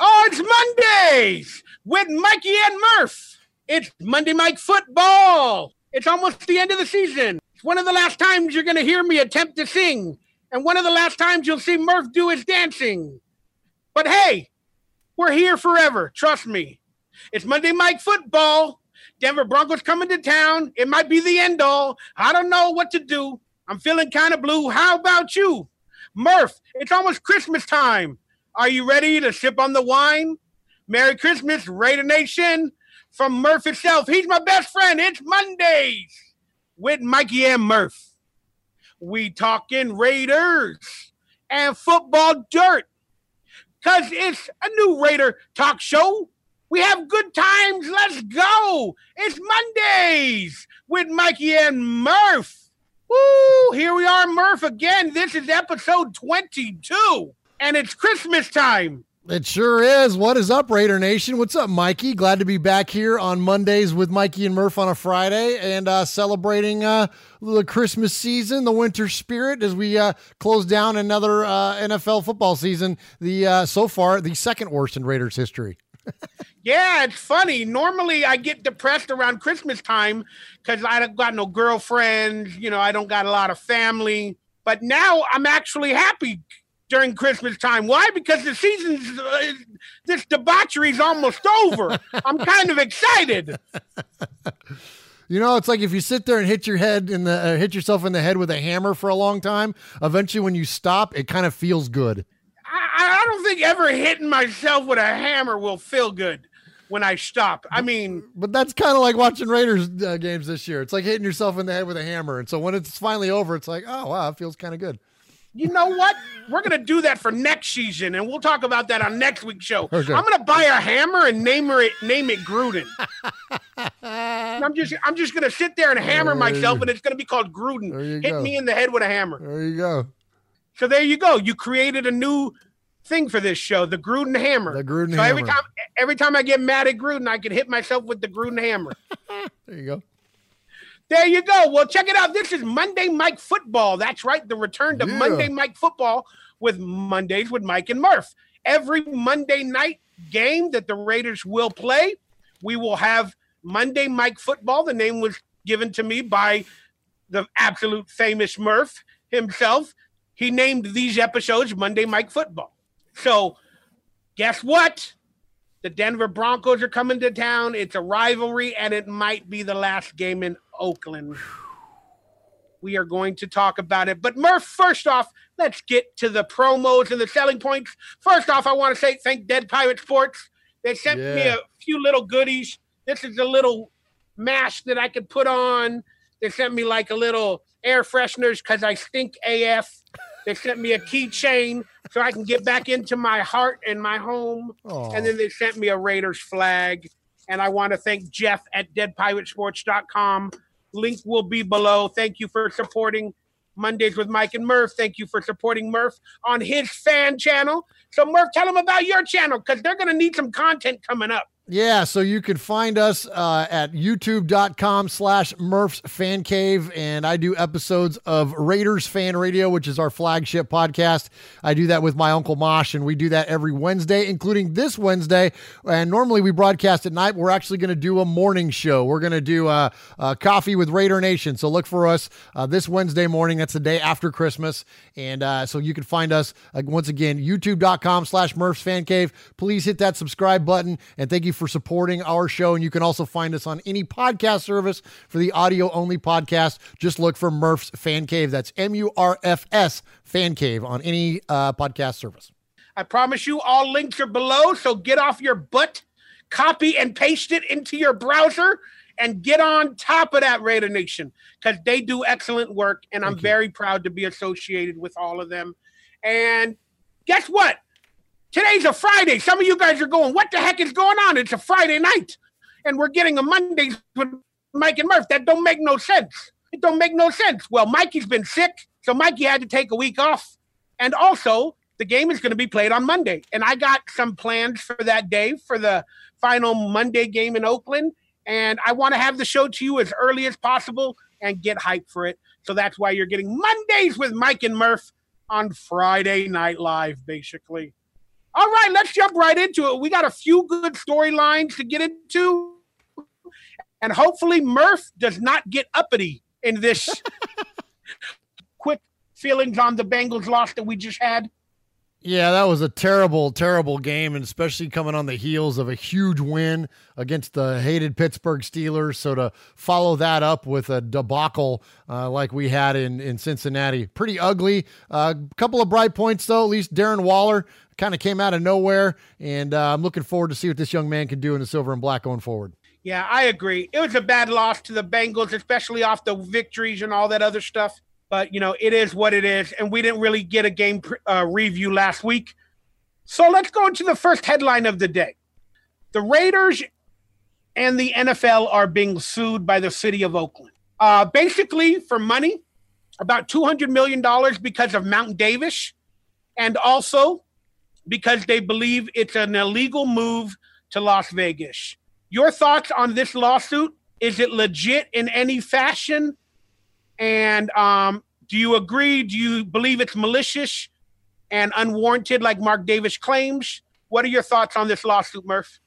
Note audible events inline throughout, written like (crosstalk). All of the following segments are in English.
Oh, it's Mondays with Mikey and Murph. It's Monday Mike football. It's almost the end of the season. It's one of the last times you're going to hear me attempt to sing, and one of the last times you'll see Murph do his dancing. But hey, we're here forever. Trust me. It's Monday Mike football. Denver Broncos coming to town. It might be the end all. I don't know what to do. I'm feeling kind of blue. How about you? Murph, it's almost Christmas time. Are you ready to sip on the wine? Merry Christmas, Raider Nation. From Murph itself, he's my best friend. It's Mondays with Mikey and Murph. We talking Raiders and football dirt. Cause it's a new Raider talk show. We have good times. Let's go. It's Mondays with Mikey and Murph. Woo! Here we are, Murph again. This is episode 22 and it's Christmas time. It sure is. What is up, Raider Nation? What's up, Mikey? Glad to be back here on Mondays with Mikey and Murph on a Friday and uh, celebrating uh, the Christmas season, the winter spirit as we uh, close down another uh, NFL football season. The uh, so far the second worst in Raiders history. yeah, it's funny. Normally, I get depressed around Christmas time because I don't got no girlfriends. You know, I don't got a lot of family. But now I'm actually happy during Christmas time. Why? Because the season's uh, this debauchery is almost over. I'm kind of excited. (laughs) You know, it's like if you sit there and hit your head in the uh, hit yourself in the head with a hammer for a long time. Eventually, when you stop, it kind of feels good. I, I don't think ever hitting myself with a hammer will feel good when I stop. I mean, but that's kind of like watching Raiders uh, games this year. It's like hitting yourself in the head with a hammer, and so when it's finally over, it's like, oh wow, it feels kind of good you know what? We're gonna do that for next season, and we'll talk about that on next week's show. Okay. I'm gonna buy a hammer and name it name it Gruden. (laughs) I'm just I'm just gonna sit there and hammer myself, and it's gonna be called Gruden. Hit go. me in the head with a hammer. There you go. So there you go. You created a new thing for this show, the Gruden hammer. The Gruden so hammer. every time every time I get mad at Gruden, I can hit myself with the Gruden hammer. (laughs) there you go. There you go. Well, check it out. This is Monday Mike Football. That's right. The return to yeah. Monday Mike Football with Mondays with Mike and Murph. Every Monday night game that the Raiders will play, we will have Monday Mike Football. The name was given to me by the absolute famous Murph himself. He named these episodes Monday Mike Football. So, guess what? The Denver Broncos are coming to town. It's a rivalry, and it might be the last game in Oakland. We are going to talk about it. But Murph, first off, let's get to the promos and the selling points. First off, I want to say thank Dead Pirate Sports. They sent me a few little goodies. This is a little mask that I could put on. They sent me like a little air fresheners because I stink AF. They sent me a keychain so I can get back into my heart and my home. Aw. And then they sent me a Raiders flag. And I want to thank Jeff at deadpiratesports.com. Link will be below. Thank you for supporting Mondays with Mike and Murph. Thank you for supporting Murph on his fan channel. So, Murph, tell them about your channel because they're going to need some content coming up. Yeah, so you can find us uh, at youtube.com slash Murph's Fan Cave. And I do episodes of Raiders Fan Radio, which is our flagship podcast. I do that with my Uncle Mosh, and we do that every Wednesday, including this Wednesday. And normally we broadcast at night. We're actually going to do a morning show. We're going to do a, uh, Coffee with Raider Nation. So look for us uh, this Wednesday morning. That's the day after Christmas. And uh, so you can find us, uh, once again, youtube.com slash Murph's Fan Cave. Please hit that subscribe button. And thank you for supporting our show. And you can also find us on any podcast service for the audio only podcast. Just look for Murph's Fan Cave. That's M U R F S Fan Cave on any uh, podcast service. I promise you, all links are below. So get off your butt, copy and paste it into your browser, and get on top of that Raider Nation because they do excellent work. And I'm you. very proud to be associated with all of them. And guess what? Today's a Friday. Some of you guys are going, what the heck is going on? It's a Friday night. And we're getting a Monday with Mike and Murph. That don't make no sense. It don't make no sense. Well, Mikey's been sick, so Mikey had to take a week off. And also, the game is going to be played on Monday. And I got some plans for that day for the final Monday game in Oakland. And I want to have the show to you as early as possible and get hype for it. So that's why you're getting Mondays with Mike and Murph on Friday Night Live, basically. All right, let's jump right into it. We got a few good storylines to get into. And hopefully, Murph does not get uppity in this (laughs) quick feelings on the Bengals loss that we just had. Yeah, that was a terrible, terrible game, and especially coming on the heels of a huge win against the hated Pittsburgh Steelers. So to follow that up with a debacle uh, like we had in in Cincinnati, pretty ugly. A uh, couple of bright points though. At least Darren Waller kind of came out of nowhere, and uh, I'm looking forward to see what this young man can do in the silver and black going forward. Yeah, I agree. It was a bad loss to the Bengals, especially off the victories and all that other stuff. But, you know, it is what it is. And we didn't really get a game uh, review last week. So let's go into the first headline of the day. The Raiders and the NFL are being sued by the city of Oakland. Uh, basically, for money, about $200 million because of Mount Davis, and also because they believe it's an illegal move to Las Vegas. Your thoughts on this lawsuit? Is it legit in any fashion? And um, do you agree? Do you believe it's malicious and unwarranted, like Mark Davis claims? What are your thoughts on this lawsuit, Murph?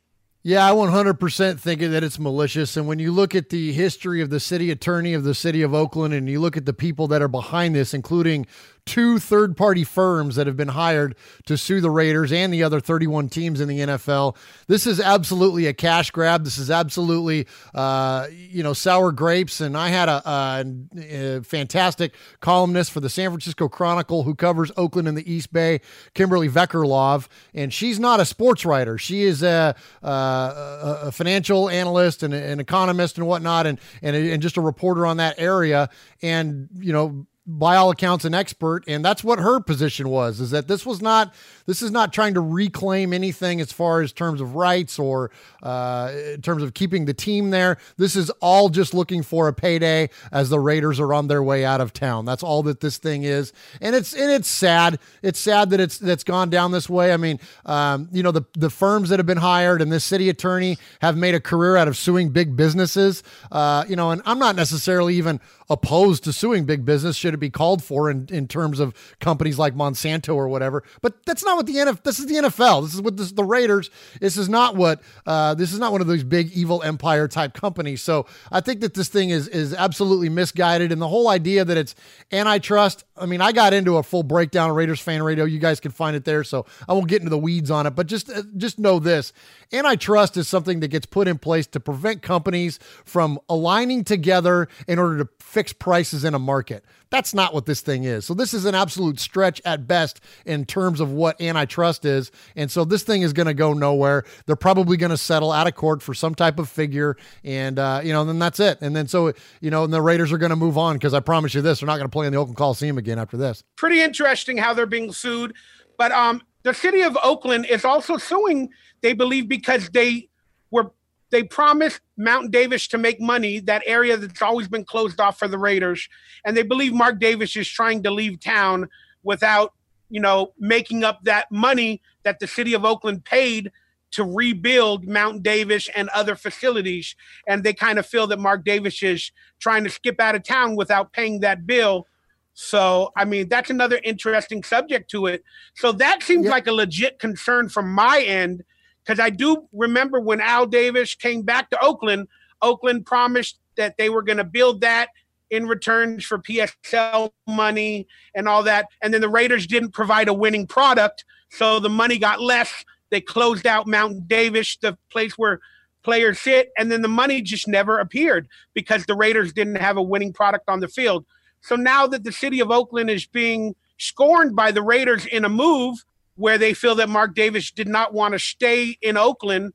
Yeah, I 100% think that it's malicious. And when you look at the history of the city attorney of the city of Oakland and you look at the people that are behind this, including two third party firms that have been hired to sue the Raiders and the other 31 teams in the NFL, this is absolutely a cash grab. This is absolutely, uh, you know, sour grapes. And I had a, a, a fantastic columnist for the San Francisco Chronicle who covers Oakland and the East Bay, Kimberly Veklerov. And she's not a sports writer, she is a, uh, a, a financial analyst and an economist and whatnot, and, and, and just a reporter on that area. And, you know, by all accounts an expert and that's what her position was is that this was not this is not trying to reclaim anything as far as terms of rights or uh, in terms of keeping the team there. This is all just looking for a payday as the raiders are on their way out of town. That's all that this thing is. And it's and it's sad. It's sad that it's that's gone down this way. I mean um, you know the the firms that have been hired and this city attorney have made a career out of suing big businesses. Uh, you know and i'm not necessarily even opposed to suing big business should it be called for in, in terms of companies like Monsanto or whatever. But that's not what the NFL. This is the NFL. This is what this the Raiders. This is not what. Uh, this is not one of those big evil empire type companies. So I think that this thing is is absolutely misguided, and the whole idea that it's antitrust. I mean, I got into a full breakdown of Raiders fan radio. You guys can find it there, so I won't get into the weeds on it. But just uh, just know this: antitrust is something that gets put in place to prevent companies from aligning together in order to fix prices in a market. That's not what this thing is. So this is an absolute stretch at best in terms of what antitrust is. And so this thing is going to go nowhere. They're probably going to settle out of court for some type of figure, and uh, you know, then that's it. And then so you know, and the Raiders are going to move on because I promise you this: they're not going to play in the Oakland Coliseum again after this. Pretty interesting how they're being sued, but um, the city of Oakland is also suing. They believe because they were they promised Mount Davis to make money, that area that's always been closed off for the Raiders. And they believe Mark Davis is trying to leave town without, you know, making up that money that the city of Oakland paid to rebuild Mount Davis and other facilities. And they kind of feel that Mark Davis is trying to skip out of town without paying that bill. So, I mean, that's another interesting subject to it. So, that seems like a legit concern from my end because I do remember when Al Davis came back to Oakland, Oakland promised that they were going to build that in returns for PSL money and all that. And then the Raiders didn't provide a winning product. So the money got less. They closed out Mountain Davis, the place where players sit. And then the money just never appeared because the Raiders didn't have a winning product on the field. So now that the city of Oakland is being scorned by the Raiders in a move, where they feel that Mark Davis did not want to stay in Oakland.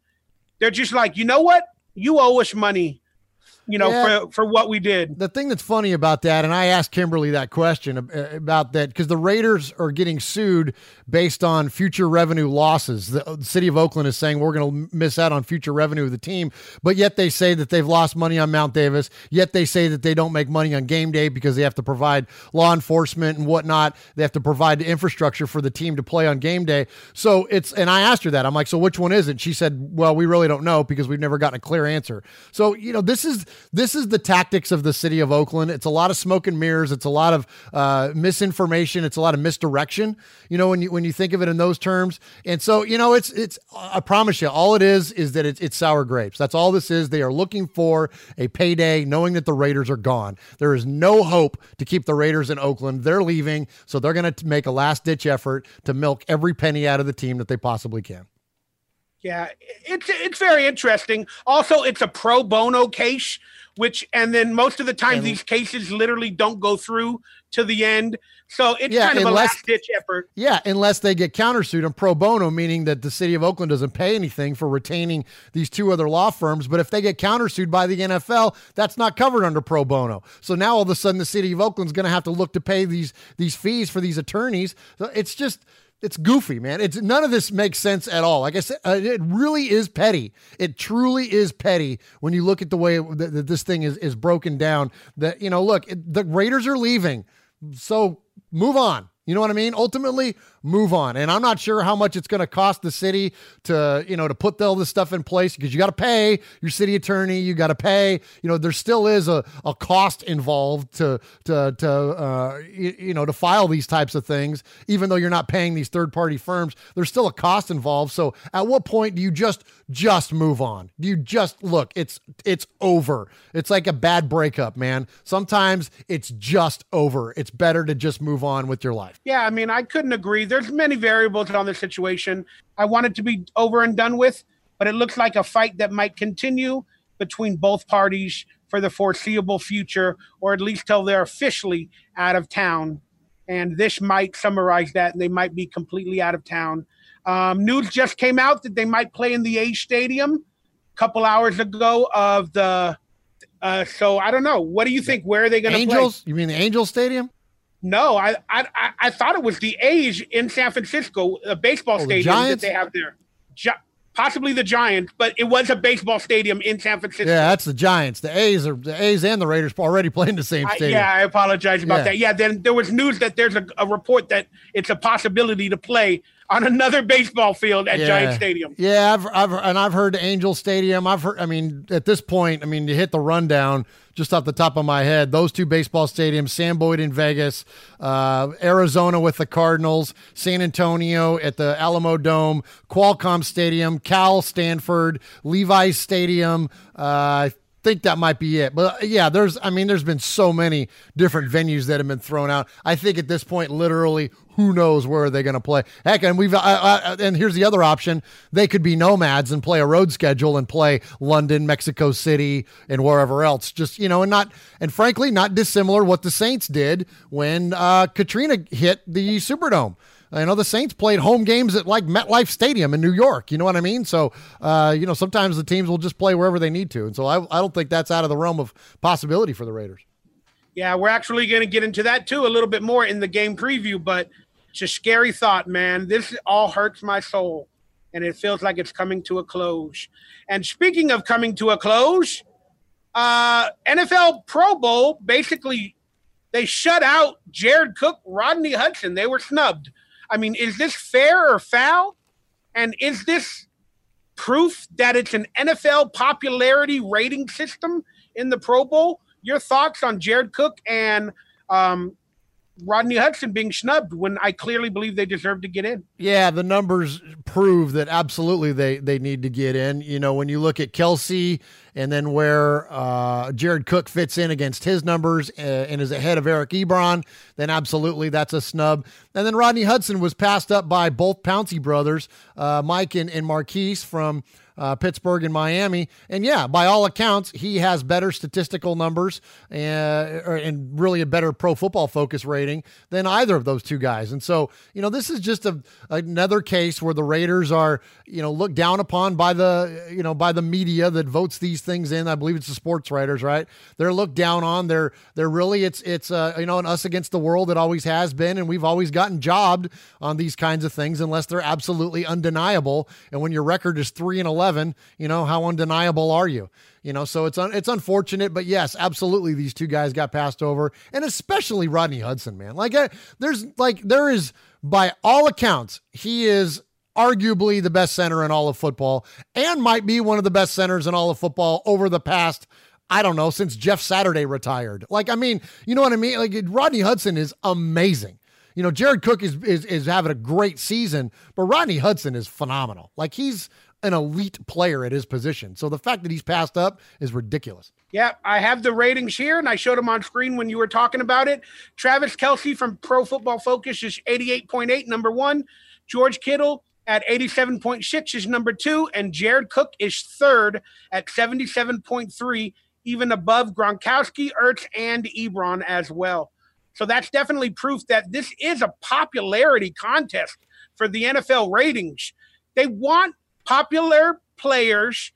They're just like, you know what? You owe us money you know, yeah. for, for what we did. The thing that's funny about that, and I asked Kimberly that question uh, about that, because the Raiders are getting sued based on future revenue losses. The, uh, the city of Oakland is saying we're going to miss out on future revenue of the team, but yet they say that they've lost money on Mount Davis. Yet they say that they don't make money on game day because they have to provide law enforcement and whatnot. They have to provide the infrastructure for the team to play on game day. So it's, and I asked her that. I'm like, so which one is it? She said, well, we really don't know because we've never gotten a clear answer. So, you know, this is, this is the tactics of the city of Oakland. It's a lot of smoke and mirrors. It's a lot of uh, misinformation. It's a lot of misdirection. You know, when you when you think of it in those terms. And so, you know, it's it's. I promise you, all it is is that it's it's sour grapes. That's all this is. They are looking for a payday, knowing that the Raiders are gone. There is no hope to keep the Raiders in Oakland. They're leaving, so they're going to make a last ditch effort to milk every penny out of the team that they possibly can. Yeah, it's it's very interesting. Also, it's a pro bono case, which and then most of the time these cases literally don't go through to the end. So it's yeah, kind of unless, a last ditch effort. Yeah, unless they get countersued and pro bono, meaning that the city of Oakland doesn't pay anything for retaining these two other law firms. But if they get countersued by the NFL, that's not covered under pro bono. So now all of a sudden the city of Oakland's going to have to look to pay these these fees for these attorneys. So it's just it's goofy, man. It's none of this makes sense at all. Like I said, uh, it really is petty. It truly is petty when you look at the way that, that this thing is is broken down. That you know, look, it, the Raiders are leaving, so move on. You know what I mean? Ultimately, move on. And I'm not sure how much it's going to cost the city to, you know, to put all this stuff in place because you got to pay your city attorney, you got to pay, you know, there still is a, a cost involved to to to uh, you, you know, to file these types of things even though you're not paying these third-party firms, there's still a cost involved. So, at what point do you just just move on? Do you just look, it's it's over. It's like a bad breakup, man. Sometimes it's just over. It's better to just move on with your life. Yeah, I mean, I couldn't agree. There's many variables on the situation. I want it to be over and done with, but it looks like a fight that might continue between both parties for the foreseeable future, or at least till they're officially out of town. And this might summarize that, and they might be completely out of town. Um, news just came out that they might play in the A Stadium a couple hours ago of the. Uh, so I don't know. What do you think? Where are they going to play? Angels? You mean the Angel Stadium? No, I, I I thought it was the A's in San Francisco, a baseball oh, stadium that they have there. Gi- possibly the Giants, but it was a baseball stadium in San Francisco. Yeah, that's the Giants. The A's are the A's and the Raiders already playing the same stadium. I, yeah, I apologize about yeah. that. Yeah, then there was news that there's a, a report that it's a possibility to play on another baseball field at yeah. Giant Stadium. Yeah, I've, I've and I've heard Angel Stadium. I've heard. I mean, at this point, I mean, you hit the rundown just off the top of my head. Those two baseball stadiums: Sam Boyd in Vegas, uh, Arizona with the Cardinals, San Antonio at the Alamodome, Qualcomm Stadium, Cal Stanford, Levi's Stadium. Uh, think that might be it. But uh, yeah, there's I mean, there's been so many different venues that have been thrown out. I think at this point, literally, who knows where they're going to play? Heck, and we've uh, uh, and here's the other option: they could be nomads and play a road schedule and play London, Mexico City, and wherever else. Just you know, and not and frankly, not dissimilar what the Saints did when uh, Katrina hit the Superdome. I know the Saints played home games at like MetLife Stadium in New York. You know what I mean? So, uh, you know, sometimes the teams will just play wherever they need to. And so I, I don't think that's out of the realm of possibility for the Raiders. Yeah, we're actually going to get into that too a little bit more in the game preview, but it's a scary thought, man. This all hurts my soul, and it feels like it's coming to a close. And speaking of coming to a close, uh, NFL Pro Bowl basically they shut out Jared Cook, Rodney Hudson. They were snubbed. I mean, is this fair or foul? And is this proof that it's an NFL popularity rating system in the Pro Bowl? Your thoughts on Jared Cook and um, Rodney Hudson being snubbed when I clearly believe they deserve to get in. Yeah, the numbers prove that absolutely they they need to get in. You know, when you look at Kelce and then where uh, Jared Cook fits in against his numbers uh, and is ahead of Eric Ebron, then absolutely that's a snub. And then Rodney Hudson was passed up by both Pouncey brothers, uh, Mike and, and Maurkice from uh, Pittsburgh and Miami. And yeah, by all accounts, he has better statistical numbers and, uh, and really a better pro football focus rating than either of those two guys. And so, you know, this is just a, another case where the Raiders are, you know, looked down upon by the, you know, by the media that votes these things in. I believe it's the sports writers, right? They're looked down on. They're, they're really, it's, it's, uh, you know, an us against the world. It always has been. And we've always gotten jobbed on these kinds of things unless they're absolutely undeniable. And when your record is three and 11, 11, you know, how undeniable are you? You know, so it's un- it's unfortunate, but yes, absolutely, these two guys got passed over, and especially Rodney Hudson, man. Like, I, there's like there is by all accounts, he is arguably the best center in all of football, and might be one of the best centers in all of football over the past. I don't know, since Jeff Saturday retired. Like, I mean, you know what I mean? Like, Rodney Hudson is amazing. You know, Jared Cook is, is is having a great season, but Rodney Hudson is phenomenal. Like he's an elite player at his position. So the fact that he's passed up is ridiculous. Yeah, I have the ratings here, and I showed them on screen when you were talking about it. Travis Kelce from Pro Football Focus is 88.8, number one. George Kittle at 87.6 is number two, and Jared Cook is third at 77.3, even above Gronkowski, Ertz, and Ebron as well. So that's definitely proof that this is a popularity contest for the NFL ratings. They want popular players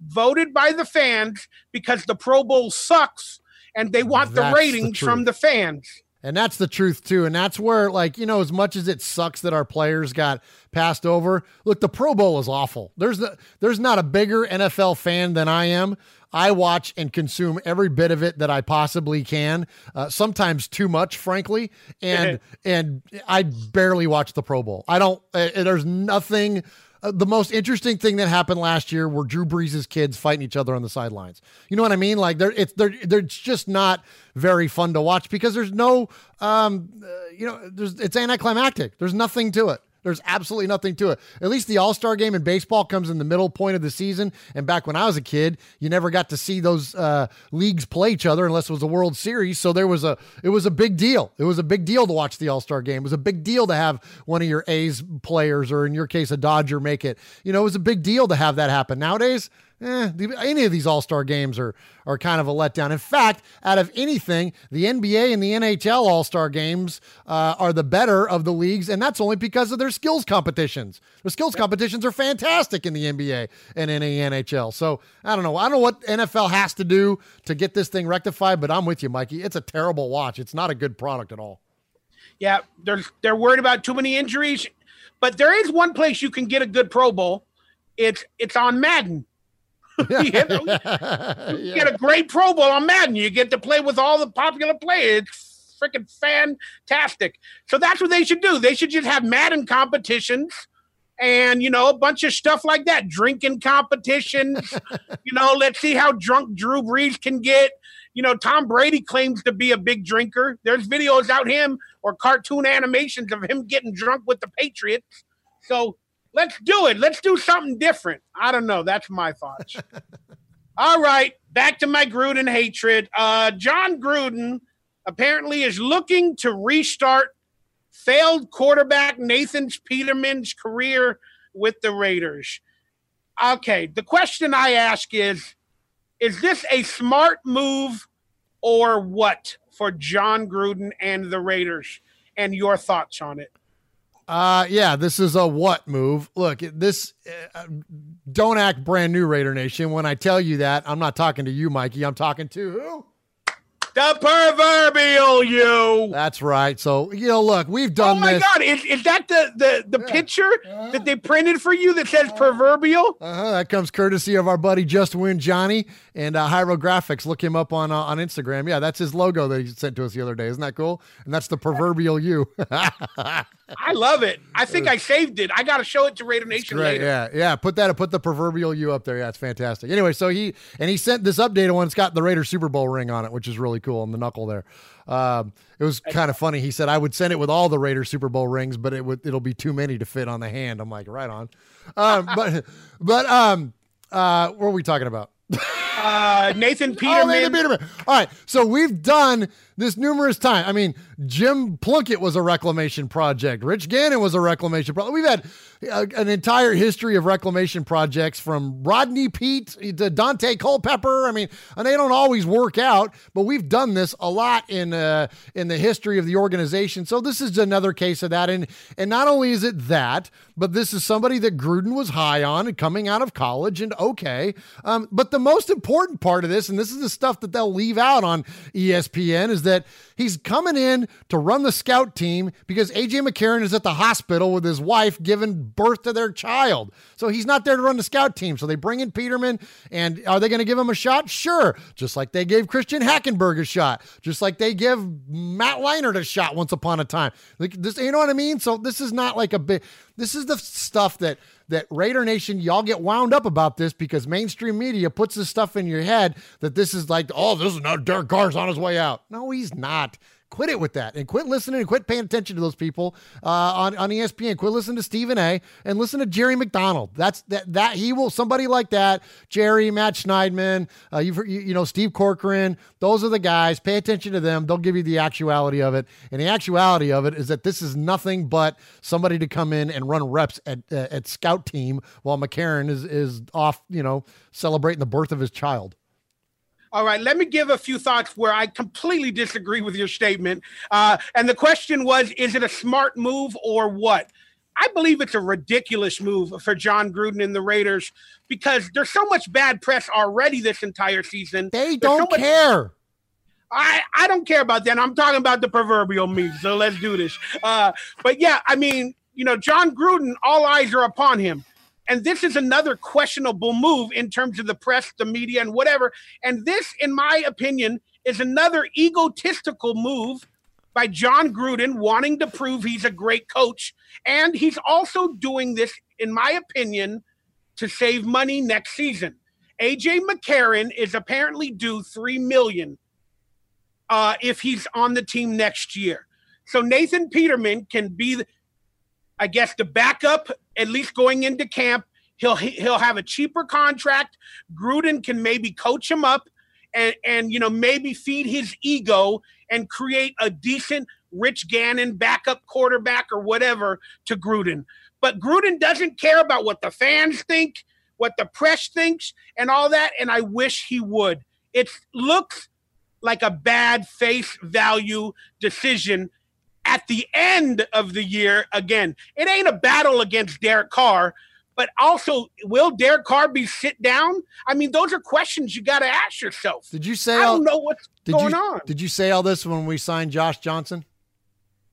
voted by the fans because the Pro Bowl sucks and they want that's the ratings the from the fans. And that's the truth too. And that's where, like, you know, as much as it sucks that our players got passed over, look, the Pro Bowl is awful. There's the, there's not a bigger NFL fan than I am. I watch and consume every bit of it that I possibly can. Uh, sometimes too much, frankly, and (laughs) and I barely watch the Pro Bowl. I don't. Uh, there's nothing uh, the most interesting thing that happened last year were Drew Brees' kids fighting each other on the sidelines. You know what I mean? Like they're it's they're they're just not very fun to watch because there's no um uh, you know there's it's anticlimactic. There's nothing to it. There's absolutely nothing to it. At least the All Star game in baseball comes in the middle point of the season. And back when I was a kid, you never got to see those uh, leagues play each other unless it was a World Series. So there was a it was a big deal. It was a big deal to watch the All Star game. It was a big deal to have one of your A's players, or in your case, a Dodger, make it. You know, it was a big deal to have that happen. Nowadays, eh, any of these All Star games are are kind of a letdown. In fact, out of anything, the NBA and the NHL All Star games uh, are the better of the leagues, and that's only because of their skills competitions. The skills competitions are fantastic in the NBA and in the NHL. So I don't know. I don't know what NFL has to do to get this thing rectified, but I'm with you, Mikey. It's a terrible watch. It's not a good product at all. Yeah, they're they're worried about too many injuries, but there is one place you can get a good Pro Bowl. It's it's on Madden (laughs) you, get, (laughs) you get a great Pro Bowl on Madden. You get to play with all the popular players. It's freaking fantastic. So that's what they should do. They should just have Madden competitions and you know a bunch of stuff like that drinking competitions (laughs) you know let's see how drunk drew brees can get you know tom brady claims to be a big drinker there's videos out him or cartoon animations of him getting drunk with the patriots so let's do it. Let's do something different. I don't know. That's my thoughts. (laughs) All right, back to my Gruden hatred. Uh, Jon Gruden apparently is looking to restart failed quarterback Nathan Peterman's career with the Raiders. Okay, the question I ask is is this a smart move or what for Jon Gruden and the Raiders? And your thoughts on it? Uh, yeah, this is a what move. Look, this uh, don't act brand new, Raider Nation. When I tell you that, I'm not talking to you, Mikey. I'm talking to who? The proverbial you. That's right. So you know, look, we've done. Oh my this. God! Is, is that the the the Yeah. picture Uh-huh. that they printed for you that says proverbial? Uh-huh, that comes courtesy of our buddy Just Win Johnny and uh, Hierographics. Look him up on uh, on Instagram. Yeah, that's his logo that he sent to us the other day. Isn't that cool? And that's the proverbial you. (laughs) I love it. I (laughs) think I saved it. I got to show it to Raider Nation Great, later. yeah, yeah. Put that, put the proverbial you up there. Yeah, it's fantastic. Anyway, so he and he sent this updated one. It's got the Raider Super Bowl ring on it, which is really cool, and the knuckle there. Um, it was kind of funny. He said I would send it with all the Raider Super Bowl rings, but it would it'll be too many to fit on the hand. I'm like, right on. Um, (laughs) but but um, uh, what are we talking about? Uh, Nathan (laughs) Oh, Nathan Peterman. All right. So we've done this numerous times. I mean, Jim Plunkett was a reclamation project. Rich Gannon was a reclamation project. We've had uh, an entire history of reclamation projects from Rodney Peete to Daunte Culpepper. I mean, and they don't always work out, but we've done this a lot in uh, in the history of the organization. So this is another case of that. And and not only is it that, but this is somebody that Gruden was high on and coming out of college and okay. Um, but the most important part of this, and this is the stuff that they'll leave out on ESPN, is that he's coming in to run the scout team because AJ McCarron is at the hospital with his wife giving birth to their child. So he's not there to run the scout team. So they bring in Peterman, and are they going to give him a shot? Sure. Just like they gave Christian Hackenberg a shot, just like they give Matt Leinart a shot once upon a time. Like this, you know what I mean? So this is not like a big. This is the stuff that that Raider Nation, y'all get wound up about this because mainstream media puts this stuff in your head that this is like, oh, this is not Derek Carr's on his way out. No, he's not. Quit it with that and quit listening and quit paying attention to those people uh, on, on ESPN. Quit listening to Stephen A. and listen to Jerry McDonald. That's that that he will somebody like that. Jerry, Matt Schneidman, uh, you've, you you know Steve Corcoran. Those are the guys. Pay attention to them. They'll give you the actuality of it. And the actuality of it is that this is nothing but somebody to come in and run reps at uh, at scout team while McCarron is is off. You know, celebrating the birth of his child. All right, let me give a few thoughts where I completely disagree with your statement. Uh, and the question was is it a smart move or what? I believe it's a ridiculous move for Jon Gruden and the Raiders because there's so much bad press already this entire season. They don't much- care. I, I don't care about that. I'm talking about the proverbial me. So let's do this. Uh, but yeah, I mean, you know, Jon Gruden, all eyes are upon him. And this is another questionable move in terms of the press, the media, and whatever. And this, in my opinion, is another egotistical move by Jon Gruden wanting to prove he's a great coach. And he's also doing this, in my opinion, to save money next season. AJ McCarron is apparently due three million uh, if he's on the team next year. So Nathan Peterman can be, I guess, the backup at least going into camp. He'll he'll have a cheaper contract. Gruden can maybe coach him up, and and you know maybe feed his ego and create a decent Rich Gannon backup quarterback or whatever to Gruden. But Gruden doesn't care about what the fans think, what the press thinks, and all that. And I wish he would. It looks like a bad face value decision at the end of the year. Again, it ain't a battle against Derek Carr, but also, will Derek Carr be sit down? I mean, those are questions you got to ask yourself. Did you say I all? don't know what's going you on. did you say all this when we signed Josh Johnson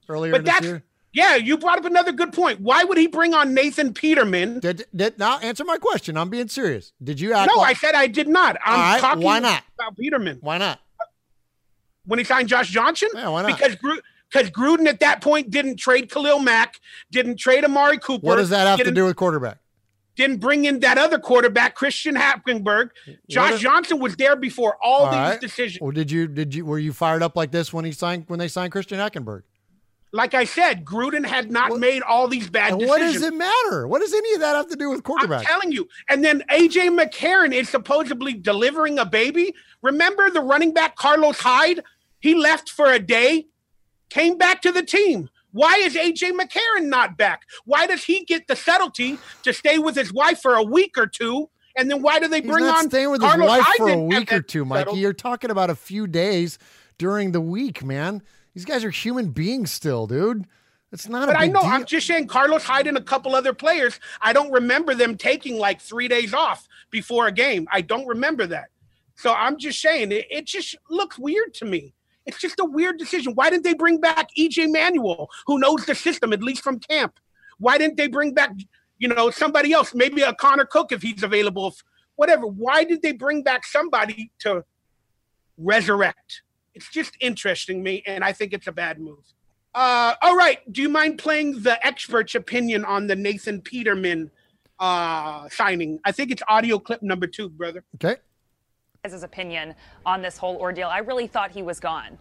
earlier But this that's year? yeah, you brought up another good point. Why would he bring on Nathan Peterman? Did, did now answer my question? I'm being serious. Did you act? No, I said I did not. I'm right, talking why not? about Peterman why not? when he signed Josh Johnson. Yeah, why not? Because Gru- because Gruden at that point didn't trade Khalil Mack, didn't trade Amari Cooper. What does that have to do with quarterback? Didn't bring in that other quarterback, Christian Hackenberg. Josh Johnson was there before all, All these right. decisions. Or did you did you were you fired up like this when he signed when they signed Christian Hackenberg? like I said, Gruden had not made all these bad decisions. what does it matter? What does any of that have to do with quarterback? I'm telling you. And then AJ McCarron is supposedly delivering a baby. Remember the running back Carlos Hyde? He left for a day, came back to the team. Why is AJ McCarron not back? Why does he get the subtlety to stay with his wife for a week or two? And then why do they bring He's bring not on staying with Carlos his wife for a week or two, Mikey. settled? You're talking about a few days during the week, man. These guys are human beings still, dude. It's not But I know, deal. I'm just saying Carlos Hyde and a couple other players. I don't remember them taking like three days off before a game. I don't remember that. So I'm just saying it, it just looks weird to me. It's just a weird decision. Why didn't they bring back EJ Manuel, who knows the system, at least from camp? Why didn't they bring back, you know, somebody else, maybe a Connor Cook if he's available, whatever? Why did they bring back somebody to resurrect? It's just interesting me, and I think it's a bad move. Uh, all right. Do you mind playing the expert's opinion on the Nathan Peterman uh, signing? I think it's audio clip number two, brother. okay. His opinion on this whole ordeal. I really thought he was gone.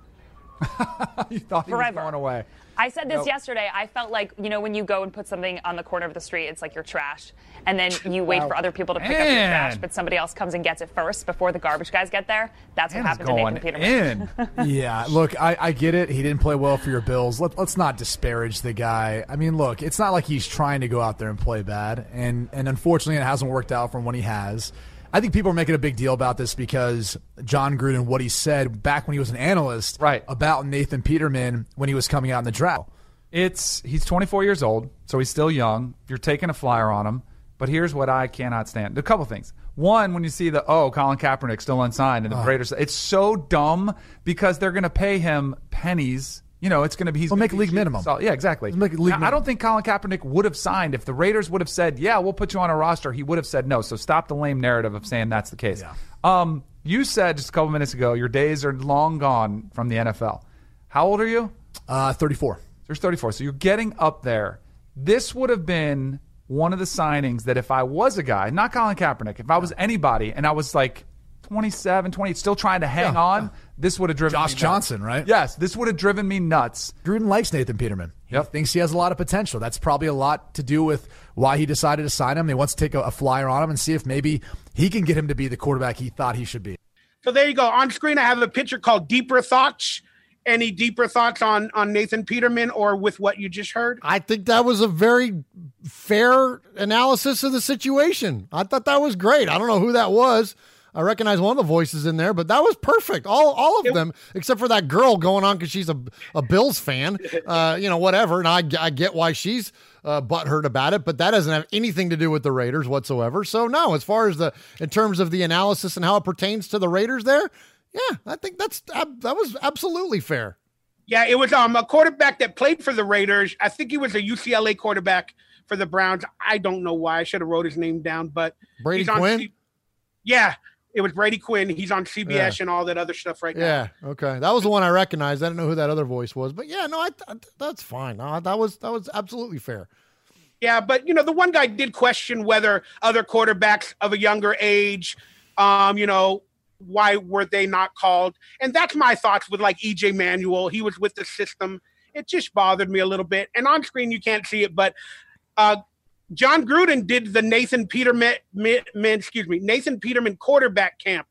(laughs) you thought he Forever. was going away. I said this Nope. yesterday. I felt like, you know, when you go and put something on the corner of the street, it's like your trash. And then (laughs) you wait for other people to pick up your trash, but somebody else comes and gets it first before the garbage guys get there. That's what Man is happened to Nathan Peterman. in. (laughs) Yeah, look, I, I get it. He didn't play well for your Bills. Let, let's not disparage the guy. I mean, look, it's not like he's trying to go out there and play bad, and and unfortunately, it hasn't worked out from when he has. I think people are making a big deal about this because Jon Gruden, what he said back when he was an analyst, Right. about Nathan Peterman when he was coming out in the draft. It's he's 24 years old, so he's still young. You're taking a flyer on him. But here's what I cannot stand: a couple things. One, when you see the oh Colin Kaepernick still unsigned and the uh-huh. Raiders, it's so dumb because they're going to pay him pennies. You know, it's going to be he's He'll make be league minimum. So- yeah, exactly. Make league Now, I don't think Colin Kaepernick would have signed if the Raiders would have said, "Yeah, we'll put you on a roster." He would have said no. So stop the lame narrative of saying that's the case. Yeah. Um, you said just a couple minutes ago your days are long gone from the NFL. How old are you? Uh, Thirty-four. There's 34. So you're getting up there. This would have been one of the signings that if I was a guy, not Colin Kaepernick, if I was anybody and I was like 27, 28, still trying to hang Yeah, on, yeah. This would have driven Josh me nuts. Johnson, right? Yes, this would have driven me nuts. Gruden likes Nathan Peterman. He Yep. thinks he has a lot of potential. That's probably a lot to do with why he decided to sign him. He wants to take a, a flyer on him and see if maybe he can get him to be the quarterback he thought he should be. So there you go. On screen, I have a picture called Deeper Thoughts. Any deeper thoughts on on Nathan Peterman or with what you just heard? I think that was a very fair analysis of the situation. I thought that was great. I don't know who that was. I recognize one of the voices in there, but that was perfect. All all of them, except for that girl going on because she's a, a Bills fan. (laughs) Uh, you know, whatever. And I, I get why she's uh, butthurt about it, but that doesn't have anything to do with the Raiders whatsoever. So no, as far as the in terms of the analysis and how it pertains to the Raiders, there, yeah, I think that's that was absolutely fair. Yeah, it was um a quarterback that played for the Raiders. I think he was a UCLA quarterback for the Browns. I don't know why. I should have wrote his name down, but Brady he's on Quinn? Yeah, it was Brady Quinn. He's on CBS Yeah. and all that other stuff right now. Yeah. Okay. That was the one I recognized. I didn't know who that other voice was, but yeah, no, I, th- that's fine. No, that was that was absolutely fair. Yeah, but you know, the one guy did question whether other quarterbacks of a younger age, um, you know, why were they not called? And that's my thoughts with like EJ Manuel. He was with the system. It just bothered me a little bit. And on screen you can't see it, but uh Jon Gruden did the Nathan Peterman, excuse me, Nathan Peterman quarterback camp.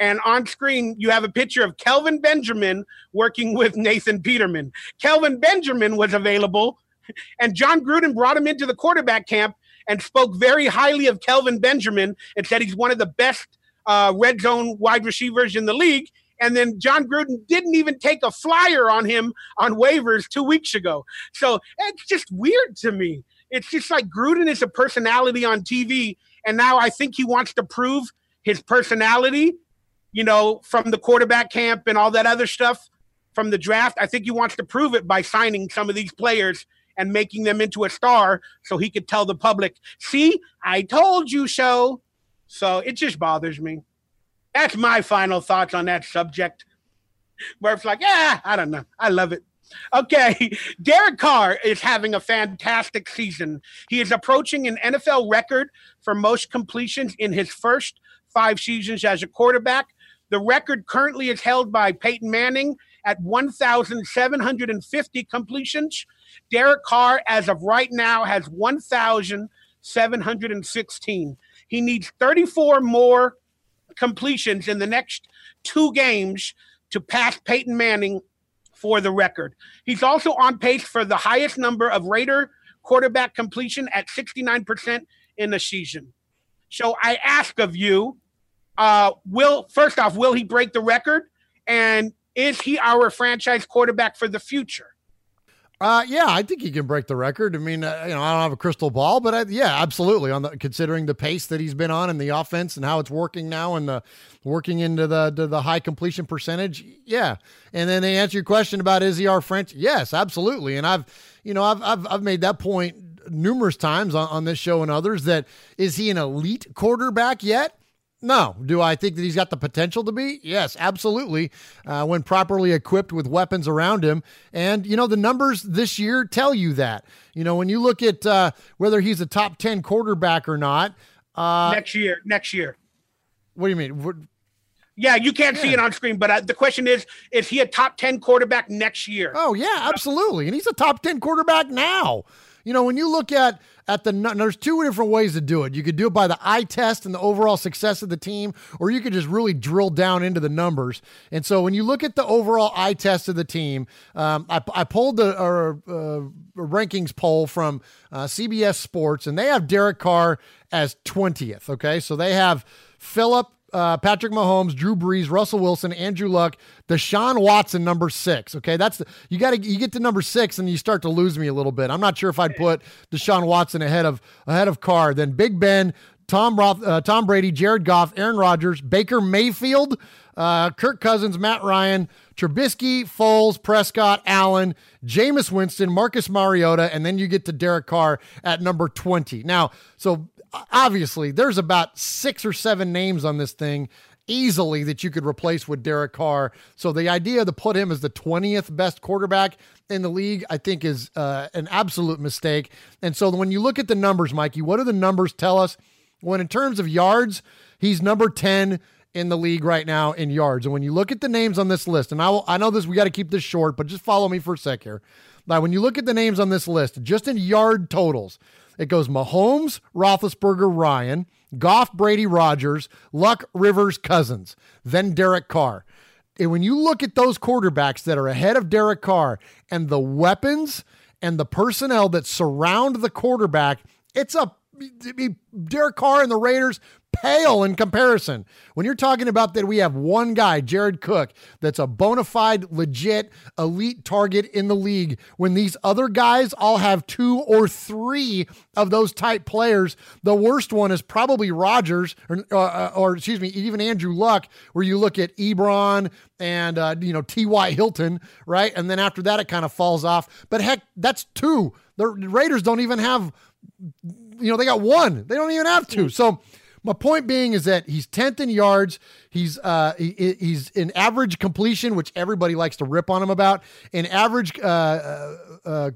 And on screen, you have a picture of Kelvin Benjamin working with Nathan Peterman. Kelvin Benjamin was available and Jon Gruden brought him into the quarterback camp and spoke very highly of Kelvin Benjamin and said he's one of the best uh, red zone wide receivers in the league. And then Jon Gruden didn't even take a flyer on him on waivers two weeks ago. So it's just weird to me. It's just like Gruden is a personality on TV. And now I think he wants to prove his personality, you know, from the quarterback camp and all that other stuff from the draft. I think he wants to prove it by signing some of these players and making them into a star so he could tell the public, see, I told you so. So it just bothers me. That's my final thoughts on that subject. (laughs) Murph's like, yeah, I don't know. I love it. Okay, (laughs) Derek Carr is having a fantastic season. He is approaching an NFL record for most completions in his first five seasons as a quarterback. The record currently is held by Peyton Manning at 1,750 completions. Derek Carr, as of right now, has 1,716. He needs 34 more completions in the next two games to pass Peyton Manning for the record. He's also on pace for the highest number of Raider quarterback completion at 69% in the season. So I ask of you, uh, will first off, will he break the record? And is he our franchise quarterback for the future? Uh, yeah, I think he can break the record. I mean, uh, you know, I don't have a crystal ball, but I, yeah, absolutely. On the considering the pace that he's been on and the offense and how it's working now and the working into the the high completion percentage, yeah. And then they answer your question about is he our French? Yes, absolutely. And I've, you know, I've I've, I've made that point numerous times on, on this show and others that is he an elite quarterback yet? No. Do I think that he's got the potential to be? Yes, absolutely. Uh, when properly equipped with weapons around him. And, you know, the numbers this year tell you that. You know, when you look at uh, whether he's a top 10 quarterback or not. Uh, next year. Next year. What do you mean? Yeah, you can't yeah. see it on screen, but uh, the question is: Is he a top ten quarterback next year? Oh yeah, absolutely, and he's a top ten quarterback now. You know, when you look at at the there's two different ways to do it. You could do it by the eye test and the overall success of the team, or you could just really drill down into the numbers. And so when you look at the overall eye test of the team, um, I, I, pulled the uh, rankings poll from uh, CBS Sports, and they have Derek Carr as 20th. Okay, so they have Philip uh, Patrick Mahomes, Drew Brees, Russell Wilson, Andrew Luck, Deshaun Watson, number six. Okay, that's the, you got to you get to number six and you start to lose me a little bit. I'm not sure if I'd put Deshaun Watson ahead of ahead of Carr. Then Big Ben, Tom Roth, uh, Tom Brady, Jared Goff, Aaron Rodgers, Baker Mayfield, uh, Kirk Cousins, Matt Ryan, Trubisky, Foles, Prescott, Allen, Jameis Winston, Marcus Mariota, and then you get to Derek Carr at number 20. Now, so obviously there's about six or seven names on this thing easily that you could replace with Derek Carr. So the idea to put him as the 20th best quarterback in the league, I think is uh, an absolute mistake. And so when you look at the numbers, Mikey, what do the numbers tell us? When in terms of yards, he's number 10 in the league right now in yards. And when you look at the names on this list, and I will, I know this, we got to keep this short, but just follow me for a sec here. Now, when you look at the names on this list, just in yard totals, it goes Mahomes, Roethlisberger, Ryan, Goff, Brady, Rodgers, Luck, Rivers, Cousins, then Derek Carr. And when you look at those quarterbacks that are ahead of Derek Carr and the weapons and the personnel that surround the quarterback, it's a Derek Carr and the Raiders pale in comparison. When you're talking about that, we have one guy, Jared Cook, that's a bona fide, legit, elite target in the league. When these other guys all have two or three of those type players, the worst one is probably Rodgers, or, uh, or excuse me, even Andrew Luck, where you look at Ebron and uh, you know T.Y. Hilton, right? And then after that, it kind of falls off. But heck, that's two. The Raiders don't even have, you know, they got one. They don't even have two. So my point being is that he's 10th in yards. He's uh, he, he's in average completion, which everybody likes to rip on him about. In average uh, uh, uh,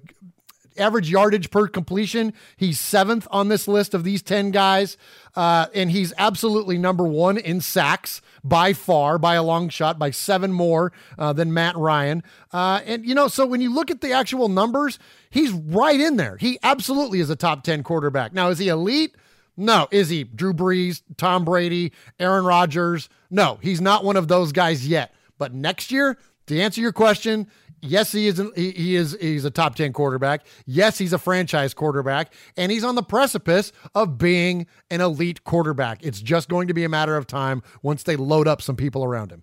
average yardage per completion, he's seventh on this list of these 10 guys. Uh, and he's absolutely number one in sacks by far, by a long shot, by seven more uh, than Matt Ryan. Uh, and, you know, so when you look at the actual numbers, he's right in there. He absolutely is a top 10 quarterback. Now, is he elite? No. Is he Drew Brees, Tom Brady, Aaron Rodgers? No, he's not one of those guys yet. But next year, to answer your question, yes, he is. He, he is. He's a top ten quarterback. Yes, he's a franchise quarterback, and he's on the precipice of being an elite quarterback. It's just going to be a matter of time once they load up some people around him.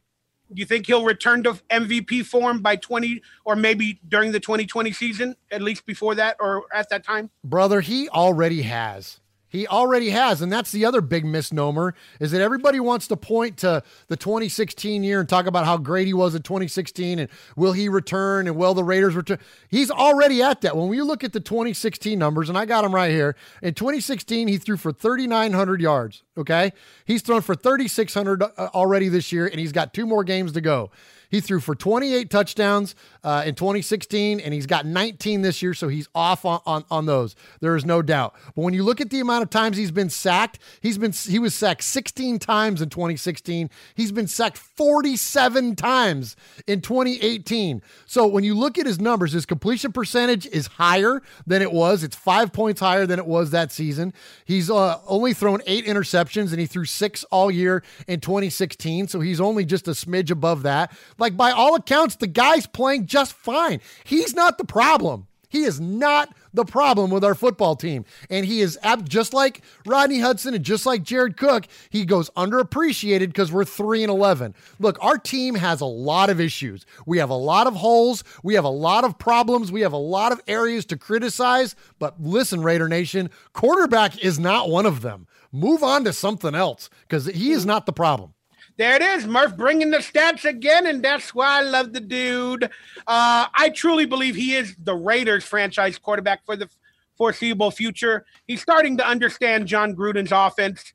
Do you think he'll return to MVP form by 20 or maybe during the 2020 season, at least before that or at that time? Brother, he already has. He already has, and that's the other big misnomer is that everybody wants to point to the 2016 year and talk about how great he was in 2016 and will he return and will the Raiders return. He's already at that. When we look at the 2016 numbers, and I got them right here, in 2016 he threw for 3,900 yards. Okay, he's thrown for 3,600 uh, already this year, and he's got two more games to go. He threw for 28 touchdowns uh, in 2016, and he's got 19 this year, so he's off on, on, on those. There is no doubt. But when you look at the amount of times he's been sacked, he's been he was sacked 16 times in 2016. He's been sacked 47 times in 2018. So when you look at his numbers, his completion percentage is higher than it was. It's five points higher than it was that season. He's uh, only thrown eight interceptions, and he threw six all year in 2016. So he's only just a smidge above that. Like by all accounts, the guy's playing just fine. He's not the problem. He is not the problem with our football team. And he is ab- just like Rodney Hudson and just like Jared Cook, he goes underappreciated because we're 3 and 11. Look, our team has a lot of issues. We have a lot of holes, we have a lot of problems, we have a lot of areas to criticize, but listen Raider Nation, quarterback is not one of them. Move on to something else because he is not the problem. There it is, Murph bringing the stats again, and that's why I love the dude. Uh, I truly believe he is the Raiders franchise quarterback for the foreseeable future. He's starting to understand Jon Gruden's offense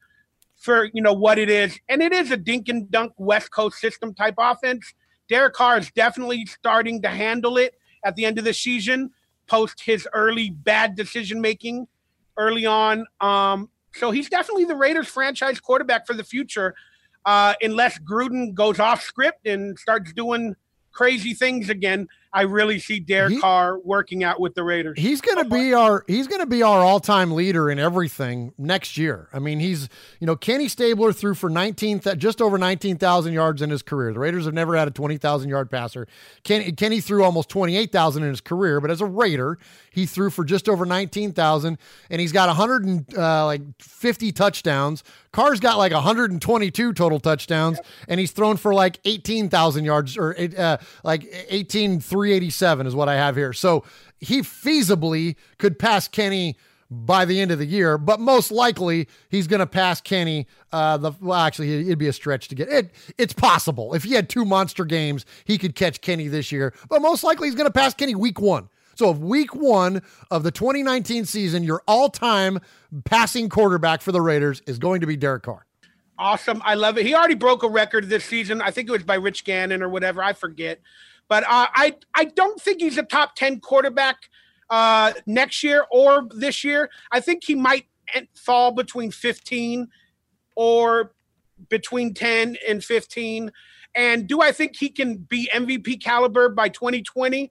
for you know what it is, and it is a dink and dunk West Coast system type offense. Derek Carr is definitely starting to handle it at the end of the season, post his early bad decision making early on. Um, so he's definitely the Raiders franchise quarterback for the future uh, unless Gruden goes off script and starts doing crazy things again. I really see Derek he, Carr working out with the Raiders. He's going to be our he's going to be our all time leader in everything next year. I mean, he's you know Kenny Stabler threw for nineteen just over nineteen thousand yards in his career. The Raiders have never had a twenty thousand yard passer. Kenny Kenny threw almost twenty eight thousand in his career, but as a Raider, he threw for just over nineteen thousand, and he's got hundred and uh, like fifty touchdowns. Carr's got like 122 total touchdowns, and he's thrown for like 18,000 yards or uh, like 18 387 is what I have here. So he feasibly could pass Kenny by the end of the year, but most likely he's going to pass Kenny. Uh, the well, actually, it'd be a stretch to get it. It's possible if he had two monster games, he could catch Kenny this year, but most likely he's going to pass Kenny week one. So, if week one of the 2019 season, your all-time passing quarterback for the Raiders is going to be Derek Carr. Awesome, I love it. He already broke a record this season. I think it was by Rich Gannon or whatever. I forget. But uh, I I don't think he's a top ten quarterback uh, next year or this year. I think he might fall between fifteen or between ten and fifteen. And do I think he can be MVP caliber by 2020?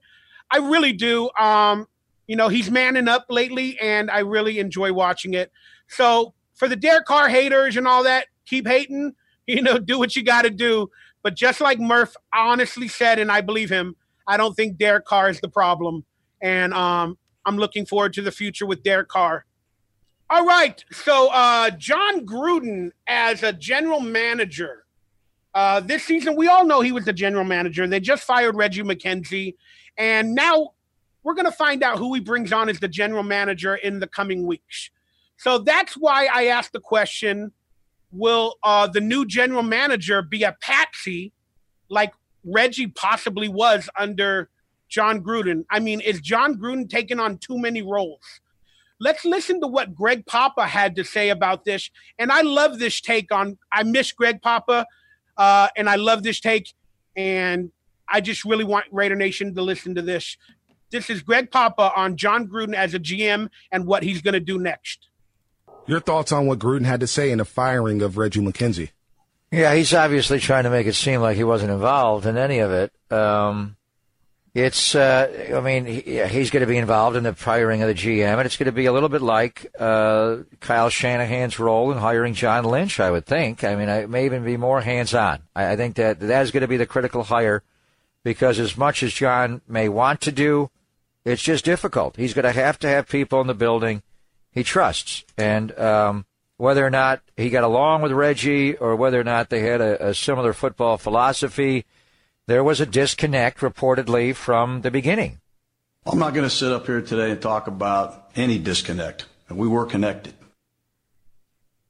I really do. Um, you know, he's manning up lately, and I really enjoy watching it. So for the Derek Carr haters and all that, keep hating. (laughs) You know, do what you got to do. But just like Murph honestly said, and I believe him, I don't think Derek Carr is the problem. And um, I'm looking forward to the future with Derek Carr. All right. So, uh, Jon Gruden as a general manager. Uh, this season, we all know he was the general manager. They just fired Reggie McKenzie. And now we're going to find out who he brings on as the general manager in the coming weeks. So that's why I asked the question will uh, the new general manager be a patsy like Reggie possibly was under Jon Gruden? I mean, is Jon Gruden taking on too many roles? Let's listen to what Greg Papa had to say about this. And I love this take on, I miss Greg Papa, uh, and I love this take. And I just really want Raider Nation to listen to this. This is Greg Papa on Jon Gruden as a GM and what he's going to do next. Your thoughts on what Gruden had to say in the firing of Reggie McKenzie? Yeah, he's obviously trying to make it seem like he wasn't involved in any of it. Um, it's, uh, I mean, he, he's going to be involved in the firing of the GM, and it's going to be a little bit like uh, Kyle Shanahan's role in hiring John Lynch, I would think. I mean, it may even be more hands on. I, I think that that is going to be the critical hire because as much as Jon may want to do, it's just difficult. He's going to have to have people in the building he trusts. And um, whether or not he got along with Reggie or whether or not they had a, a similar football philosophy, there was a disconnect reportedly from the beginning. I'm not going to sit up here today and talk about any disconnect. We were connected.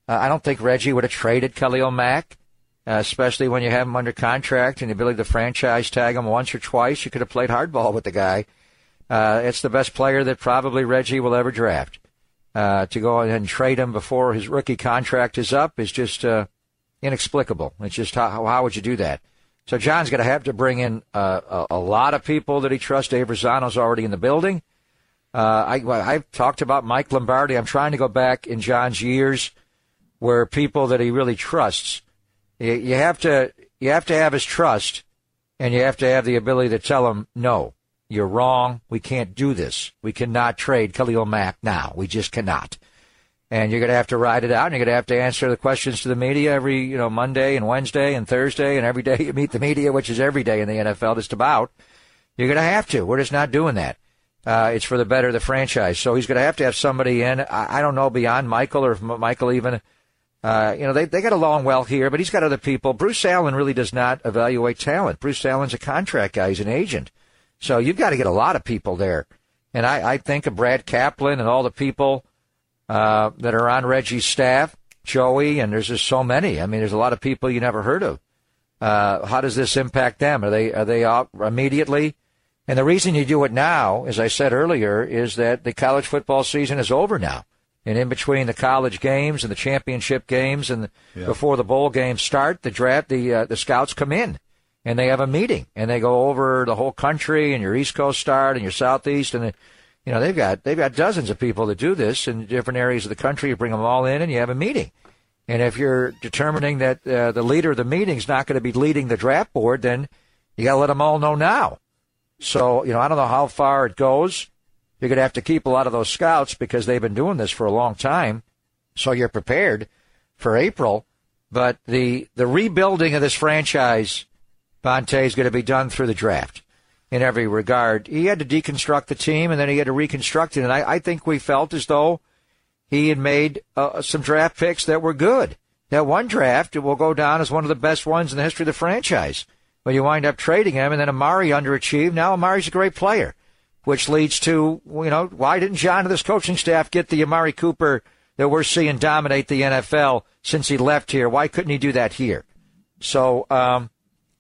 Uh, I don't think Reggie would have traded Khalil Mack, uh, especially when you have him under contract and the ability to franchise tag him once or twice. You could have played hardball with the guy. Uh, it's the best player that probably Reggie will ever draft uh, to go ahead and trade him before his rookie contract is up is just uh, inexplicable. It's just how, how would you do that? So Jon's going to have to bring in uh, a, a, lot of people that he trusts. Dave Razzano's already in the building. Uh, I, I've talked about Mike Lombardi. I'm trying to go back in Jon's years where people that he really trusts, you, you have to you have to have his trust, and you have to have the ability to tell him no. You're wrong. We can't do this. We cannot trade Khalil Mack now. We just cannot. And you're going to have to ride it out, and you're going to have to answer the questions to the media every, you know, Monday and Wednesday and Thursday, and every day (laughs) you meet the media, which is every day in the NFL, just about. You're going to have to. We're just not doing that. Uh, it's for the better of the franchise. So he's going to have to have somebody in. I, I don't know beyond Michael or if Michael even, uh, you know, they, they got along well here, but he's got other people. Bruce Allen really does not evaluate talent. Bruce Allen's a contract guy. He's an agent. So you've got to get a lot of people there. And I, I think of Brad Kaplan and all the people uh, that are on Reggie's staff, Joey, and there's just so many. I mean, there's a lot of people you never heard of. Uh, how does this impact them? Are they are they out immediately? And the reason you do it now, as I said earlier, is that the college football season is over now. And in between the college games and the championship games and the, yeah. before the bowl games start, the draft, the uh, the scouts come in and they have a meeting and they go over the whole country and your East Coast start and your Southeast and you know they've got they've got dozens of people that do this in different areas of the country. You bring them all in and you have a meeting. And if you're determining that uh, the leader of the meeting is not going to be leading the draft board, then you got to let them all know now. So, you know, I don't know how far it goes. You're going to have to keep a lot of those scouts because they've been doing this for a long time. So you're prepared for April. But the, the rebuilding of this franchise, Bonte, is going to be done through the draft in every regard. He had to deconstruct the team and then he had to reconstruct it. And I, I think we felt as though he had made uh, some draft picks that were good. That one draft will go down as one of the best ones in the history of the franchise. But you wind up trading him, and then Amari underachieved. Now Amari's a great player, which leads to, you know, why didn't Jon and this coaching staff get the Amari Cooper that we're seeing dominate the NFL since he left here? Why couldn't he do that here? So, um,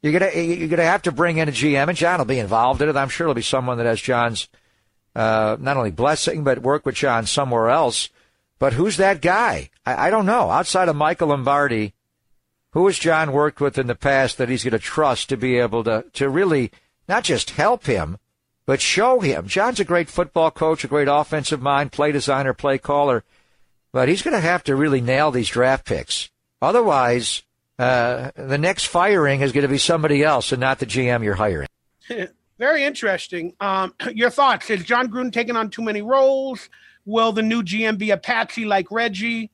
you're gonna you're gonna have to bring in a GM, and John will be involved in it. I'm sure it'll be someone that has Jon's uh, not only blessing, but work with Jon somewhere else. But who's that guy? I, I don't know. Outside of Michael Lombardi, who has John worked with in the past that he's going to trust to be able to, to really not just help him, but show him? Jon's a great football coach, a great offensive mind, play designer, play caller, but he's going to have to really nail these draft picks. Otherwise, uh, the next firing is going to be somebody else and not the GM you're hiring. (laughs) Very interesting. Um, (clears throat) your thoughts? Is Jon Gruden taking on too many roles? Will the new GM be a patsy like Reggie?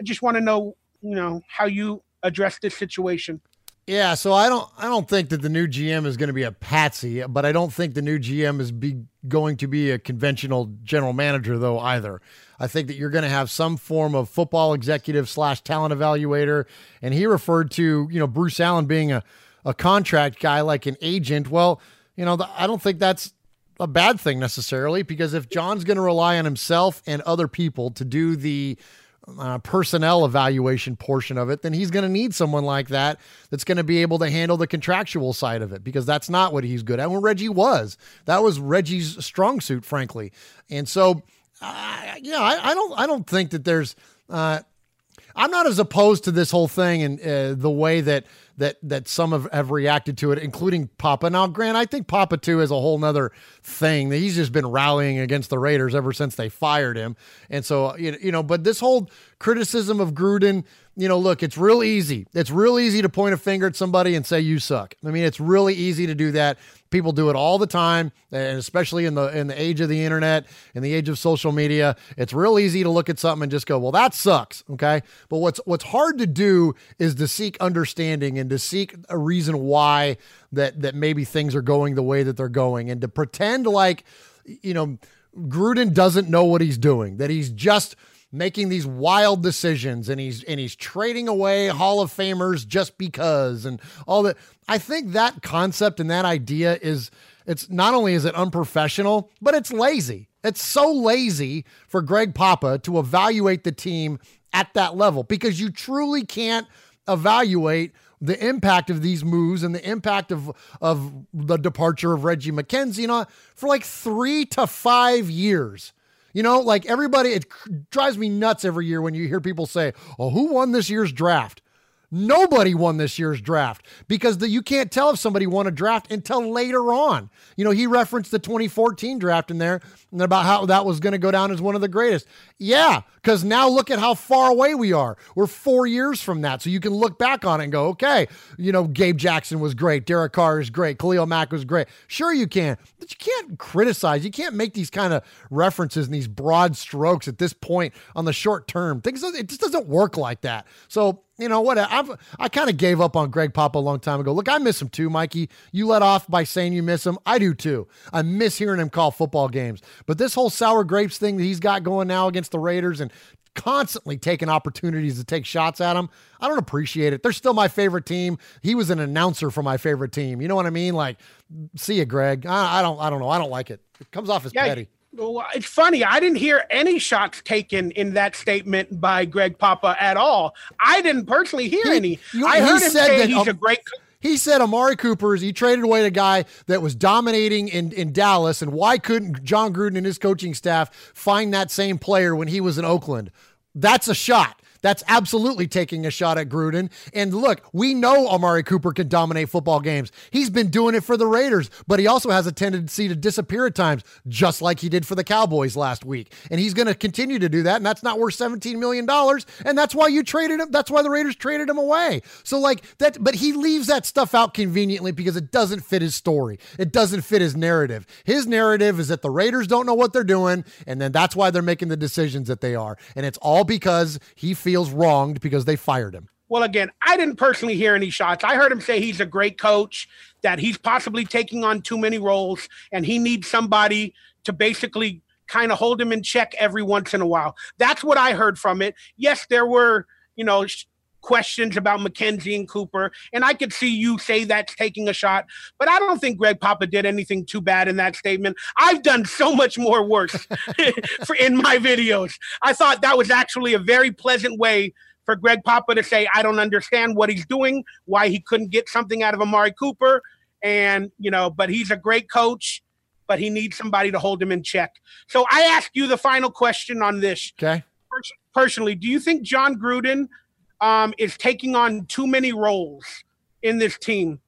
I just want to know, you know, how you address this situation. Yeah, so I don't I don't think that the new GM is going to be a patsy, but I don't think the new GM is be going to be a conventional general manager though either. I think that you're going to have some form of football executive slash talent evaluator, and he referred to you know Bruce Allen being a a contract guy like an agent. Well, you know the, I don't think that's a bad thing necessarily because if Jon's going to rely on himself and other people to do the uh, personnel evaluation portion of it, then he's going to need someone like that that's going to be able to handle the contractual side of it because that's not what he's good at. When Reggie was, that was Reggie's strong suit, frankly. And so, uh, yeah, I, I, don't, I don't think that there's. Uh, I'm not as opposed to this whole thing and uh, the way that that that some have, have reacted to it, including Papa. Now, Grant, I think Papa too is a whole nother thing. He's just been rallying against the Raiders ever since they fired him, and so uh, you know. But this whole criticism of Gruden, you know, look, it's real easy. It's real easy to point a finger at somebody and say you suck. I mean, it's really easy to do that. People do it all the time, and especially in the in the age of the internet, in the age of social media, it's real easy to look at something and just go, "Well, that sucks." Okay, but what's what's hard to do is to seek understanding and to seek a reason why that that maybe things are going the way that they're going, and to pretend like you know Gruden doesn't know what he's doing, that he's just making these wild decisions and he's and he's trading away Hall of Famers just because and all that. I think that concept and that idea is it's not only is it unprofessional, but it's lazy. It's so lazy for Greg Papa to evaluate the team at that level because you truly can't evaluate the impact of these moves and the impact of of the departure of Reggie McKenzie, you know, for like three to five years. You know, like everybody, it drives me nuts every year when you hear people say, "Oh, who won this year's draft?" Nobody won this year's draft because the, you can't tell if somebody won a draft until later on. You know, he referenced the 2014 draft in there and about how that was going to go down as one of the greatest. Yeah, because now look at how far away we are. We're four years from that. So you can look back on it and go, okay, you know, Gabe Jackson was great. Derek Carr is great. Khalil Mack was great. Sure, you can, but you can't criticize. You can't make these kind of references and these broad strokes at this point on the short term. Things, it just doesn't work like that. So you know what? I've I kind of gave up on Greg Papa a long time ago. Look, I miss him too, Mikey. You let off by saying you miss him. I do too. I miss hearing him call football games. But this whole sour grapes thing that he's got going now against the Raiders and constantly taking opportunities to take shots at him, I don't appreciate it. They're still my favorite team. He was an announcer for my favorite team. You know what I mean? Like, see you, Greg. I, I don't. I don't know. I don't like it. It comes off as yeah, petty. Well, it's funny. I didn't hear any shots taken in that statement by Greg Papa at all. I didn't personally hear he, any. You, I heard him say that, he's um, a great. He said Amari Cooper's. He traded away a guy that was dominating in, in Dallas, and why couldn't Jon Gruden and his coaching staff find that same player when he was in Oakland? That's a shot. That's absolutely taking a shot at Gruden. And look, we know Amari Cooper can dominate football games. He's been doing it for the Raiders, but he also has a tendency to disappear at times, just like he did for the Cowboys last week. And he's going to continue to do that. And that's not worth $17 million. And that's why you traded him. That's why the Raiders traded him away. So, like that, but he leaves that stuff out conveniently because it doesn't fit his story. It doesn't fit his narrative. His narrative is that the Raiders don't know what they're doing. And then that's why they're making the decisions that they are. And it's all because he feels wronged because they fired him. Well, again, I didn't personally hear any shots. I heard him say he's a great coach, that he's possibly taking on too many roles, and he needs somebody to basically kind of hold him in check every once in a while. That's what I heard from it. Yes, there were, you know, questions about McKenzie and Cooper, and I could see you say that's taking a shot, but I don't think Greg Papa did anything too bad in that statement. I've done so much more worse (laughs) for in my videos. I thought that was actually a very pleasant way for Greg Papa to say, I don't understand what he's doing, why he couldn't get something out of Amari Cooper, and you know, but he's a great coach. But he needs somebody to hold him in check. So I ask you the final question on this. Okay. Personally, do you think Jon Gruden um, is taking on too many roles in this team.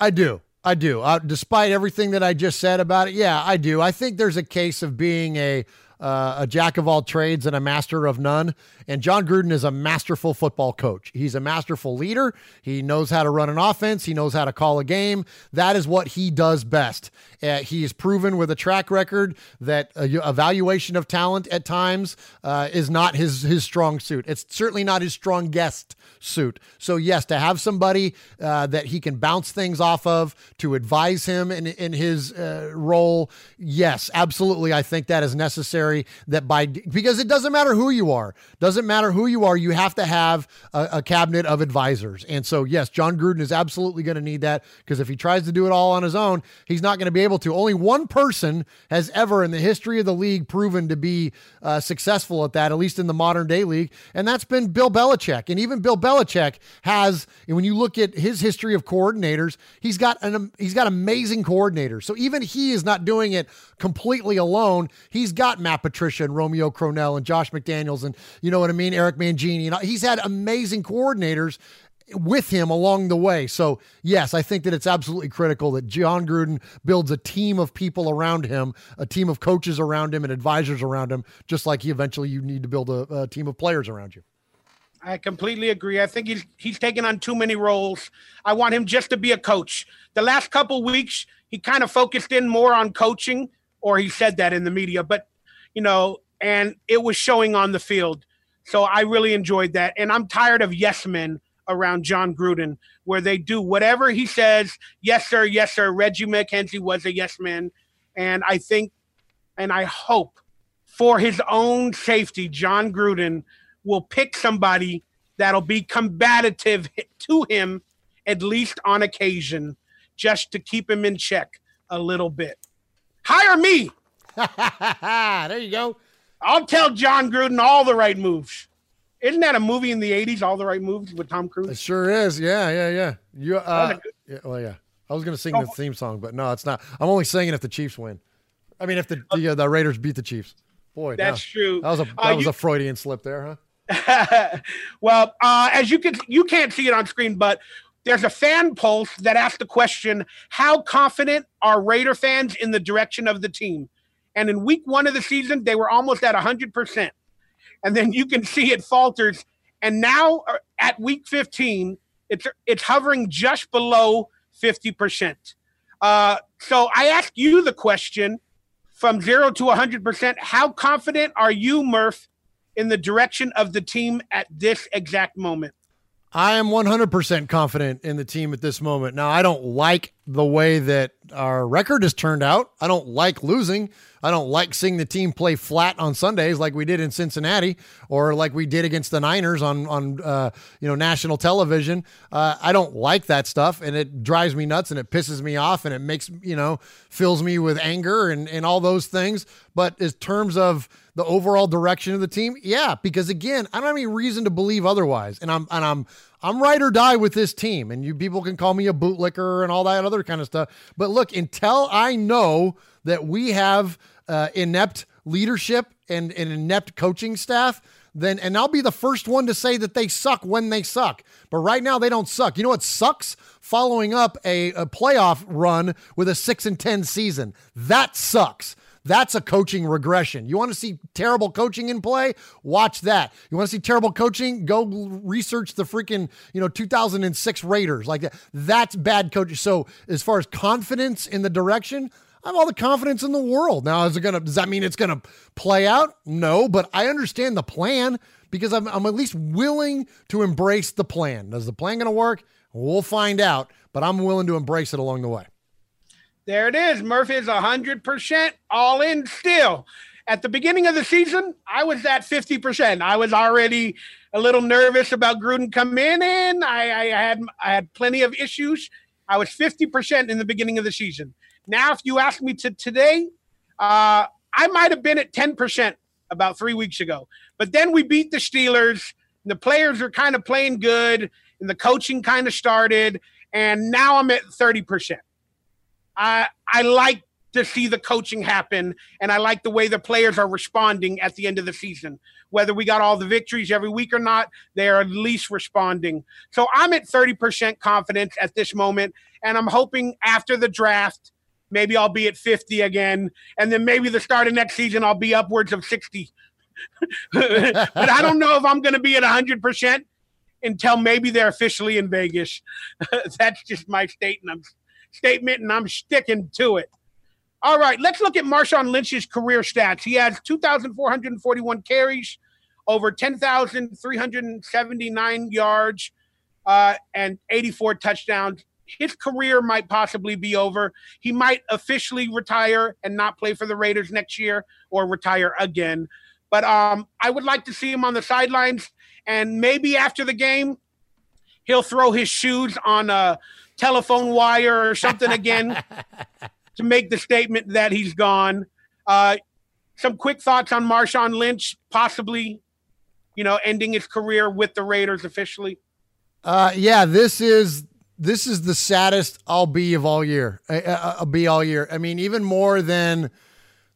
I do. I do. Uh, despite everything that I just said about it, yeah, I do. I think there's a case of being a uh, a jack of all trades and a master of none. And Jon Gruden is a masterful football coach. He's a masterful leader. He knows how to run an offense. He knows how to call a game. That is what he does best. Uh, he is proven with a track record that evaluation of talent at times uh, is not his his strong suit. It's certainly not his strongest suit. So yes, to have somebody uh, that he can bounce things off of to advise him in in his uh, role, yes, absolutely. I think that is necessary. That by because it doesn't matter who you are, doesn't matter who you are, you have to have a, a cabinet of advisors. And so yes, Jon Gruden is absolutely going to need that because if he tries to do it all on his own, he's not going to be able to. Only one person has ever in the history of the league proven to be uh, successful at that, at least in the modern day league, and that's been Bill Belichick. And even Bill Belichick has, and when you look at his history of coordinators, he's got an he's got amazing coordinators. So even he is not doing it completely alone. He's got Matt Patricia and Romeo Crennel and Josh McDaniels and you know what I mean, Eric Mangini. And he's had amazing coordinators with him along the way. So, yes, I think that it's absolutely critical that Jon Gruden builds a team of people around him, a team of coaches around him and advisors around him, just like he eventually you need to build a, a team of players around you. I completely agree. I think he's he's taken on too many roles. I want him just to be a coach. The last couple weeks, he kind of focused in more on coaching, or he said that in the media, but you know, and it was showing on the field. So I really enjoyed that. And I'm tired of yes men around Jon Gruden, where they do whatever he says. Yes, sir. Yes, sir. Reggie McKenzie was a yes man. And I think and I hope for his own safety, Jon Gruden will pick somebody that'll be combative (laughs) to him, at least on occasion, just to keep him in check a little bit. Hire me. (laughs) there you go. I'll tell Jon Gruden all the right moves. Isn't that a movie in the '80s? All the right moves with Tom Cruise. It sure is. Yeah, yeah, yeah. You. Uh, yeah, well, yeah. I was going to sing the oh. theme song, but no, it's not. I'm only singing if the Chiefs win. I mean, if the the, uh, the Raiders beat the Chiefs. Boy, that's true. That was a that uh, was you, a Freudian slip there, huh? (laughs) well, uh, as you can, you can't see it on screen, but there's a fan pulse that asked the question: How confident are Raider fans in the direction of the team? And in week one of the season, they were almost at 100%. And then you can see it falters. And now uh, at week 15, it's, it's hovering just below 50%. Uh, so I ask you the question from zero to 100%. How confident are you, Murph, in the direction of the team at this exact moment? I am 100% confident in the team at this moment. Now, I don't like the way that our record has turned out. I don't like losing. I don't like seeing the team play flat on Sundays like we did in Cincinnati or like we did against the Niners on on uh, you know national television. Uh, I don't like that stuff, and it drives me nuts, and it pisses me off, and it makes you know fills me with anger and and all those things. But in terms of the overall direction of the team, yeah, because again, I don't have any reason to believe otherwise, and I'm and I'm I'm ride or die with this team, and you people can call me a bootlicker and all that other kind of stuff. But look, until I know that we have uh, inept leadership and an inept coaching staff, then and I'll be the first one to say that they suck when they suck. But right now they don't suck. You know what sucks? Following up a, a playoff run with a six and ten season. That sucks. That's a coaching regression. You want to see terrible coaching in play? Watch that. You want to see terrible coaching? Go research the freaking, you know, 2006 Raiders. Like that. That's bad coaching. So, as far as confidence in the direction, I have all the confidence in the world. Now, is it gonna? Does that mean it's gonna play out? No, but I understand the plan because I'm, I'm at least willing to embrace the plan. Is the plan gonna work? We'll find out, but I'm willing to embrace it along the way. There it is. Murphy is 100% all in still. At the beginning of the season, I was at 50%. I was already a little nervous about Gruden coming in. I, I had I had plenty of issues. I was 50% in the beginning of the season. Now, if you ask me to today, uh, I might have been at 10% about three weeks ago. But then we beat the Steelers. the players are kind of playing good, and the coaching kind of started. And now I'm at 30%. I, I like to see the coaching happen, and I like the way the players are responding at the end of the season. Whether we got all the victories every week or not, they are at least responding. So I'm at 30% confidence at this moment, and I'm hoping after the draft Maybe I'll be at 50 again. And then maybe the start of next season, I'll be upwards of 60. (laughs) but I don't know if I'm going to be at 100% until maybe they're officially in Vegas. (laughs) That's just my statement. Statement, and I'm sticking to it. All right, let's look at Marshawn Lynch's career stats. He has 2,441 carries, over 10,379 yards, uh, and 84 touchdowns his career might possibly be over. He might officially retire and not play for the Raiders next year or retire again. But um, I would like to see him on the sidelines and maybe after the game, he'll throw his shoes on a telephone wire or something again (laughs) to make the statement that he's gone. Uh, some quick thoughts on Marshawn Lynch, possibly, you know, ending his career with the Raiders officially. Uh, yeah, this is this is the saddest I'll be of all year. Uh, uh, I'll be all year. I mean, even more than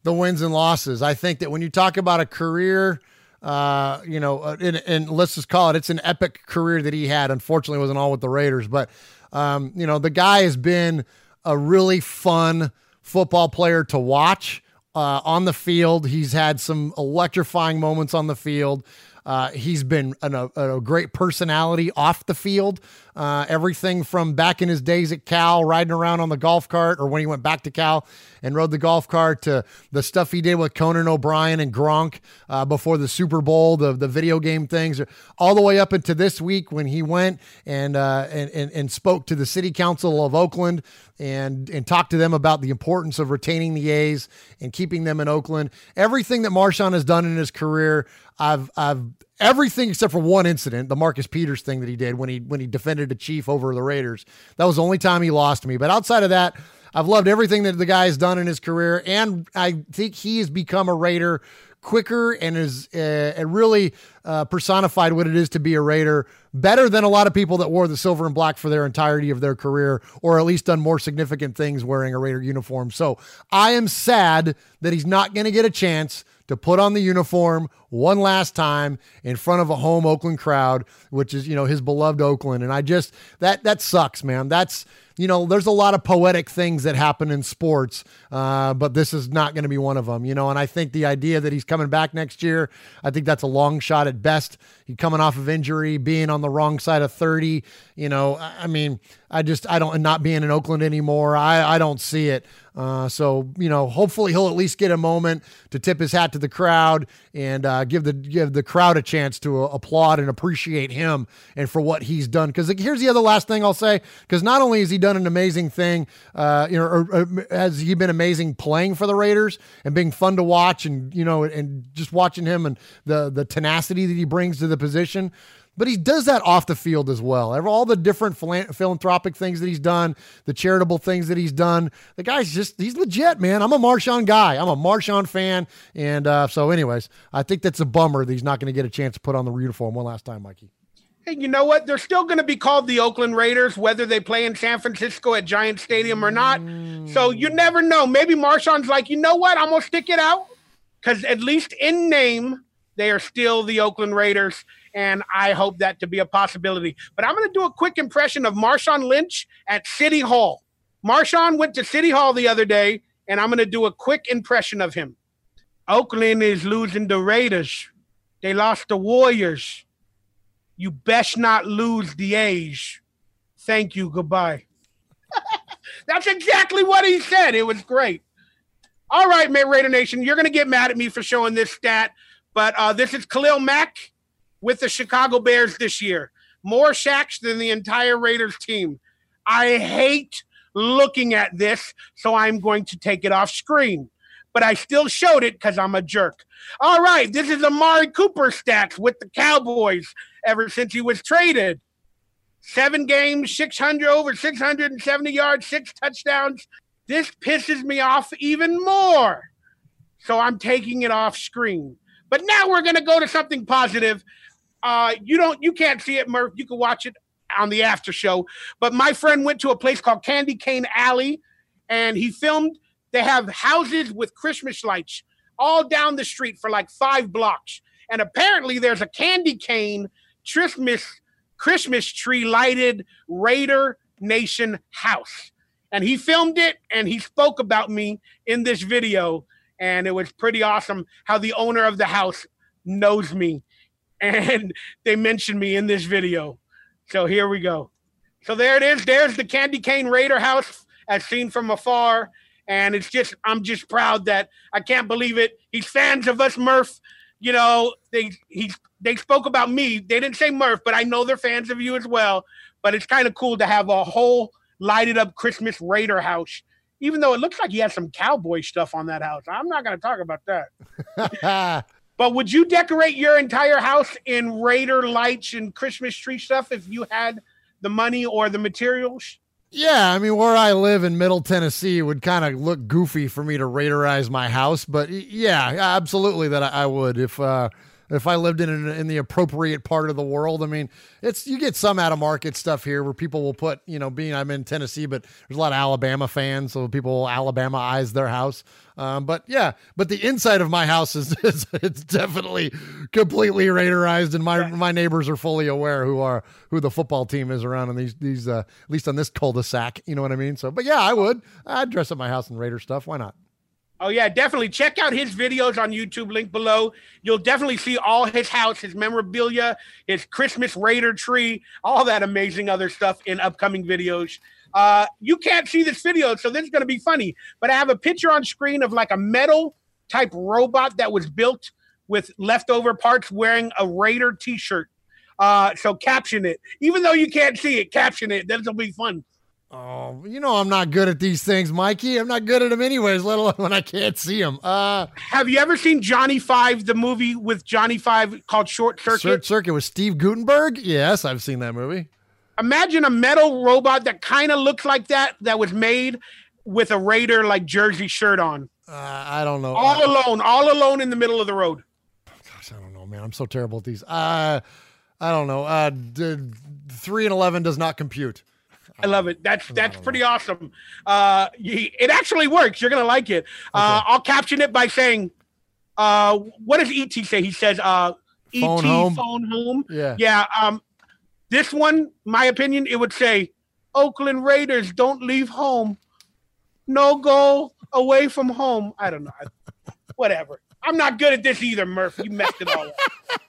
the wins and losses. I think that when you talk about a career, uh, you know, uh, and, and, let's just call it, it's an epic career that he had. Unfortunately, wasn't all with the Raiders, but um, you know, the guy has been a really fun football player to watch uh, on the field. He's had some electrifying moments on the field. Uh, he's been an, a, a, great personality off the field. Uh, everything from back in his days at Cal, riding around on the golf cart, or when he went back to Cal and rode the golf cart, to the stuff he did with Conan O'Brien and Gronk uh, before the Super Bowl, the the video game things, all the way up into this week when he went and uh, and, and and spoke to the City Council of Oakland and and talked to them about the importance of retaining the A's and keeping them in Oakland. Everything that Marshawn has done in his career, I've I've everything except for one incident, the Marcus Peters thing that he did when he when he defended a chief over the Raiders. That was the only time he lost me. But outside of that, I've loved everything that the guy has done in his career, and I think he has become a Raider quicker and is uh, really uh, personified what it is to be a Raider better than a lot of people that wore the silver and black for their entirety of their career, or at least done more significant things wearing a Raider uniform. So I am sad that he's not going to get a chance to put on the uniform one last time in front of a home Oakland crowd, which is, you know, his beloved Oakland. And I just, that, that sucks, man. That's, you know, there's a lot of poetic things that happen in sports, uh, but this is not going to be one of them, you know. And I think the idea that he's coming back next year, I think that's a long shot at best. He's coming off of injury, being on the wrong side of 30, you know, I mean, I just, I don't, and not being in Oakland anymore, I, I don't see it. Uh, so you know, hopefully he'll at least get a moment to tip his hat to the crowd and uh, give the give the crowd a chance to uh, applaud and appreciate him and for what he's done. Because here's the other last thing I'll say. Because not only has he done an amazing thing, uh, you know, or, or has he been amazing playing for the Raiders and being fun to watch, and you know, and just watching him and the the tenacity that he brings to the position but he does that off the field as well. All the different philanthropic things that he's done, the charitable things that he's done. The guy's just, he's legit, man. I'm a Marshawn guy. I'm a Marshawn fan. And uh, so, anyways, I think that's a bummer that he's not going to get a chance to put on the uniform one last time, Mikey. Hey, you know what? They're still going to be called the Oakland Raiders, whether they play in San Francisco at Giant Stadium or not. Mm. So you never know. Maybe Marshawn's like, you know what? I'm going to stick it out because at least in name, they are still the Oakland Raiders and I hope that to be a possibility. But I'm going to do a quick impression of Marshawn Lynch at City Hall. Marshawn went to City Hall the other day, and I'm going to do a quick impression of him. Oakland is losing the Raiders. They lost the Warriors. You best not lose the A's. Thank you. Goodbye. (laughs) That's exactly what he said. It was great. All right, Raider Nation, you're going to get mad at me for showing this stat, but uh, this is Khalil Mack with the Chicago Bears this year. More sacks than the entire Raiders team. I hate looking at this, so I'm going to take it off screen. But I still showed it because I'm a jerk. All right, this is Amari Cooper stats with the Cowboys ever since he was traded. Seven games, 600 over 670 yards, six touchdowns. This pisses me off even more. So I'm taking it off screen. But now we're going to go to something positive uh, you don't, you can't see it, Murph. You can watch it on the after show. But my friend went to a place called Candy Cane Alley, and he filmed. They have houses with Christmas lights all down the street for like five blocks, and apparently there's a candy cane Christmas Christmas tree lighted Raider Nation house. And he filmed it and he spoke about me in this video. And it was pretty awesome how the owner of the house knows me and they mentioned me in this video. So here we go. So there it is. There's the Candy Cane Raider house as seen from afar. And it's just, I'm just proud that I can't believe it. He's fans of us, Murph. You know, they he they spoke about me. They didn't say Murph, but I know they're fans of you as well. But it's kind of cool to have a whole lighted up Christmas Raider house, even though it looks like he has some cowboy stuff on that house. I'm not going to talk about that. (laughs) But would you decorate your entire house in Raider lights and Christmas tree stuff if you had the money or the materials? Yeah, I mean, where I live in Middle Tennessee would kind of look goofy for me to Raiderize my house, but yeah, absolutely that I would if uh, if I lived in in the appropriate part of the world. I mean, it's you get some out of market stuff here where people will put, you know, being I'm in Tennessee, but there's a lot of Alabama fans, so people Alabama eyes their house. Um, but yeah, but the inside of my house is, (laughs) is it's definitely completely Raiderized, and my my neighbors are fully aware who are who the football team is around in these these uh, at least on this cul-de-sac. You know what I mean? So, but yeah, I would. I'd dress up my house in Raider stuff. Why not? Oh yeah, definitely check out his videos on YouTube. Link below. You'll definitely see all his house, his memorabilia, his Christmas Raider tree, all that amazing other stuff in upcoming videos. Uh, you can't see this video, so this is going to be funny. But I have a picture on screen of like a metal type robot that was built with leftover parts, wearing a Raider T-shirt. Uh, so caption it, even though you can't see it. Caption it. This will be fun. Oh, you know I'm not good at these things, Mikey. I'm not good at them anyways, let alone when I can't see them. Uh, Have you ever seen Johnny Five, the movie with Johnny Five called Short Circuit? Short Circuit with Steve Guttenberg? Yes, I've seen that movie. Imagine a metal robot that kind of looks like that, that was made with a Raider like jersey shirt on. Uh, I don't know. All alone, all alone in the middle of the road. Gosh, I don't know, man. I'm so terrible at these. Uh, I don't know. Uh, d- three and eleven does not compute. I love it. That's that's pretty awesome. Uh, it actually works. You're gonna like it. Uh, I'll caption it by saying, Uh, what does ET say? He says, uh, ET Phone home. phone home. Yeah. Yeah. Um, this one, my opinion, it would say, Oakland Raiders don't leave home. No goal away from home. I don't know. Whatever. I'm not good at this either, Murph. You messed it all up. (laughs)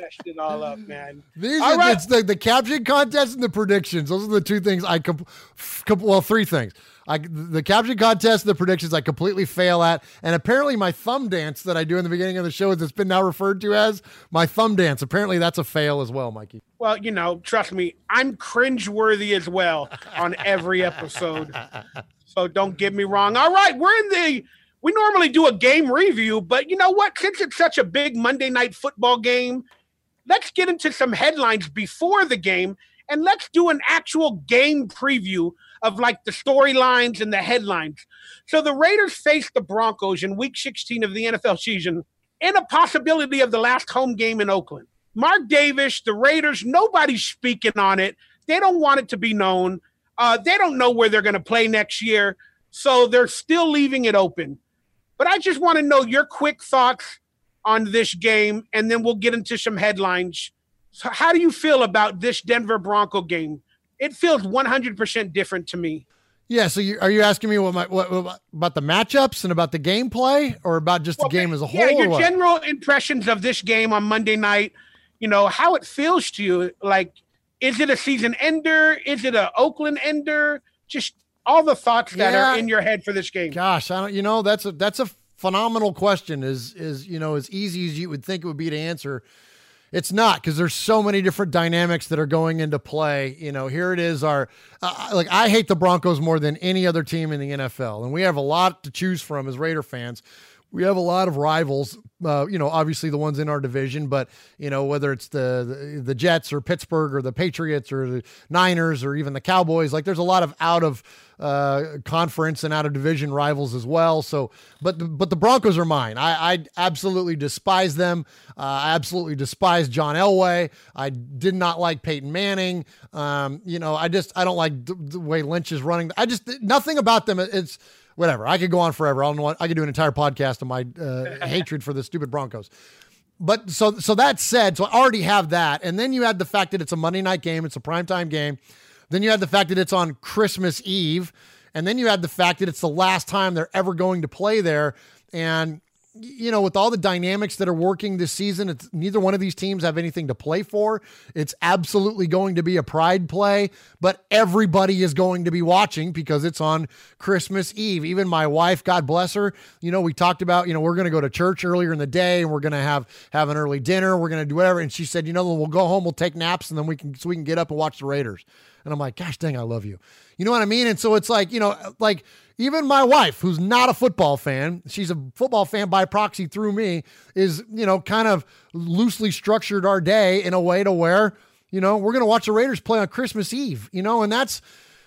messed it all up, man. These All are right. the, the caption contest and the predictions. Those are the two things I com- f- com- well, three things. I the caption contest the predictions I completely fail at, and apparently my thumb dance that I do in the beginning of the show that's been now referred to as my thumb dance. Apparently that's a fail as well, Mikey. Well, you know, trust me, I'm cringeworthy as well on every episode. So don't get me wrong. All right, we're in the. We normally do a game review, but you know what? Since it's such a big Monday night football game, let's get into some headlines before the game and let's do an actual game preview of like the storylines and the headlines. So the Raiders face the Broncos in week 16 of the NFL season and a possibility of the last home game in Oakland. Mark Davis, the Raiders, nobody's speaking on it. They don't want it to be known. Uh, they don't know where they're going to play next year. So they're still leaving it open. But I just want to know your quick thoughts on this game, and then we'll get into some headlines. So, how do you feel about this Denver Bronco game? It feels 100% different to me. Yeah. So you, are you asking me what, my, what, what about the matchups and about the gameplay, or about just the game as a whole? Yeah, your general impressions of this game on Monday night, you know, how it feels to you. Like, is it a season ender? Is it a Oakland ender? Just all the thoughts that Yeah. are in your head for this game. Gosh, I don't. You know, that's a that's a phenomenal question. Is is you know as easy as you would think it would be to answer. It's not because there's so many different dynamics that are going into play. You know, here it is. Our uh, like I hate the Broncos more than any other team in the NFL, and we have a lot to choose from as Raider fans. We have a lot of rivals. Uh, you know, obviously the ones in our division, but you know whether it's the, the the Jets or Pittsburgh or the Patriots or the Niners or even the Cowboys. Like there's a lot of out of uh, conference and out of division rivals as well. So, but the, but the Broncos are mine. I, I absolutely despise them. Uh, I absolutely despise John Elway. I did not like Peyton Manning. Um, you know, I just I don't like the, the way Lynch is running. I just nothing about them. It's whatever. I could go on forever. I don't want. I could do an entire podcast on my uh, (laughs) hatred for the stupid Broncos but so so that said, so I already have that, and then you add the fact that it's a Monday night game, it's a primetime game. Then you add the fact that it's on Christmas Eve, and then you add the fact that it's the last time they're ever going to play there. And you know, with all the dynamics that are working this season, it's neither one of these teams have anything to play for. It's absolutely going to be a pride play, but everybody is going to be watching because it's on Christmas Eve. Even my wife, God bless her, you know, we talked about, you know, we're going to go to church earlier in the day and we're going to have have an early dinner, we're going to do whatever, and she said, you know, we'll go home, we'll take naps, and then we can so we can get up and watch the Raiders. And I'm like, gosh dang, I love you. You know what I mean? And so it's like, you know, like even my wife, who's not a football fan, she's a football fan by proxy through me, is, you know, kind of loosely structured our day in a way to where, you know, we're going to watch the Raiders play on Christmas Eve, you know, and that's,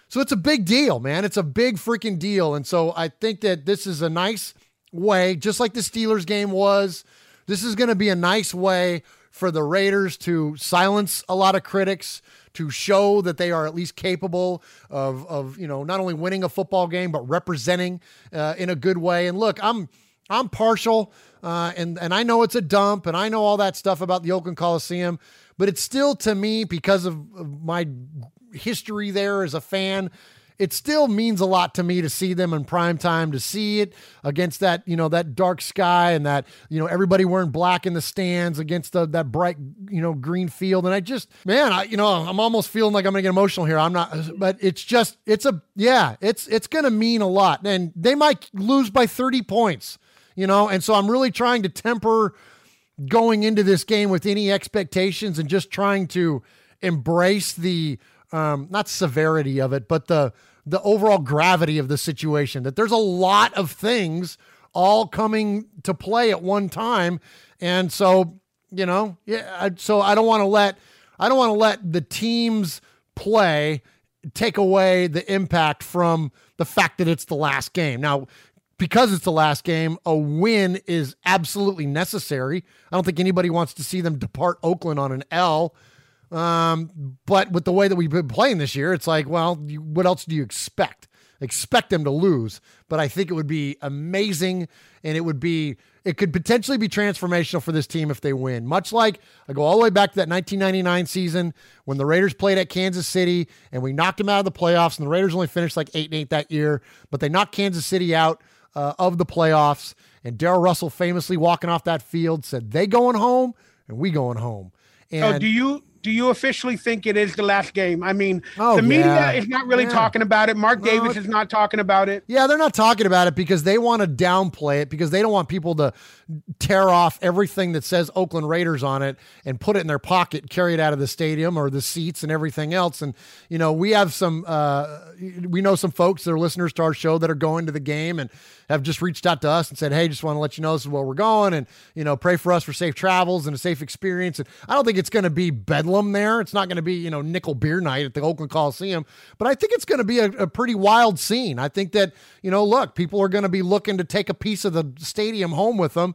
so it's a big deal, man. It's a big freaking deal. And so I think that this is a nice way, just like the Steelers game was, this is going to be a nice way for the Raiders to silence a lot of critics, to show that they are at least capable of, of you know, not only winning a football game, but representing uh, in a good way. And look, I'm, I'm partial, uh, and and I know it's a dump, and I know all that stuff about the Oakland Coliseum, but it's still to me because of, of my history there as a fan. It still means a lot to me to see them in prime time, to see it against that, you know, that dark sky and that, you know, everybody wearing black in the stands against the, that bright, you know, green field. And I just, man, I, you know, I'm almost feeling like I'm gonna get emotional here. I'm not, but it's just, it's a, yeah, it's, it's gonna mean a lot. And they might lose by 30 points, you know, and so I'm really trying to temper going into this game with any expectations and just trying to embrace the um, not severity of it, but the the overall gravity of the situation. That there's a lot of things all coming to play at one time, and so you know, yeah. I- So I don't want to let I don't want to let the teams play take away the impact from the fact that it's the last game. Now, because it's the last game, a win is absolutely necessary. I don't think anybody wants to see them depart Oakland on an L. Um, but with the way that we've been playing this year, it's like, well, you, what else do you expect? Expect them to lose, but I think it would be amazing, and it would be it could potentially be transformational for this team if they win. Much like I go all the way back to that 1999 season when the Raiders played at Kansas City and we knocked them out of the playoffs, and the Raiders only finished like eight and eight that year, but they knocked Kansas City out uh, of the playoffs. And Darrell Russell famously walking off that field said, "They going home, and we going home." Oh, do you do you officially think it is the last game? I mean, Oh, the media yeah. is not really Yeah. talking about it. Mark No, Davis is not talking about it. Yeah, they're not talking about it because they want to downplay it because they don't want people to tear off everything that says Oakland Raiders on it and put it in their pocket, carry it out of the stadium or the seats and everything else. And you know, we have some, uh, we know some folks that are listeners to our show that are going to the game and have just reached out to us and said, "Hey, just want to let you know this is where we're going, and you know, pray for us for safe travels and a safe experience." And I don't think it's going to be bedlam there. It's not going to be you know nickel beer night at the Oakland Coliseum, but I think it's going to be a, a pretty wild scene. I think that you know, look, people are going to be looking to take a piece of the stadium home with them.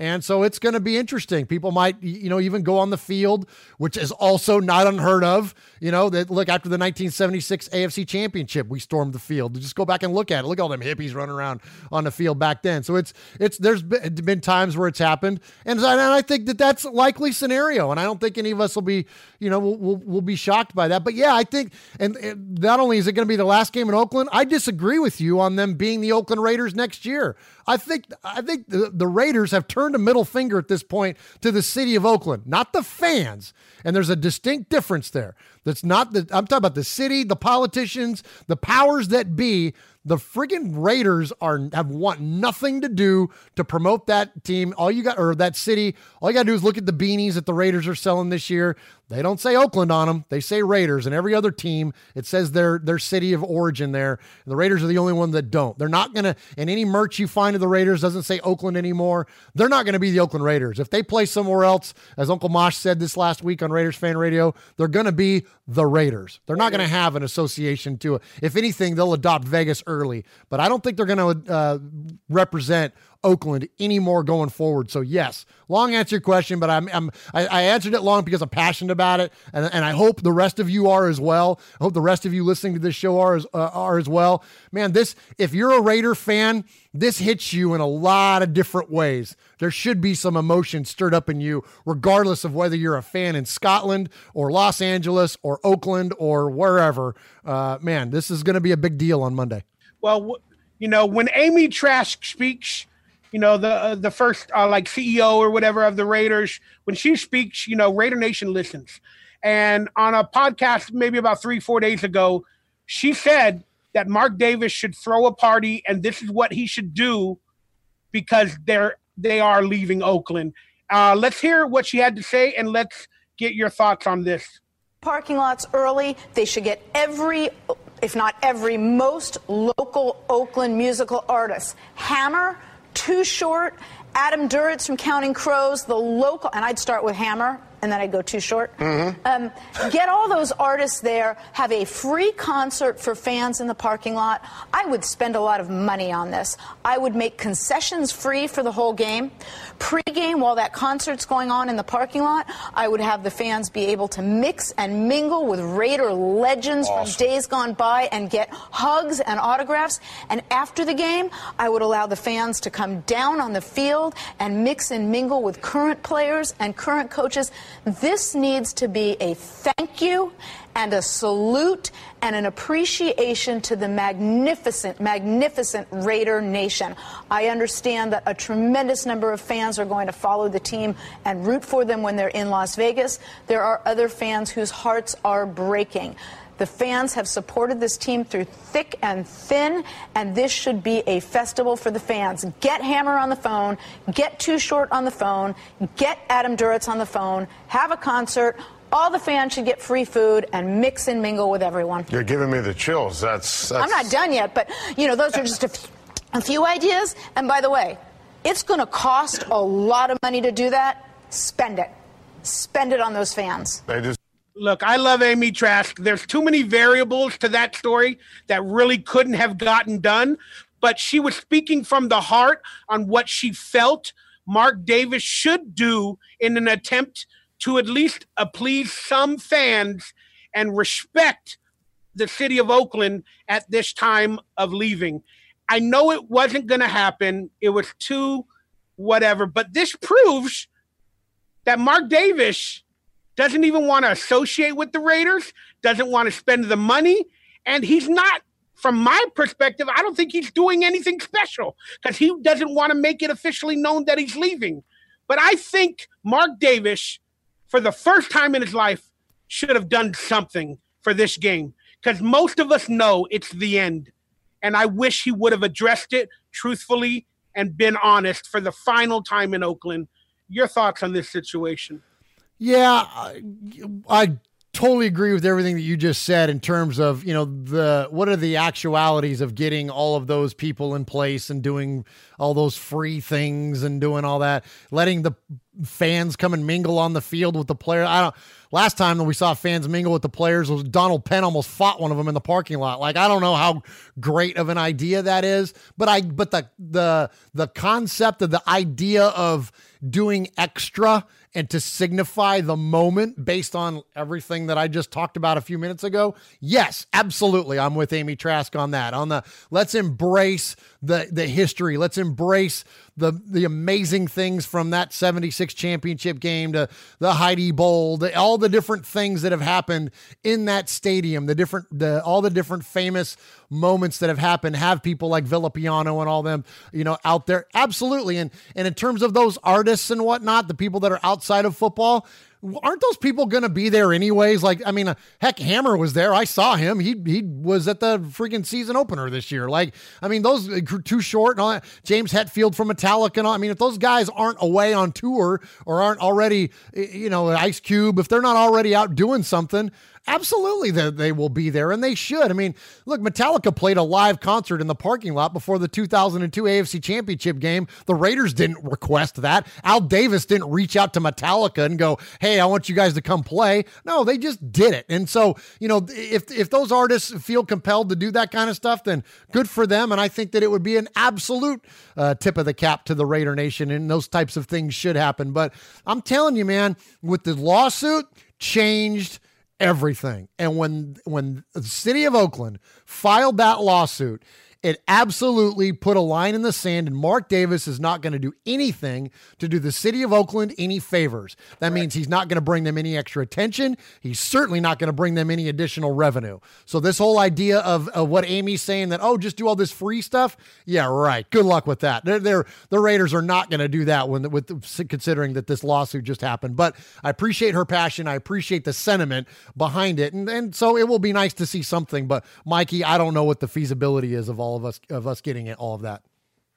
And so it's going to be interesting. People might, you know, even go on the field, which is also not unheard of. You know, that look after the 1976 AFC Championship, we stormed the field. Just go back and look at it. Look at all them hippies running around on the field back then. So it's it's there's been, times where it's happened, and, I- think that that's a likely scenario. And I don't think any of us will be, you know, will will will be shocked by that. But yeah, I think, and, and not only is it going to be the last game in Oakland, I disagree with you on them being the Oakland Raiders next year. I think I think the, the Raiders have turned a middle finger at this point to the city of Oakland, not the fans. And there's a distinct difference there. That's not the I'm talking about the city, the politicians, the powers that be. The friggin' Raiders are have want nothing to do to promote that team. All you got or that city, all you got to do is look at the beanies that the Raiders are selling this year. They don't say Oakland on them. They say Raiders, and every other team it says their their city of origin there. And the Raiders are the only one that don't. They're not gonna. And any merch you find of the Raiders doesn't say Oakland anymore. They're not gonna be the Oakland Raiders. If they play somewhere else, as Uncle Mosh said this last week on Raiders Fan Radio, they're gonna be the Raiders. They're not gonna have an association to it. If anything, they'll adopt Vegas early, but I don't think they're gonna uh, represent Oakland anymore going forward. So yes, long answer your question, but I'm, I'm I, I answered it long because I'm passionate about it, and, and I hope the rest of you are as well. I hope the rest of you listening to this show are as uh, are as well. Man, this if you're a Raider fan, this hits you in a lot of different ways. There should be some emotion stirred up in you, regardless of whether you're a fan in Scotland or Los Angeles or Oakland or wherever. Uh, man, this is going to be a big deal on Monday. Well, you know, when Amy Trask speaks, you know, the uh, the first uh, like CEO or whatever of the Raiders, when she speaks, you know, Raider Nation listens. And on a podcast maybe about three four days ago, she said that Mark Davis should throw a party, and this is what he should do because they're they are leaving Oakland. Uh, let's hear what she had to say, and let's get your thoughts on this. parking lots early. They should get every, if not every, most local Oakland musical artists. Hammer, Too Short, Adam Duritz from Counting Crows, the local, and I'd start with Hammer. And then I'd go too short. Um, get all those artists there. Have a free concert for fans in the parking lot. I would spend a lot of money on this. I would make concessions free for the whole game. Pre-game, while that concert's going on in the parking lot, I would have the fans be able to mix and mingle with Raider legends from days gone by and get hugs and autographs. And after the game, I would allow the fans to come down on the field and mix and mingle with current players and current coaches. This needs to be a thank you and a salute and an appreciation to the magnificent, magnificent Raider Nation. I understand that a tremendous number of fans are going to follow the team and root for them when they're in Las Vegas. There are other fans whose hearts are breaking. The fans have supported this team through thick and thin, and this should be a festival for the fans. Get Hammer on the phone, get Too Short on the phone, get Adam Duritz on the phone, have a concert. All the fans should get free food and mix and mingle with everyone. You're giving me the chills. That's, that's I'm not done yet, but you know, those are just a, f- a few ideas. And by the way, it's going to cost a lot of money to do that. Spend it. Spend it on those fans. Look, I love Amy Trask. There's too many variables to that story that really couldn't have gotten done, but she was speaking from the heart on what she felt Mark Davis should do in an attempt to at least please some fans and respect the city of Oakland at this time of leaving. I know it wasn't going to happen. It was too whatever. But this proves that Mark Davis doesn't even want to associate with the Raiders, doesn't want to spend the money, and he's not. From my perspective, I don't think he's doing anything special because he doesn't want to make it officially known that he's leaving. But I think Mark Davis, for the first time in his life, should have done something for this game because most of us know it's the end. And I wish he would have addressed it truthfully and been honest for the final time in Oakland. Your thoughts on this situation? Yeah, I, I totally agree with everything that you just said in terms of you know the what are the actualities of getting all of those people in place and doing all those free things and doing all that letting the fans come and mingle on the field with the player i don't last time that we saw fans mingle with the players was donald penn almost fought one of them in the parking lot like i don't know how great of an idea that is but i but the the the concept of the idea of doing extra and to signify the moment based on everything that I just talked about a few minutes ago, yes, absolutely. I'm with Amy Trask on that. On the let's embrace the the history. Let's embrace the the amazing things from that 76 championship game to the Heidi Bowl, the, all the different things that have happened in that stadium, the different the all the different famous moments that have happened have people like Villapiano and all them, you know, out there. Absolutely. And and in terms of those artists and whatnot, the people that are outside of football, aren't those people going to be there anyways? Like, I mean, uh, heck, Hammer was there. I saw him. He he was at the freaking season opener this year. Like, I mean, those uh, too short and all that. James Hetfield from Metallica and all. I mean, if those guys aren't away on tour or aren't already, you know, Ice Cube, if they're not already out doing something, Absolutely, that they will be there, and they should. I mean, look, Metallica played a live concert in the parking lot before the 2002 AFC Championship game. The Raiders didn't request that. Al Davis didn't reach out to Metallica and go, "Hey, I want you guys to come play." No, they just did it. And so, you know, if if those artists feel compelled to do that kind of stuff, then good for them. And I think that it would be an absolute uh, tip of the cap to the Raider Nation, and those types of things should happen. But I'm telling you, man, with the lawsuit changed everything. And when when the city of Oakland filed that lawsuit, it absolutely put a line in the sand, and Mark Davis is not going to do anything to do the city of Oakland any favors. That right. means he's not going to bring them any extra attention. He's certainly not going to bring them any additional revenue. So, this whole idea of, of what Amy's saying that, oh, just do all this free stuff, yeah, right. Good luck with that. They're, they're the Raiders are not going to do that when with considering that this lawsuit just happened. But I appreciate her passion. I appreciate the sentiment behind it, and and so it will be nice to see something. But Mikey, I don't know what the feasibility is of all all of us of us getting it, all of that.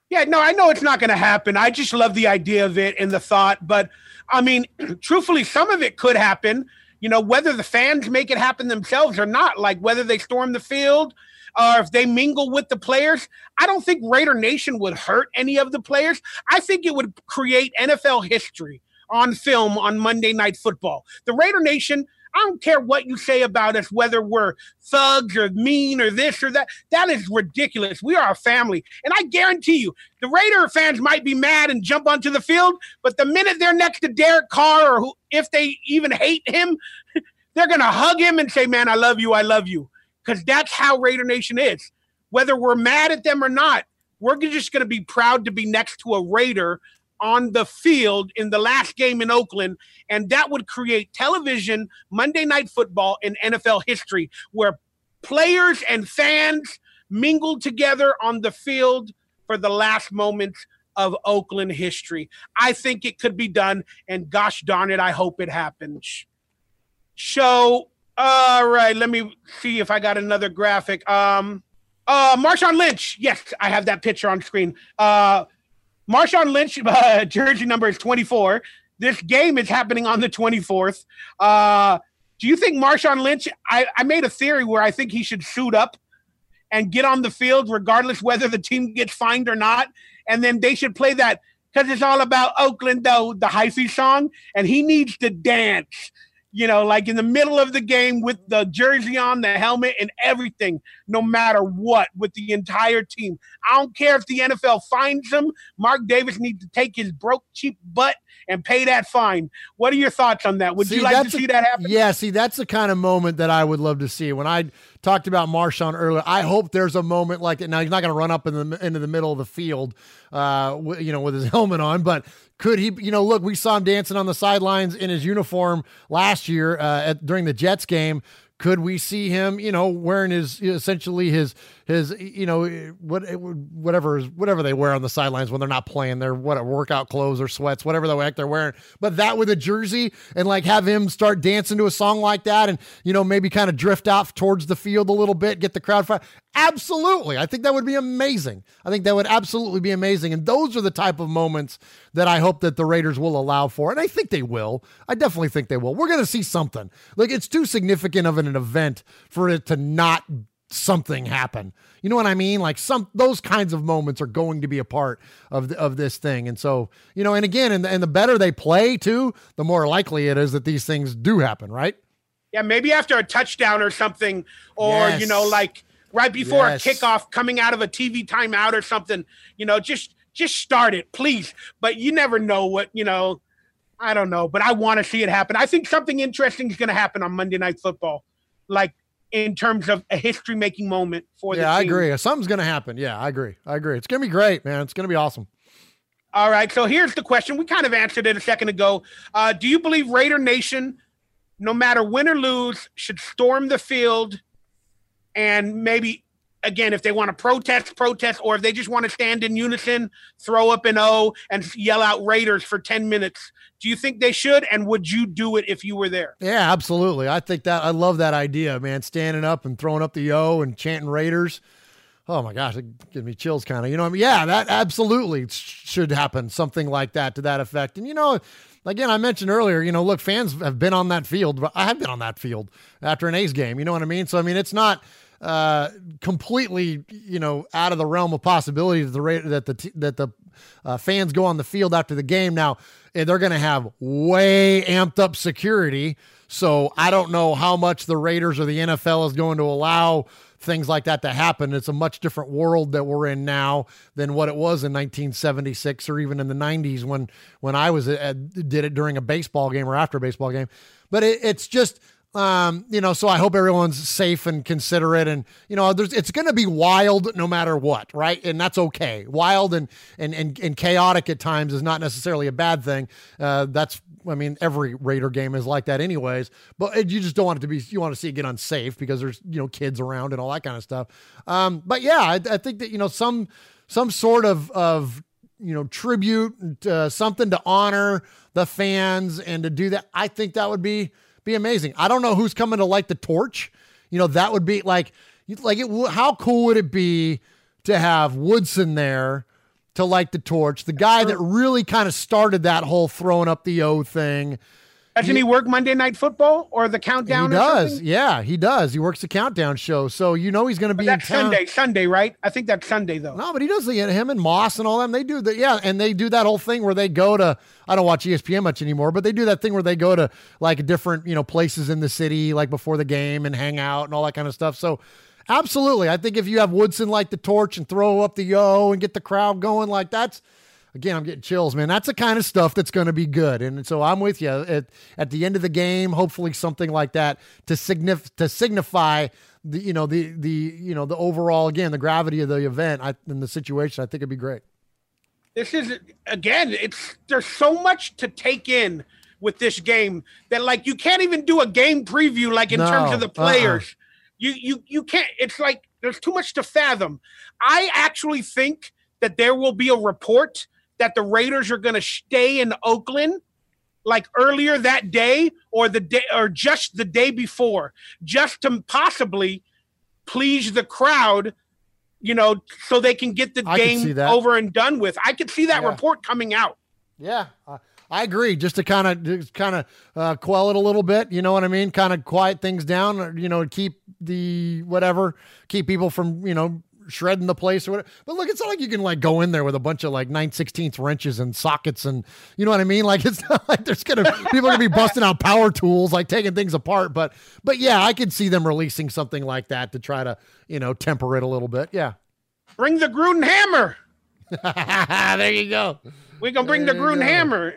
Yeah, no, I know it's not going to happen. I just love the idea of it and the thought. But I mean, (clears throat) truthfully, some of it could happen. You know, whether the fans make it happen themselves or not, like whether they storm the field or if they mingle with the players. I don't think Raider Nation would hurt any of the players. I think it would create NFL history on film on Monday Night Football. The Raider Nation I don't care what you say about us, whether we're thugs or mean or this or that. That is ridiculous. We are a family. And I guarantee you, the Raider fans might be mad and jump onto the field, but the minute they're next to Derek Carr or who, if they even hate him, (laughs) they're going to hug him and say, Man, I love you. I love you. Because that's how Raider Nation is. Whether we're mad at them or not, we're just going to be proud to be next to a Raider on the field in the last game in Oakland. And that would create television, Monday Night Football in NFL history, where players and fans mingled together on the field for the last moments of Oakland history. I think it could be done. And gosh darn it, I hope it happens. So, all right, let me see if I got another graphic. Um, uh, Marshawn Lynch. Yes, I have that picture on screen. Uh, Marshawn Lynch (laughs) uh, jersey number is 24. This game is happening on the 24th. Uh, do you think Marshawn Lynch? I, I made a theory where I think he should suit up and get on the field, regardless whether the team gets fined or not. And then they should play that because it's all about Oakland, though, the hyphy song. And he needs to dance you know, like in the middle of the game with the jersey on, the helmet, and everything, no matter what, with the entire team. I don't care if the NFL finds him. Mark Davis needs to take his broke, cheap butt and pay that fine. What are your thoughts on that? Would see, you like to see that happen? Yeah, see, that's the kind of moment that I would love to see. When I talked about Marshawn earlier. I hope there's a moment like that. Now he's not going to run up in the into the middle of the field, uh, you know, with his (laughs) helmet on, but could he? You know, look, we saw him dancing on the sidelines in his uniform last year uh, at, during the Jets game. Could we see him, you know, wearing his essentially his his you know eh, what eh, whatever whatever they wear on the sidelines when they're not playing their what workout clothes or sweats whatever the heck they're wearing. But that with a jersey and like have him start dancing to a song like that and you know maybe kind of drift off towards the field a little bit get the crowd fired absolutely. I think that would be amazing. I think that would absolutely be amazing. And those are the type of moments that I hope that the Raiders will allow for and I think they will. I definitely think they will. We're going to see something. Like it's too significant of an event for it to not something happen. You know what I mean? Like some those kinds of moments are going to be a part of the, of this thing. And so, you know, and again, and the, and the better they play too, the more likely it is that these things do happen, right? Yeah, maybe after a touchdown or something or yes. you know like right before yes. a kickoff coming out of a TV timeout or something, you know, just just start it, please. But you never know what, you know, I don't know, but I want to see it happen. I think something interesting is going to happen on Monday Night Football. Like in terms of a history making moment for yeah, the Yeah, I agree. Something's going to happen. Yeah, I agree. I agree. It's going to be great, man. It's going to be awesome. All right. So here's the question. We kind of answered it a second ago. Uh, do you believe Raider Nation, no matter win or lose, should storm the field and maybe again, if they want to protest, protest, or if they just want to stand in unison, throw up an O and yell out Raiders for 10 minutes. Do you think they should? And would you do it if you were there? Yeah, absolutely. I think that I love that idea, man. Standing up and throwing up the O and chanting Raiders. Oh my gosh, it gives me chills kind of. You know, I mean, yeah, that absolutely should happen. Something like that to that effect. And you know, again, I mentioned earlier, you know, look, fans have been on that field, but I have been on that field after an A's game. You know what I mean? So I mean, it's not uh, completely, you know, out of the realm of possibility that the that the that the uh, fans go on the field after the game. Now eh, they're going to have way amped up security, so I don't know how much the Raiders or the NFL is going to allow things like that to happen. It's a much different world that we're in now than what it was in 1976 or even in the 90s when when I was uh, did it during a baseball game or after a baseball game. But it, it's just um, you know, so I hope everyone's safe and considerate, and you know, there's it's going to be wild no matter what, right? And that's okay. Wild and and and, and chaotic at times is not necessarily a bad thing. Uh, that's, I mean, every Raider game is like that, anyways. But you just don't want it to be. You want to see it get unsafe because there's you know kids around and all that kind of stuff. Um, but yeah, I, I think that you know some some sort of of you know tribute, uh, something to honor the fans and to do that. I think that would be be amazing. I don't know who's coming to light the torch. You know, that would be like, like it. How cool would it be to have Woodson there to light the torch? The guy that really kind of started that whole throwing up the O thing. Doesn't he, he work Monday Night Football or the countdown? He does. Yeah, he does. He works the countdown show, so you know he's going to be. that's Sunday. Sunday, right? I think that's Sunday though. No, but he does the him and Moss and all them. They do that. Yeah, and they do that whole thing where they go to. I don't watch ESPN much anymore, but they do that thing where they go to like different you know places in the city, like before the game, and hang out and all that kind of stuff. So. Absolutely. I think if you have Woodson light the torch and throw up the yo and get the crowd going, like that's again, I'm getting chills, man. That's the kind of stuff that's going to be good. And so I'm with you at, at the end of the game, hopefully something like that to signif- to signify the, you know, the, the, you know, the overall, again, the gravity of the event I, and the situation, I think it'd be great. This is again, it's, there's so much to take in with this game that like, you can't even do a game preview, like in no, terms of the uh-uh. players. Uh-uh. You, you, you can't, it's like, there's too much to fathom. I actually think that there will be a report that the Raiders are going to stay in Oakland like earlier that day or the day or just the day before just to possibly please the crowd you know so they can get the I game over and done with. I could see that yeah. report coming out. Yeah uh, i agree just to kind of kind of uh, quell it a little bit you know what i mean? Kind of quiet things down you know keep the whatever keep people from you know shredding the place or whatever. But look, it's not like you can like go in there with a bunch of like 9 16th wrenches and sockets and you know what I mean? Like (laughs) it's not like there's gonna people are gonna be busting out power tools, like taking things apart. But but yeah, I could see them releasing something like that to try to, you know, temper it a little bit. Yeah. Bring the Gruden hammer. (laughs) there you go. We can bring there the Gruden hammer.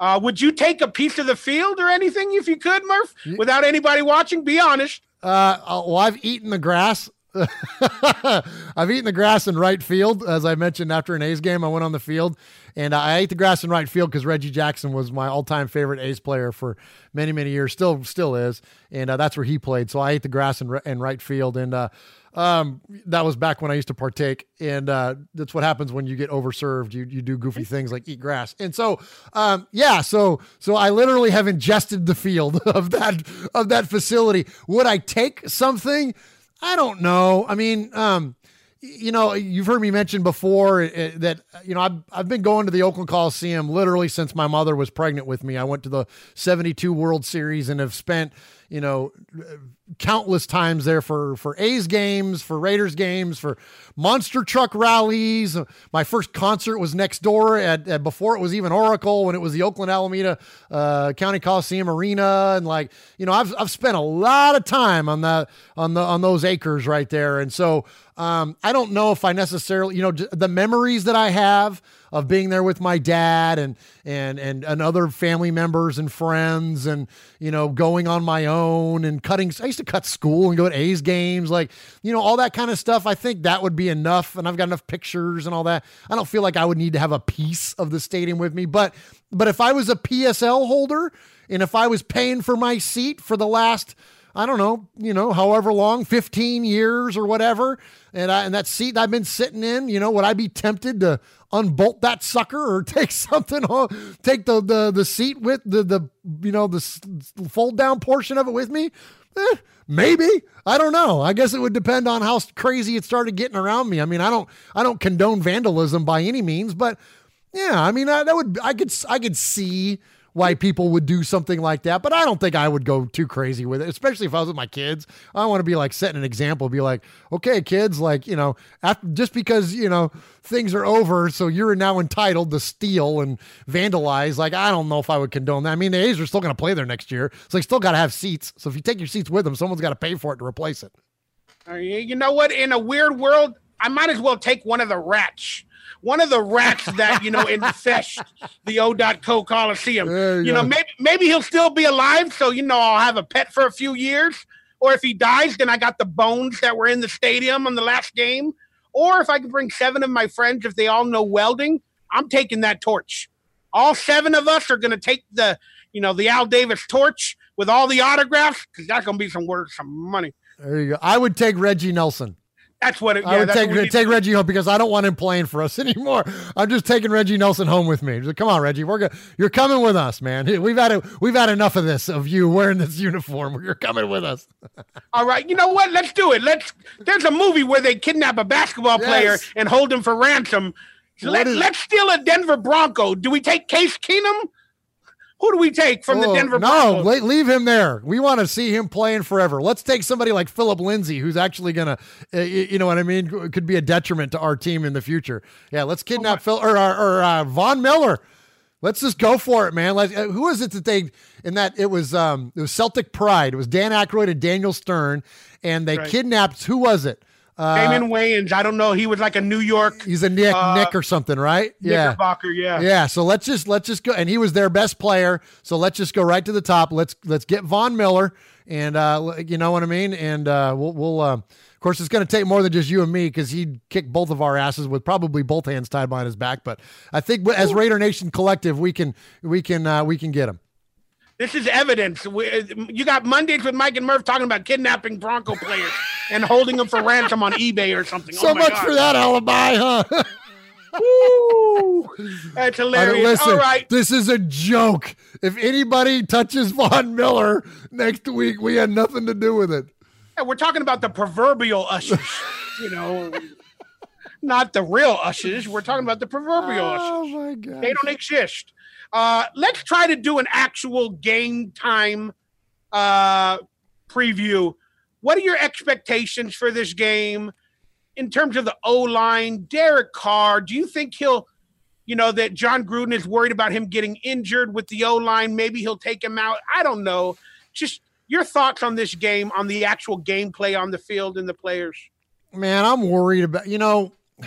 Uh, would you take a piece of the field or anything if you could, Murph, without anybody watching? Be honest. Uh, well, I've eaten the grass. (laughs) I've eaten the grass in right field, as I mentioned after an A's game. I went on the field and I ate the grass in right field because Reggie Jackson was my all-time favorite A's player for many, many years. Still, still is, and uh, that's where he played. So I ate the grass in, in right field, and uh, um, that was back when I used to partake, and uh, that's what happens when you get overserved. You you do goofy things like eat grass, and so um, yeah, so so I literally have ingested the field (laughs) of that of that facility. Would I take something? I don't know. I mean, um, you know, you've heard me mention before uh, that you know I've I've been going to the Oakland Coliseum literally since my mother was pregnant with me. I went to the '72 World Series and have spent you know, countless times there for for A's games, for Raiders games, for monster truck rallies. My first concert was next door at, at before it was even Oracle when it was the Oakland Alameda uh, County Coliseum Arena, and like you know, I've I've spent a lot of time on the on the on those acres right there, and so um, I don't know if I necessarily you know the memories that I have of being there with my dad and and and and other family members and friends and you know going on my own and cutting I used to cut school and go to A's games like you know all that kind of stuff. I think that would be enough and I've got enough pictures and all that. I don't feel like I would need to have a piece of the stadium with me but but if I was a PSL holder and if I was paying for my seat for the last I don't know, you know, however long, 15 years or whatever. And I, and that seat I've been sitting in, you know, would I be tempted to unbolt that sucker or (laughs) take something home, take the, the, the seat with the, the, you know, the fold down portion of it with me? Eh, maybe I don't know. I guess it would depend on how crazy it started getting around me. I mean, I don't, I don't condone vandalism by any means, but yeah, I mean, I, that would, I could, I could see why people would do something like that, but I don't think I would go too crazy with it, especially if I was with my kids. I want to be like setting an example, be like, okay, kids, like, you know, after, just because, you know, things are over, so you're now entitled to steal and vandalize. Like, I don't know if I would condone that. I mean, the A's are still going to play there next year, so they still got to have seats. So if you take your seats with them, someone's got to pay for it to replace it. Uh, you know what? In a weird world, I might as well take one of the rats one of the rats that you know infest the O.co Coliseum. You, you know, maybe maybe he'll still be alive, so you know I'll have a pet for a few years. Or if he dies, then I got the bones that were in the stadium on the last game. Or if I can bring seven of my friends, if they all know welding, I'm taking that torch. All seven of us are going to take the, you know, the Al Davis torch with all the autographs because that's going to be some worth some money. There you go. I would take Reggie Nelson. That's what it, yeah, I would take take Reggie home because I don't want him playing for us (laughs) anymore. I'm just taking Reggie Nelson home with me. Come on, Reggie, we're go- you're coming with us, man. (laughs) We've had a, we've had enough of this of you wearing this (laughs) uniform. You're coming with us. All right, you know what? Let's do it. Let's. There's a movie where they kidnap a basketball yes. player and hold him for ransom. let, let's steal a Denver Bronco. Do we take Case Keenum? Who do we take from oh, the Denver No, leave him there. We want to see him playing forever. Let's take somebody like Phillip Lindsay, who's actually going to, uh, you know what I mean, could be a detriment to our team in the future. Yeah, let's kidnap oh Phil or, or, or uh, Von Miller. Let's just go for it, man. Like, uh, who is it that they in that it was um it was Celtic Pride. It was Dan Aykroyd and Daniel Stern, and they right. kidnapped who was it? Uh, Damon Wayans. I don't know. He was like a New York. He's a Nick, uh, Nick or something, right? Yeah. yeah. Yeah. So let's just let's just go, and he was their best player. So let's just go right to the top. Let's let's get Von Miller, and uh, you know what I mean. And uh, we'll we'll. Uh, of course, it's going to take more than just you and me because he'd kick both of our asses with probably both hands tied behind his back. But I think as Raider Nation collective, we can we can uh, we can get him. This is evidence. You got Mondays with Mike and Murph talking about kidnapping Bronco players and holding them for ransom on eBay or something. So oh much God. for that alibi, huh? (laughs) Woo! That's hilarious. Listen, All right. This is a joke. If anybody touches Von Miller next week, we had nothing to do with it. Yeah, we're talking about the proverbial ushers, (laughs) you know, not the real ushers. We're talking about the proverbial oh, ushers. Oh, my God. They don't exist. Uh, let's try to do an actual game time uh, preview. What are your expectations for this game in terms of the O line? Derek Carr, do you think he'll, you know, that Jon Gruden is worried about him getting injured with the O line? Maybe he'll take him out. I don't know. Just your thoughts on this game, on the actual gameplay on the field and the players. Man, I'm worried about, you know, (sighs)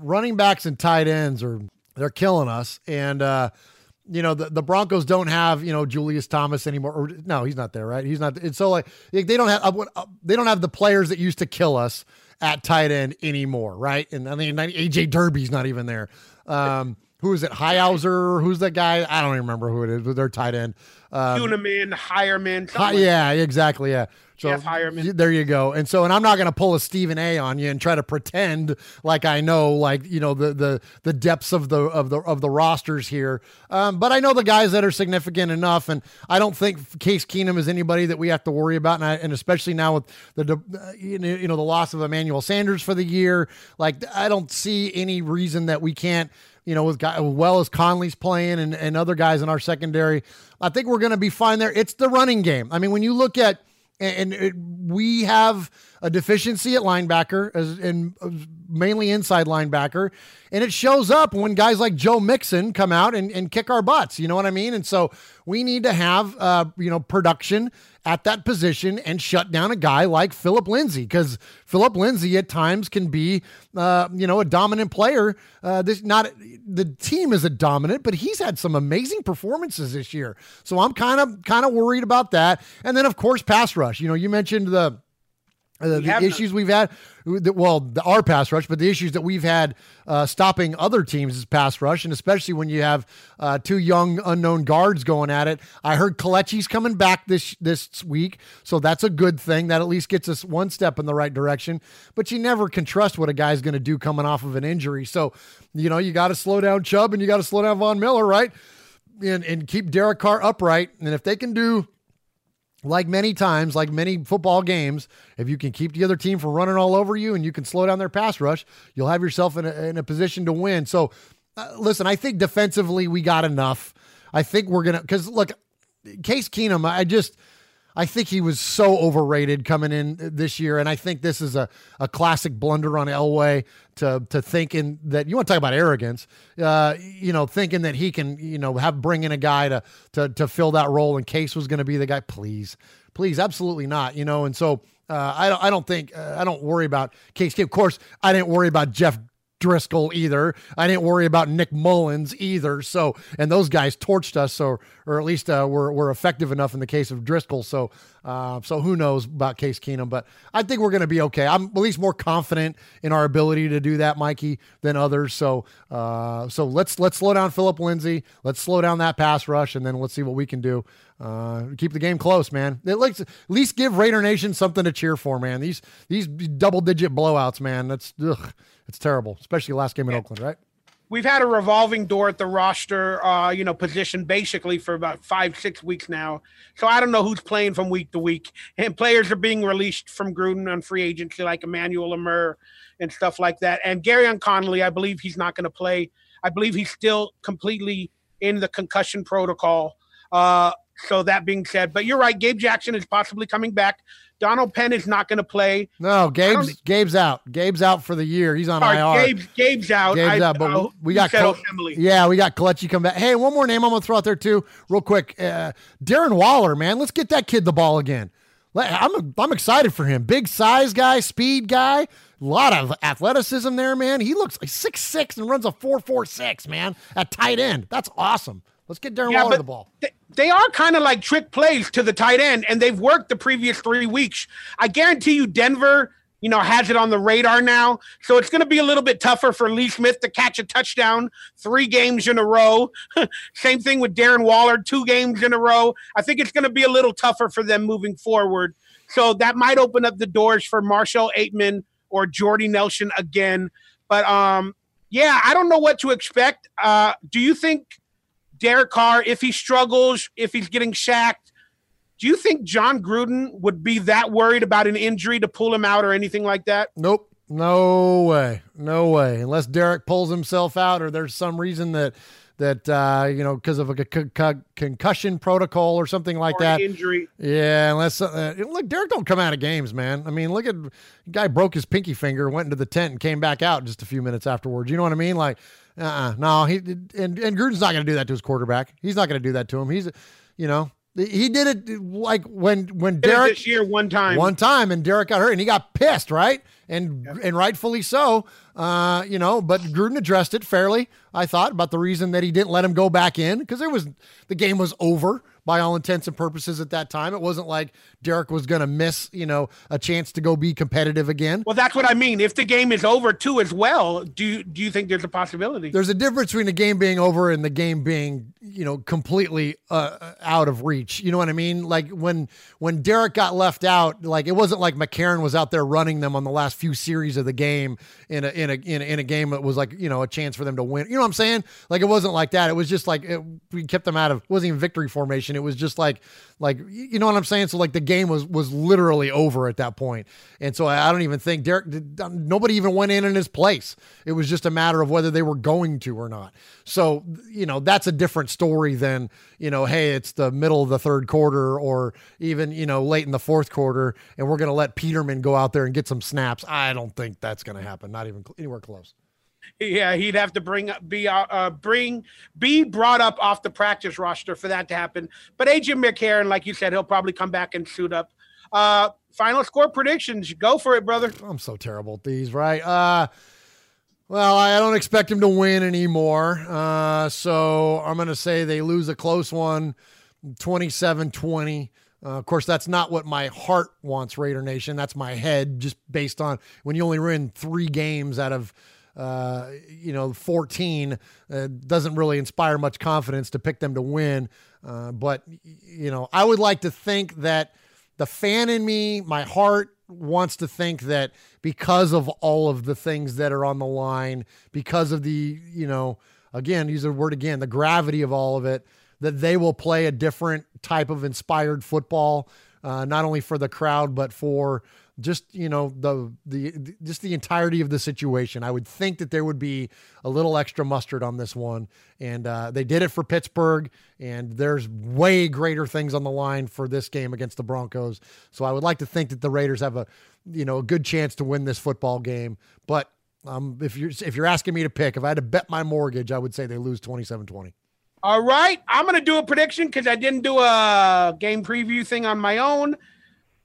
running backs and tight ends are, they're killing us. And, uh, you know the, the Broncos don't have you know Julius Thomas anymore. Or, no, he's not there, right? He's not. It's so like they don't have uh, they don't have the players that used to kill us at tight end anymore, right? And I mean AJ Derby's not even there. Um, who is it? Highhauser? Who's that guy? I don't even remember who it is, but they're tight end. Um, Kuhneman, Heuerman. Hi, yeah, exactly. Yeah. So Jeff Heuerman. there you go. And so, and I'm not going to pull a Stephen A. on you and try to pretend like I know, like you know, the the the depths of the of the of the rosters here. Um, but I know the guys that are significant enough, and I don't think Case Keenum is anybody that we have to worry about. And, I, and especially now with the you know the loss of Emmanuel Sanders for the year, like I don't see any reason that we can't you know, with guy, well as Conley's playing and, and other guys in our secondary, I think we're going to be fine there. It's the running game. I mean, when you look at and, it, we have a deficiency at linebacker as and uh, mainly inside linebacker and it shows up when guys like joe mixon come out and, and kick our butts you know what i mean? And so we need to have uh, you know production at that position and shut down a guy like phillip lindsay because phillip lindsay at times can be uh, you know a dominant player uh, this not the team is a dominant but he's had some amazing performances this year. So i'm kind of kind of worried about that. And then of course pass rush. You know you mentioned the uh, the issues we've had, well, the, our pass rush, but the issues that we've had uh, stopping other teams is pass rush, and especially when you have uh, two young unknown guards going at it. I heard Kelechi's coming back this this week, so that's a good thing. That at least gets us one step in the right direction. But you never can trust what a guy's going to do coming off of an injury. So, you know, you got to slow down Chubb and you got to slow down Von Miller, right? And and keep Derek Carr upright. And if they can do like many times, like many football games, if you can keep the other team from running all over you and you can slow down their pass rush, you'll have yourself in a, in a position to win. So, uh, listen, I think defensively we got enough. I think we're going to, because look, Case Keenum, I just, I think he was so overrated coming in this year, and I think this is a, a classic blunder on Elway to to thinking that you want to talk about arrogance, uh, you know, thinking that he can you know have bring in a guy to to to fill that role, and Case was going to be the guy. Please, please, absolutely not, you know. And so uh, I don't I don't think uh, I don't worry about Case. Of course, I didn't worry about Jeff Driskel either. I didn't worry about Nick Mullens either. So, and those guys torched us, so or at least uh, were were effective enough in the case of Driskel. So, uh, so who knows about Case Keenum? But I think we're going to be okay. I'm at least more confident in our ability to do that, Mikey, than others. So, uh, so let's let's slow down Phillip Lindsay. Let's slow down that pass rush, and then let's see what we can do. Uh, keep the game close, man. It likes at least give Raider Nation something to cheer for, man. These these double digit blowouts, man. That's ugh. It's terrible, especially last game in yeah. Oakland, right? We've had a revolving door at the roster, uh, you know, position basically for about five, six weeks now. So I don't know who's playing from week to week. And players are being released from Gruden on free agency, like Emmanuel Lamur and stuff like that. And Gareon Conley, I believe he's not going to play. I believe he's still completely in the concussion protocol. Uh, so that being said, but you're right, Gabe Jackson is possibly coming back. Donald Penn is not going to play. No, Gabe's Gabe's out. Gabe's out for the year. He's on sorry, IR. Gabe's, Gabe's out. Gabe's I, out. But uh, we got Col- yeah, we got Kelechi come back. Hey, one more name I'm going to throw out there too, real quick. Uh, Darren Waller, man, let's get that kid the ball again. I'm I'm excited for him. Big size guy, speed guy, a lot of athleticism there, man. He looks like six six and runs a four four six, man, at tight end. That's awesome. Let's get Darren yeah, Waller the ball. Th- they are kind of like trick plays to the tight end, and they've worked the previous three weeks. I guarantee you, Denver, you know, has it on the radar now. So it's going to be a little bit tougher for Lee Smith to catch a touchdown three games in a row. (laughs) Same thing with Darren Waller, two games in a row. I think it's going to be a little tougher for them moving forward. So that might open up the doors for Marcell Ateman or Jordy Nelson again. But um, yeah, I don't know what to expect. Uh, do you think Derek Carr, if he struggles, if he's getting shacked, do you think Jon Gruden would be that worried about an injury to pull him out or anything like that? Nope. No way. No way. Unless Derek pulls himself out or there's some reason that that uh, you know because of a con- con- concussion protocol or something like or that. Injury. Yeah, unless uh, look, Derek don't come out of games, man. I mean, look at guy broke his pinky finger, went into the tent, and came back out just a few minutes afterwards. You know what I mean? Like uh-uh. No, he and and Gruden's not going to do that to his quarterback. He's not going to do that to him. He's, you know, He did it like when when Derek this year one time. one time and Derek got hurt and he got pissed, right? And and rightfully so. Uh, you know, but Gruden addressed it fairly, I thought, about the reason that he didn't let him go back in because there was the game was over by all intents and purposes at that time. It wasn't like Derek was going to miss, you know, a chance to go be competitive again. Well, that's what I mean. If the game is over too, as well, do you, do you think there's a possibility? There's a difference between the game being over and the game being, you know, completely uh, out of reach. You know what I mean? Like when when Derek got left out, like it wasn't like McCarron was out there running them on the last few series of the game in a in a in a, in a game that was like you know a chance for them to win. You know what I'm saying? Like it wasn't like that. It was just like it, we kept them out of. It wasn't even victory formation. It was just like like you know what I'm saying. So like the game was was literally over at that point. And so I, I don't even think Derek. Um, nobody even went in in his place. It was just a matter of whether they were going to or not. So you know that's a different story than you know. Hey, it's the middle of the third quarter or even you know late in the fourth quarter, and we're going to let Peterman go out there and get some snaps. I don't think that's going to happen. Not even anywhere close. Yeah, he'd have to bring be uh, uh, bring be brought up off the practice roster for that to happen. But AJ McCarron, like you said, he'll probably come back and suit up. Uh, final score predictions. Go for it, brother. I'm so terrible at these, right? Uh, well, I don't expect him to win anymore. Uh, so I'm going to say they lose a close one, 27 20. Uh, of course, that's not what my heart wants, Raider Nation. That's my head, just based on when you only win three games out of uh, you know, 14 uh, doesn't really inspire much confidence to pick them to win. Uh, but, you know, I would like to think that the fan in me, my heart wants to think that because of all of the things that are on the line, because of the, you know, again, use the word again, the gravity of all of it, that they will play a different type of inspired football, uh, not only for the crowd, but for just you know the, the just the entirety of the situation. I would think that there would be a little extra mustard on this one, and uh, they did it for Pittsburgh, and there's way greater things on the line for this game against the Broncos. So I would like to think that the Raiders have a you know a good chance to win this football game, but. Um, if you're if you're asking me to pick, if I had to bet my mortgage, I would say they lose 27-20. All right, I'm going to do a prediction because I didn't do a game preview thing on my own.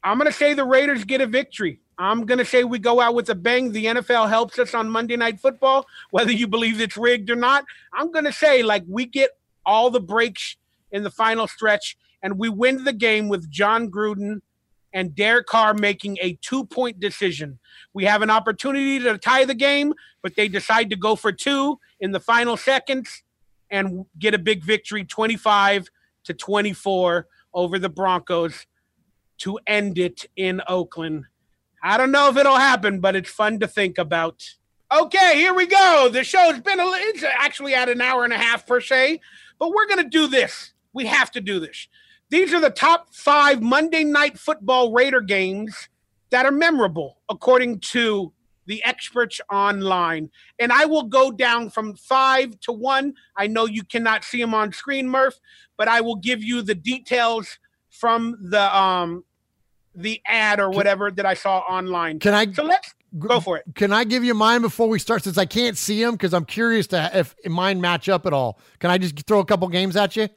I'm going to say the Raiders get a victory. I'm going to say we go out with a bang. The NFL helps us on Monday Night Football, (laughs) whether you believe it's rigged or not. I'm going to say, like, we get all the breaks in the final stretch and we win the game with Jon Gruden and Derek Carr making a two point decision. We have an opportunity to tie the game, but they decide to go for two in the final seconds and get a big victory 25 to 24 over the Broncos to end it in Oakland. I don't know if it'll happen, but it's fun to think about. Okay, here we go. The show's been a, it's actually at an hour and a half per se, but we're going to do this. We have to do this. These are the top five Monday night football Raider games that are memorable, according to the experts online. And I will go down from five to one. I know you cannot see them on screen, Murph, but I will give you the details from the um the ad or whatever that I saw online. Can I So let's go for it. Can I give you mine before we start since I can't see them because I'm curious to if mine match up at all. Can I just throw a couple games at you?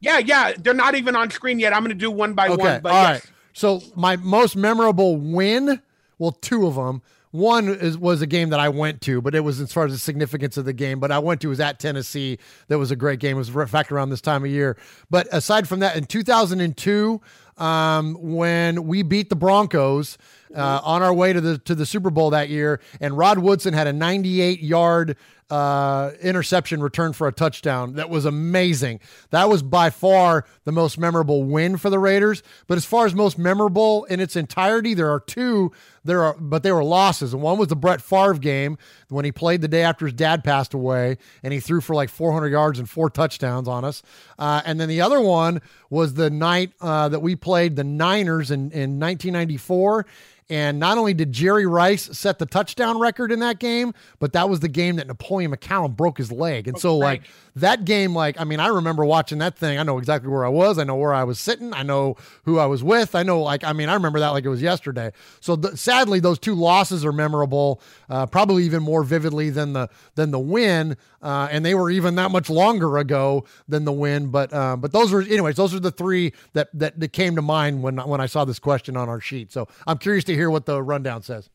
Yeah, yeah. They're not even on screen yet. I'm going to do one by Okay. one. But all yes. right. So my most memorable win, well, two of them. One is was a game that I went to, but it was as far as the significance of the game. But I went to was at Tennessee. That was a great game. It was in fact around this time of year. But aside from that, in 2002, um, when we beat the Broncos uh, on our way to the to the Super Bowl that year, and Rod Woodson had a 98 yard uh, interception return for a touchdown. That was amazing. That was by far the most memorable win for the Raiders. But as far as most memorable in its entirety, there are two. There are, but they were losses. And one was the Brett Favre game when he played the day after his dad passed away, and he threw for like 400 yards and four touchdowns on us. Uh, and then the other one was the night uh, that we played the Niners in in 1994 And not only did Jerry Rice set the touchdown record in that game, but that was the game that Napoleon McCallum broke his leg. And so, like, that game, like, I mean, I remember watching that thing. I know exactly where I was. I know where I was sitting. I know who I was with. I know, like, I mean, I remember that like it was yesterday. So, th- sadly, those two losses are memorable, uh, probably even more vividly than the than the win. Uh, and they were even that much longer ago than the win. But uh, but those were, anyways, those are the three that, that that came to mind when when I saw this question on our sheet. So I'm curious to hear what the rundown says.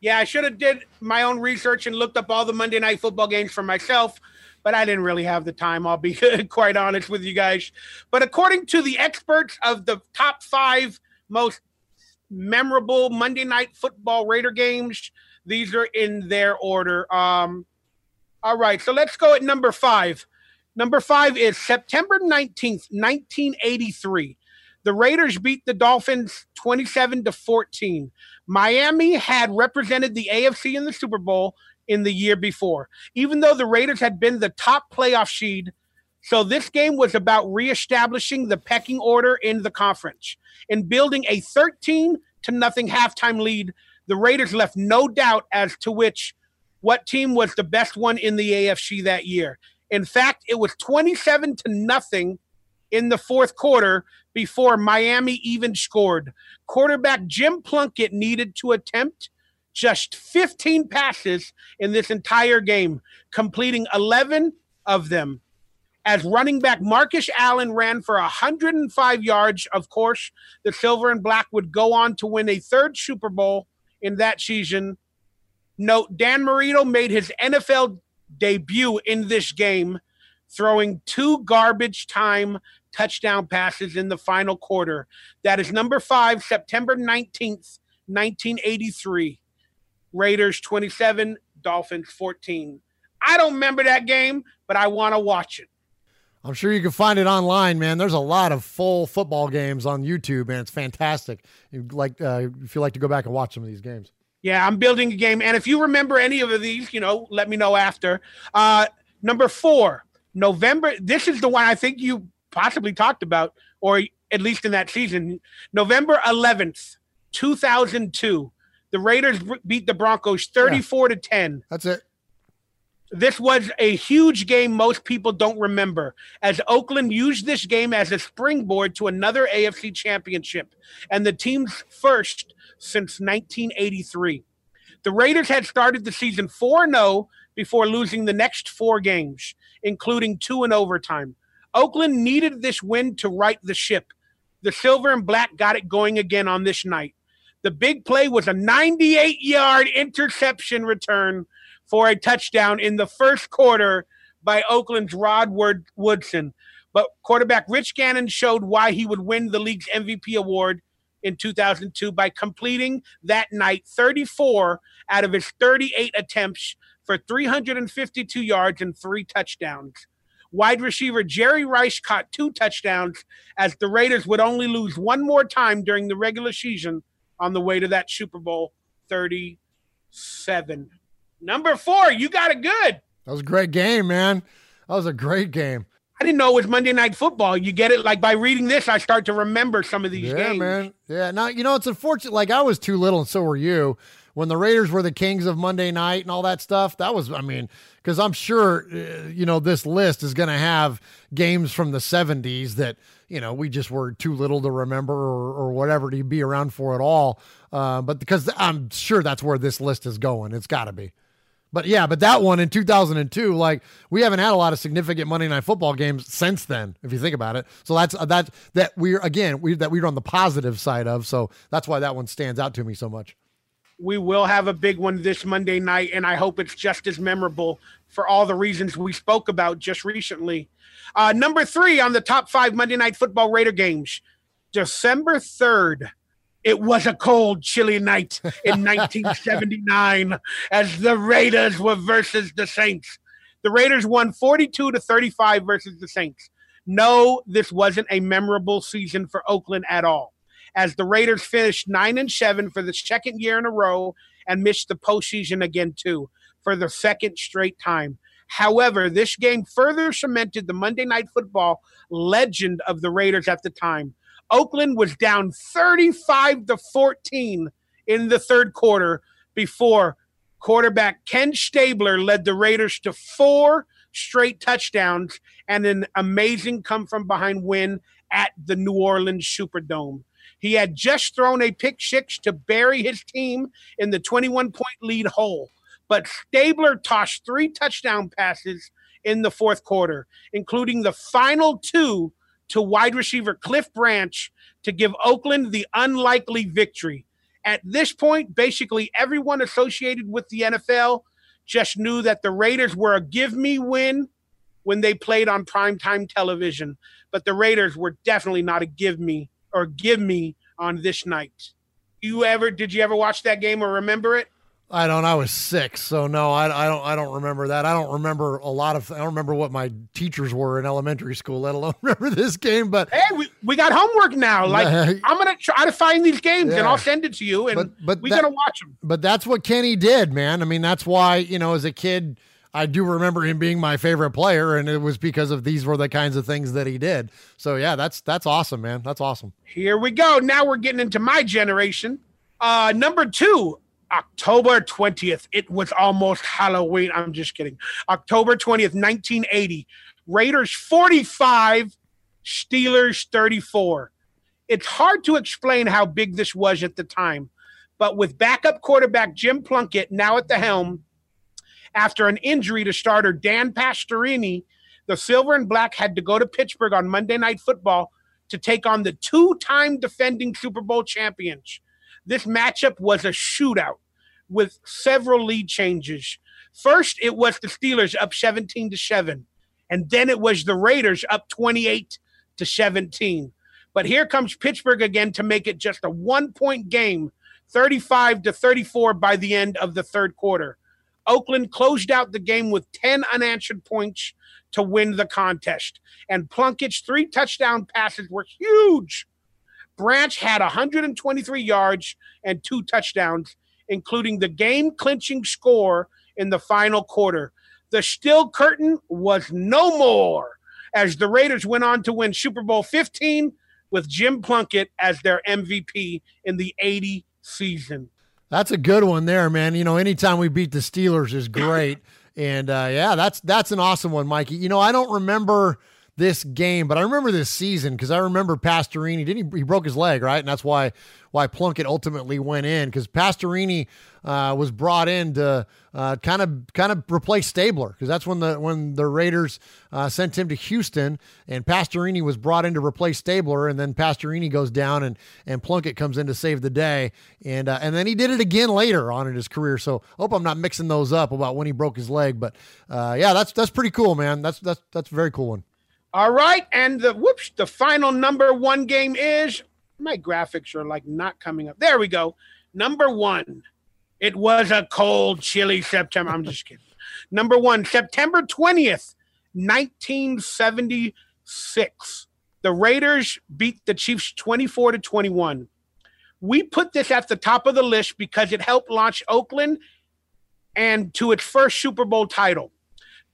Yeah, I should have did my own research and looked up all the Monday night football games for myself, but I didn't really have the time. I'll be (laughs) quite honest with you guys. But according to the experts of the top five most memorable Monday night football Raider games, these are in their order. Um, all right, so let's go at number five. Number five is September 19th, 1983. The Raiders beat the Dolphins 27 to 14. Miami had represented the AFC in the Super Bowl in the year before, even though the Raiders had been the top playoff seed. So this game was about reestablishing the pecking order in the conference and building a 13 to nothing halftime lead. The Raiders left no doubt as to which what team was the best one in the AFC that year. In fact, it was 27 to nothing in the fourth quarter before Miami even scored. Quarterback Jim Plunkett needed to attempt just 15 passes in this entire game, completing 11 of them. As running back Marcus Allen ran for 105 yards, of course, the Silver and Black would go on to win a third Super Bowl in that season. Note Dan Marino made his NFL debut in this game, throwing two garbage time touchdown passes in the final quarter. That is number five, September 19th, 1983. Raiders 27, Dolphins 14. I don't remember that game, but I want to watch it. I'm sure you can find it online, man. There's a lot of full football games on YouTube, and It's fantastic. You like uh, if you like to go back and watch some of these games. Yeah, I'm building a game, and if you remember any of these, you know, let me know after. Uh, number four, November. This is the one I think you possibly talked about, or at least in that season. November 11th, 2002. The Raiders beat the Broncos 34 yeah. to 10. That's it. This was a huge game most people don't remember, as Oakland used this game as a springboard to another AFC championship and the team's first since 1983. The Raiders had started the season 4 0 before losing the next four games, including two in overtime. Oakland needed this win to right the ship. The Silver and Black got it going again on this night. The big play was a 98 yard interception return for a touchdown in the first quarter by Oakland's Rod Woodson. But quarterback Rich Gannon showed why he would win the league's MVP award in 2002 by completing that night 34 out of his 38 attempts for 352 yards and three touchdowns. Wide receiver Jerry Rice caught two touchdowns as the Raiders would only lose one more time during the regular season on the way to that Super Bowl 37. Number four, you got it good. That was a great game, man. That was a great game. I didn't know it was Monday Night Football. You get it? Like by reading this, I start to remember some of these yeah, games. man. Yeah. Now, you know, it's unfortunate. Like, I was too little, and so were you. When the Raiders were the kings of Monday night and all that stuff, that was, I mean, because I'm sure, uh, you know, this list is going to have games from the 70s that, you know, we just were too little to remember or, or whatever to be around for at all. Uh, but because I'm sure that's where this list is going. It's got to be. But yeah, but that one in 2002, like we haven't had a lot of significant Monday Night Football games since then, if you think about it. So that's uh, that that we're again we that we're on the positive side of. So that's why that one stands out to me so much. We will have a big one this Monday night, and I hope it's just as memorable for all the reasons we spoke about just recently. Uh, number three on the top five Monday Night Football Raider games, December 3rd. It was a cold, chilly night in (laughs) 1979 as the Raiders were versus the Saints. The Raiders won 42 to 35 versus the Saints. No, this wasn't a memorable season for Oakland at all, as the Raiders finished 9 and 7 for the second year in a row and missed the postseason again, too, for the second straight time. However, this game further cemented the Monday Night Football legend of the Raiders at the time. Oakland was down 35 to 14 in the third quarter before quarterback Ken Stabler led the Raiders to four straight touchdowns and an amazing come from behind win at the New Orleans Superdome. He had just thrown a pick six to bury his team in the 21 point lead hole, but Stabler tossed three touchdown passes in the fourth quarter, including the final two to wide receiver Cliff Branch to give Oakland the unlikely victory. At this point, basically everyone associated with the NFL just knew that the Raiders were a give me win when they played on primetime television, but the Raiders were definitely not a give me or give me on this night. You ever did you ever watch that game or remember it? I don't. I was six, so no, I, I don't. I don't remember that. I don't remember a lot of. I don't remember what my teachers were in elementary school, let alone (laughs) remember this game. But hey, we, we got homework now. (laughs) Like I'm gonna try to find these games yeah. and I'll send it to you, and but, but we're that, gonna watch them. But that's what Kenny did, man. I mean, that's why you know, as a kid, I do remember him being my favorite player, and it was because of these were the kinds of things that he did. So yeah, that's that's awesome, man. That's awesome. Here we go. Now we're getting into my generation. Uh, number two, October 20th. It was almost Halloween. I'm just kidding. October 20th, 1980. Raiders 45, Steelers 34. It's hard to explain how big this was at the time, but with backup quarterback Jim Plunkett now at the helm, after an injury to starter Dan Pastorini, the Silver and Black had to go to Pittsburgh on Monday Night Football to take on the two time defending Super Bowl champions. This matchup was a shootout with several lead changes. First, it was the Steelers up 17 to 7, and then it was the Raiders up 28 to 17. But here comes Pittsburgh again to make it just a one point game, 35 to 34 by the end of the third quarter. Oakland closed out the game with 10 unanswered points to win the contest. And Plunkett's three touchdown passes were huge Branch had 123 yards and two touchdowns, including the game clinching score in the final quarter. The Steel Curtain was no more as the Raiders went on to win Super Bowl 15 with Jim Plunkett as their MVP in the 80 season. That's a good one there, man. You know, anytime we beat the Steelers is great. (laughs) and uh, yeah, that's that's an awesome one, Mikey. You know, I don't remember – this game, but I remember this season because I remember Pastorini. Didn't he? He broke his leg, right? And that's why why Plunkett ultimately went in because Pastorini uh, was brought in to kind of kind of replace Stabler because that's when the when the Raiders uh, sent him to Houston and Pastorini was brought in to replace Stabler and then Pastorini goes down and and Plunkett comes in to save the day and uh, and then he did it again later on in his career. So hope I'm not mixing those up about when he broke his leg, but uh, yeah, that's that's pretty cool, man. That's that's that's a very cool one. All right, and the whoops, the final number one game is my graphics are like not coming up. There we go. Number one. It was a cold, chilly September. I'm just kidding. (laughs) Number one, September 20th, 1976. The Raiders beat the Chiefs 24 to 21. We put this at the top of the list because it helped launch Oakland and to its first Super Bowl title.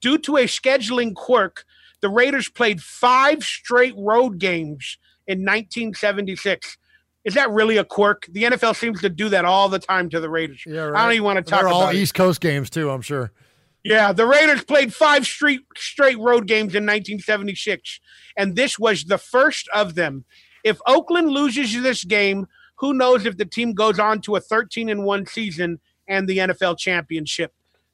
Due to a scheduling quirk, the Raiders played five straight road games in 1976. Is that really a quirk? The NFL seems to do that all the time to the Raiders. Yeah, right. I don't even want to talk They're about all East Coast games too, I'm sure. Yeah, the Raiders played five straight straight road games in 1976, and this was the first of them. If Oakland loses this game, who knows if the team goes on to a 13 and 1 season and the NFL championship.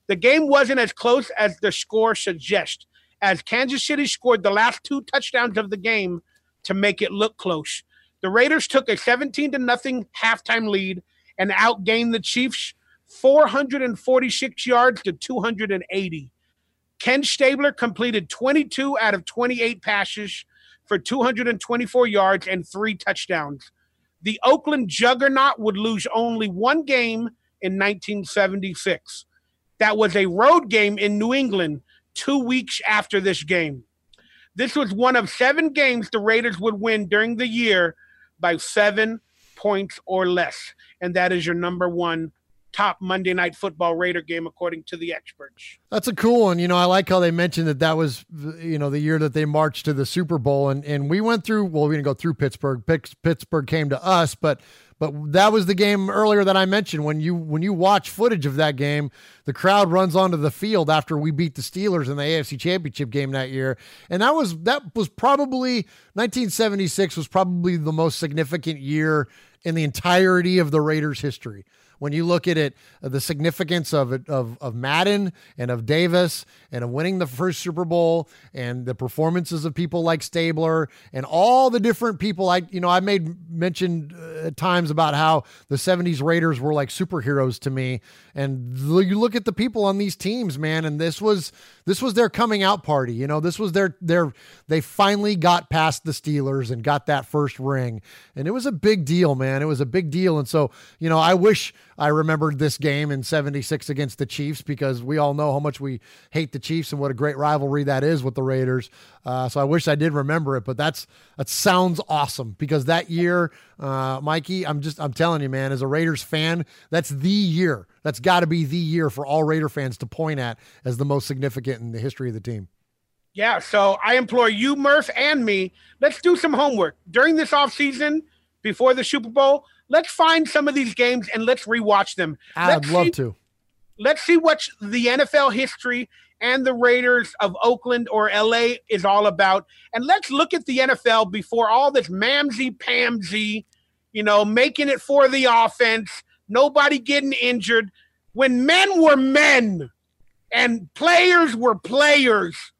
The game wasn't as close as the score suggests as Kansas City scored the last two touchdowns of the game to make it look close. The Raiders took a 17 to nothing halftime lead and outgained the Chiefs 446 yards to 280. Ken Stabler completed 22 out of 28 passes for 224 yards and three touchdowns. The Oakland juggernaut would lose only one game in 1976. That was a road game in New England two weeks after this game. This was one of seven games the Raiders would win during the year by seven points or less. And that is your number one top Monday night football Raider game, according to the experts. That's a cool one. You know, I like how they mentioned that that was, you know, the year that they marched to the Super Bowl. And, and we went through, well, we didn't go through Pittsburgh. Pittsburgh came to us, but But that was the game earlier that I mentioned. When you when you watch footage of that game, the crowd runs onto the field after we beat the Steelers in the AFC Championship game that year, and that was that was probably 1976 was probably the most significant year in the entirety of the Raiders' history when you look at it, uh, the significance of it of of Madden and of Davis and of winning the first Super Bowl and the performances of people like Stabler and all the different people. I you know I made mention uh, at times about how the '70s Raiders were like superheroes to me, and you look at the people on these teams, man, and this was this was their coming out party. You know, this was their their they finally got past the Steelers and got that first ring, and it was a big deal, man. It was a big deal, and so you know I wish I remembered this game in 76 against the Chiefs because we all know how much we hate the Chiefs and what a great rivalry that is with the Raiders. Uh, so I wish I did remember it, but that's that sounds awesome because that year, uh, Mikey, I'm just I'm telling you, man, as a Raiders fan, that's the year. That's got to be the year for all Raider fans to point at as the most significant in the history of the team. Yeah, so I implore you, Murph, and me, let's do some homework during this offseason before the Super Bowl let's find some of these games and let's rewatch them. I'd let's love see, to. Let's see what the NFL history and the Raiders of Oakland or LA is all about. And let's look at the NFL before all this mamsy pamsy, you know, making it for the offense, nobody getting injured. When men were men and players were players,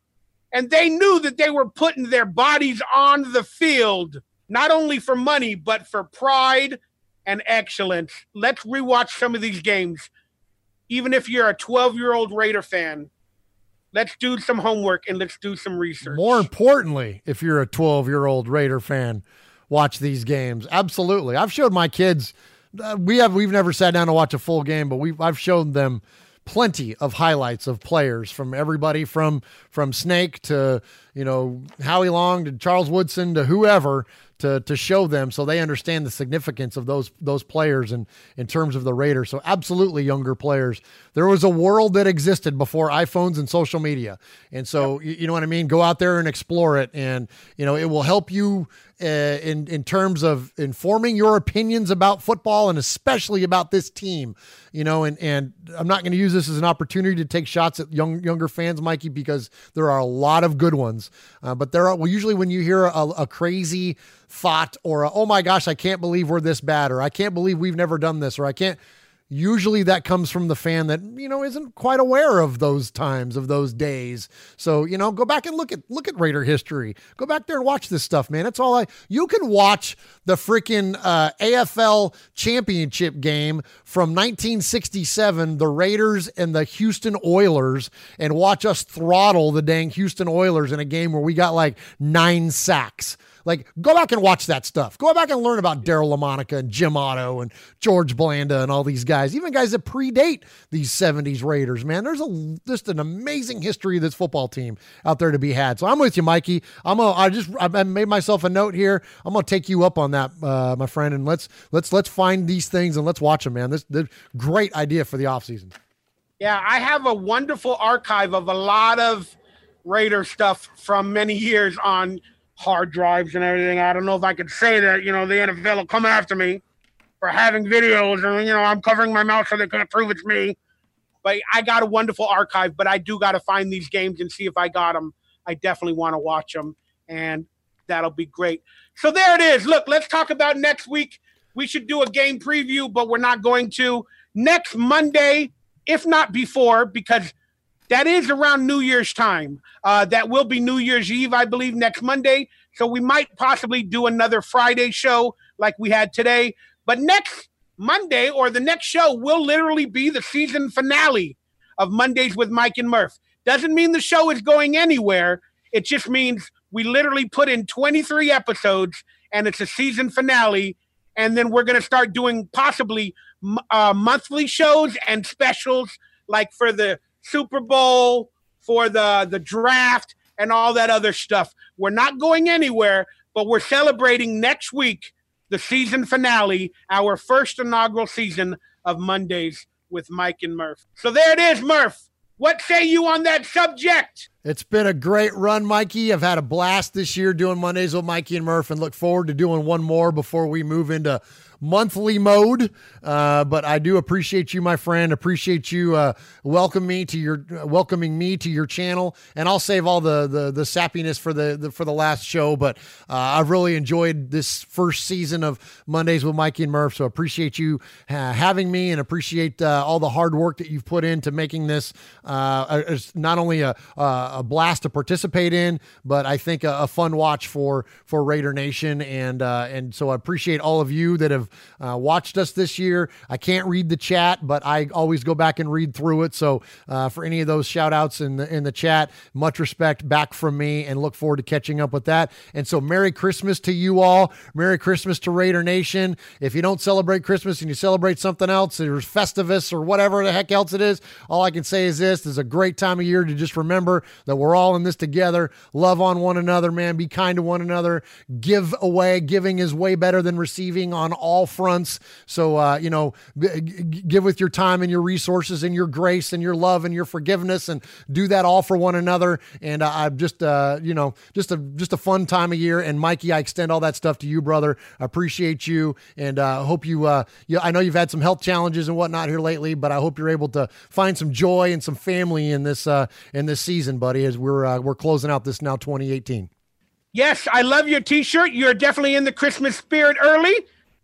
and they knew that they were putting their bodies on the field, not only for money, but for pride and excellence. Let's rewatch some of these games. Even if you're a 12 year old Raider fan, let's do some homework and let's do some research. More importantly, if you're a 12 year old Raider fan, watch these games. Absolutely. I've showed my kids. Uh, we have we've never sat down to watch a full game, but we've I've shown them plenty of highlights of players from everybody from from Snake to you know Howie Long to Charles Woodson to whoever to to show them so they understand the significance of those those players and in terms of the Raiders. So absolutely younger players. There was a world that existed before iPhones and social media. And so yep. you, you know what I mean? Go out there and explore it and you know it will help you uh, in in terms of informing your opinions about football and especially about this team. You know, and and I'm not going to use this as an opportunity to take shots at young younger fans, Mikey, because there are a lot of good ones. Uh, but there are well, usually when you hear a, a crazy thought or a, oh my gosh, I can't believe we're this bad, or I can't believe we've never done this, or I can't usually that comes from the fan that you know isn't quite aware of those times of those days. So you know go back and look at look at raider history. Go back there and watch this stuff man. It's all i you can watch the freaking uh, afl championship game from 1967 the raiders and the houston oilers and watch us throttle the dang houston oilers in a game where we got like nine sacks like, go back and watch that stuff. Go back and learn about Daryle Lamonica and Jim Otto and George Blanda and all these guys, even guys that predate these 70s Raiders, man. There's a just an amazing history of this football team out there to be had. So I'm with you, Mikey. I'm gonna, I just I made myself a note here. I'm gonna take you up on that, uh, my friend, and let's let's let's find these things and let's watch them, man. This, this great idea for the offseason. Yeah, I have a wonderful archive of a lot of Raider stuff from many years on hard drives and everything. I don't know if I could say that, you know, the NFL will come after me for having videos and, you know, I'm covering my mouth so they can't prove it's me. But I got a wonderful archive, but I do got to find these games and see if I got them. I definitely want to watch them, and that'll be great. So there it is. Look, let's talk about next week. We should do a game preview, but we're not going to. Next Monday, if not before, because that is around New Year's time. Uh, that will be New Year's Eve, I believe, next Monday. So we might possibly do another Friday show like we had today. But next Monday or the next show will literally be the season finale of Mondays with Mike and Murph. Doesn't mean the show is going anywhere. It just means we literally put in 23 episodes and it's a season finale. And then we're going to start doing possibly uh, monthly shows and specials like for the Super Bowl, for the the draft, and all that other stuff. We're not going anywhere, but we're celebrating next week the season finale, our first inaugural season of Mondays with Mike and Murph. So there it is, Murph. What say you on that subject? It's been a great run, Mikey. I've had a blast this year doing Mondays with Mikey and Murph and look forward to doing one more before we move into monthly mode. Uh, but I do appreciate you, my friend. Appreciate you uh, welcome me to your uh, welcoming me to your channel. And I'll save all the the, the sappiness for the, the for the last show. But uh, I've really enjoyed this first season of Mondays with Mikey and Murph. So appreciate you uh, having me and appreciate uh, all the hard work that you've put into making this uh, not only a, a blast to participate in, but I think a, a fun watch for for Raider Nation. And and so I appreciate all of you that have uh, watched us this year. I can't read the chat, but I always go back and read through it. So uh, for any of those shout outs in the, in the chat, much respect back from me and look forward to catching up with that. And so Merry Christmas to you all. Merry Christmas to Raider Nation. If you don't celebrate Christmas and you celebrate something else, there's Festivus or whatever the heck else it is, all I can say is this, this is a great time of year to just remember that we're all in this together. Love on one another, man. Be kind to one another. Give away. Giving is way better than receiving on all all fronts. So, uh, you know, give with your time and your resources and your grace and your love and your forgiveness and do that all for one another. And uh, I'm just, uh, you know, just a, just a fun time of year. And Mikey, I extend all that stuff to you, brother. I appreciate you. And uh, hope you, uh, you, I know you've had some health challenges and whatnot here lately, but I hope you're able to find some joy and some family in this, uh, in this season, buddy, as we're, uh, we're closing out this now 2018. Yes, I love your t-shirt. You're definitely in the Christmas spirit early.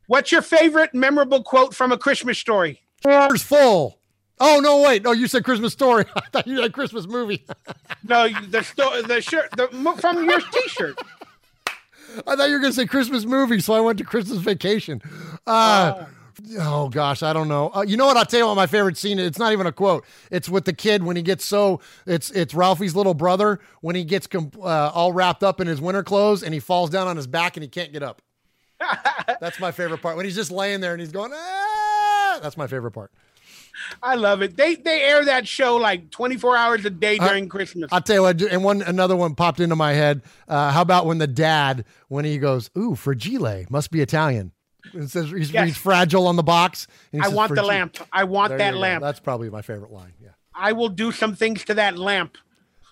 What's your favorite memorable quote from a Christmas story? Car's full. Oh no! Wait, no, you said Christmas story. (laughs) I thought you said Christmas movie. (laughs) no, the sto- the shirt the, from your T-shirt. I thought you were going to say Christmas movie, so I went to Christmas vacation. Uh, oh. oh gosh, I don't know. Uh, you know what? I'll tell you what my favorite scene. It's not even a quote. It's with the kid when he gets so. It's it's Ralphie's little brother when he gets com- uh, all wrapped up in his winter clothes and he falls down on his back and he can't get up. That's my favorite part. When he's just laying there and he's going, ah! That's my favorite part. I love it. They they air that show like 24 hours a day during uh, Christmas. I'll tell you what, and one another one popped into my head. Uh, how about when the dad, when he goes, "Ooh, fragile, must be Italian." It says he's, yes. he's fragile on the box. I says, want the lamp. I want there that lamp. That's probably my favorite line. Yeah. I will do some things to that lamp.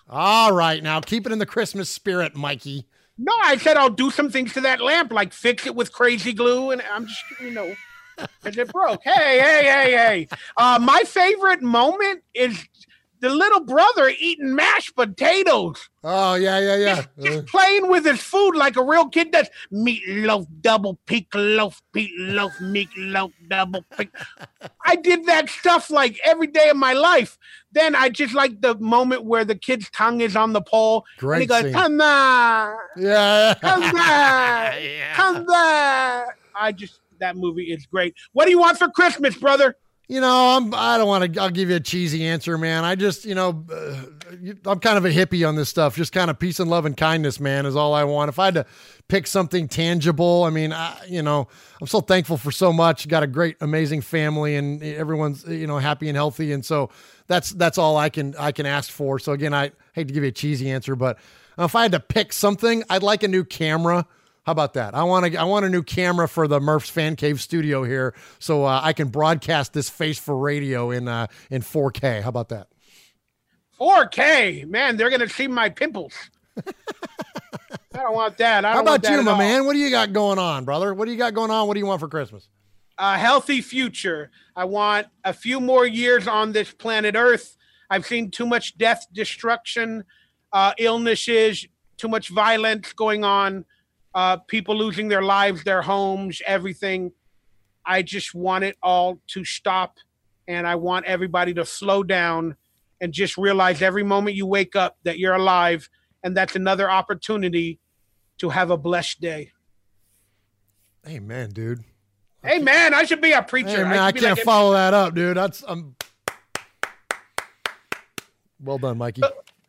All right, now keep it in the Christmas spirit, Mikey. No, I said I'll do some things to that lamp, like fix it with crazy glue, and I'm just, you know, (laughs) because it broke. Hey, hey, hey, hey. Uh, my favorite moment is the little brother eating mashed potatoes. Oh yeah, yeah, yeah. Just, just playing with his food like a real kid does. Meatloaf, double peak loaf, peak meatloaf, meatloaf, double peak. I did that stuff like every day of my life. Then I just like the moment where the kid's tongue is on the pole. Great and he goes, scene. "Come on, yeah, come back, (laughs) yeah. come back." I just that movie is great. What do you want for Christmas, brother? You know, I'm. I don't want to. I'll give you a cheesy answer, man. I just, you know, uh, I'm kind of a hippie on this stuff. Just kind of peace and love and kindness, man, is all I want. If I had to pick something tangible, I mean, I, you know, I'm so thankful for so much. Got a great, amazing family, and everyone's, you know, happy and healthy, and so that's that's all I can I can ask for. So again, I hate to give you a cheesy answer, but if I had to pick something, I'd like a new camera. How about that? I want to. I want a new camera for the Murph's Fan Cave studio here, so uh, I can broadcast this face for radio in uh, in 4K. How about that? 4K, man, they're gonna see my pimples. I don't want that. I How about you, my all. man? What do you got going on, brother? What do you got going on? What do you want for Christmas? A healthy future. I want a few more years on this planet Earth. I've seen too much death, destruction, uh, illnesses, too much violence going on uh, people losing their lives, their homes, everything. I just want it all to stop. And I want everybody to slow down and just realize every moment you wake up that you're alive. And that's another opportunity to have a blessed day. Amen, dude. Hey, man, I should be a preacher. Hey, man, I, I can't like follow that up, dude. That's, I'm. Well done, Mikey.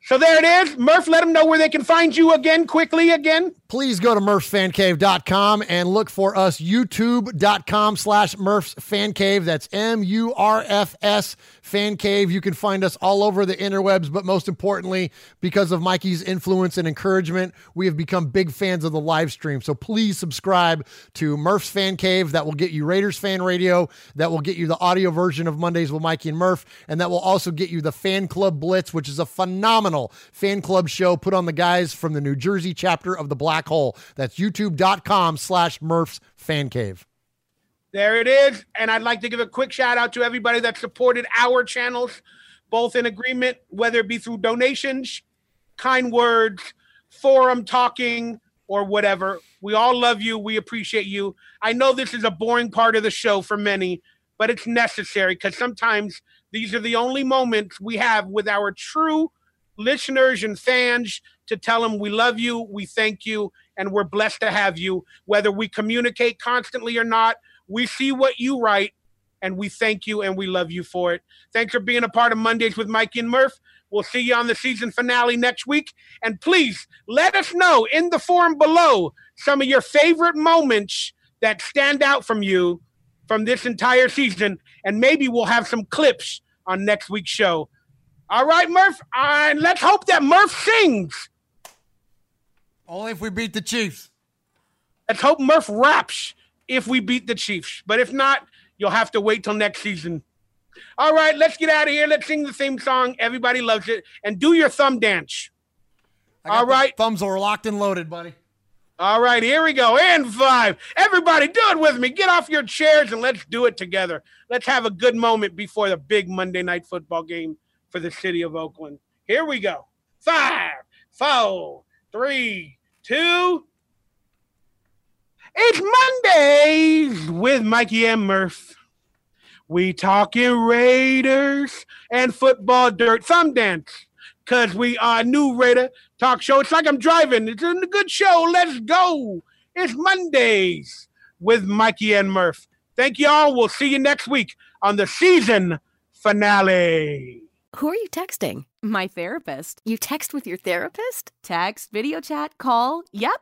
So there it is. Murph, let them know where they can find you again, quickly again. Please go to murphsfancave.com and look for us, youtube.com slash Murph's Fan Cave. That's M U R F S Fan Cave. You can find us all over the interwebs, but most importantly, because of Mikey's influence and encouragement, we have become big fans of the live stream. So please subscribe to Murph's Fan Cave. That will get you Raiders Fan Radio. That will get you the audio version of Mondays with Mikey and Murph. And that will also get you the Fan Club Blitz, which is a phenomenal fan club show put on the guys from the New Jersey chapter of the Black Hole. That's youtube.com slash Murph's Fan Cave. There it is. And I'd like to give a quick shout out to everybody that supported our channels, both in agreement, whether it be through donations, kind words, forum talking, or whatever. We all love you. We appreciate you. I know this is a boring part of the show for many, but it's necessary because sometimes these are the only moments we have with our true listeners and fans to tell them we love you, we thank you, and we're blessed to have you. Whether we communicate constantly or not, we see what you write and we thank you and we love you for it. Thanks for being a part of Mondays with Mikey and Murph. We'll see you on the season finale next week. And please let us know in the forum below some of your favorite moments that stand out from you from this entire season. And maybe we'll have some clips on next week's show. All right, Murph. And let's hope that Murph sings. Only if we beat the Chiefs. Let's hope Murph raps if we beat the Chiefs. But if not, you'll have to wait till next season. All right, let's get out of here. Let's sing the same song. Everybody loves it. And do your thumb dance. All right. Thumbs are locked and loaded, buddy. All right, here we go. And five. Everybody, do it with me. Get off your chairs and let's do it together. Let's have a good moment before the big Monday night football game for the city of Oakland. Here we go. Five, four, three, two. It's Mondays with Mikey and Murph. We talking Raiders and football dirt. Thumb dance. Cause we are new Raider talk show. It's like I'm driving. It's a good show. Let's go. It's Mondays with Mikey and Murph. Thank you all. We'll see you next week on the season finale. Who are you texting? My therapist. You text with your therapist? Text, video chat, call. Yep.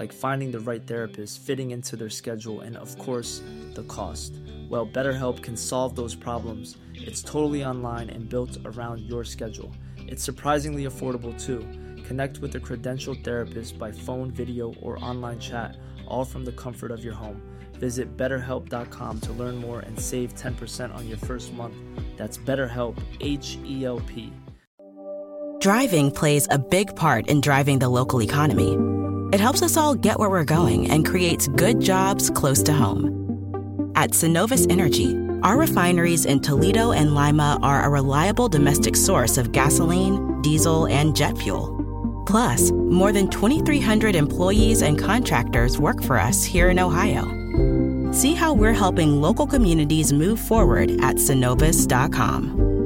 like finding the right therapist, fitting into their schedule, and of course, the cost. Well, BetterHelp can solve those problems. It's totally online and built around your schedule. It's surprisingly affordable too. Connect with a credentialed therapist by phone, video, or online chat, all from the comfort of your home. Visit betterhelp.com to learn more and save 10% on your first month. That's BetterHelp, H E L P. Driving plays a big part in driving the local economy. It helps us all get where we're going and creates good jobs close to home. At Cenovus Energy, our refineries in Toledo and Lima are a reliable domestic source of gasoline, diesel, and jet fuel. Plus, more than 2,300 employees and contractors work for us here in Ohio. See how we're helping local communities move forward at cenovus.com.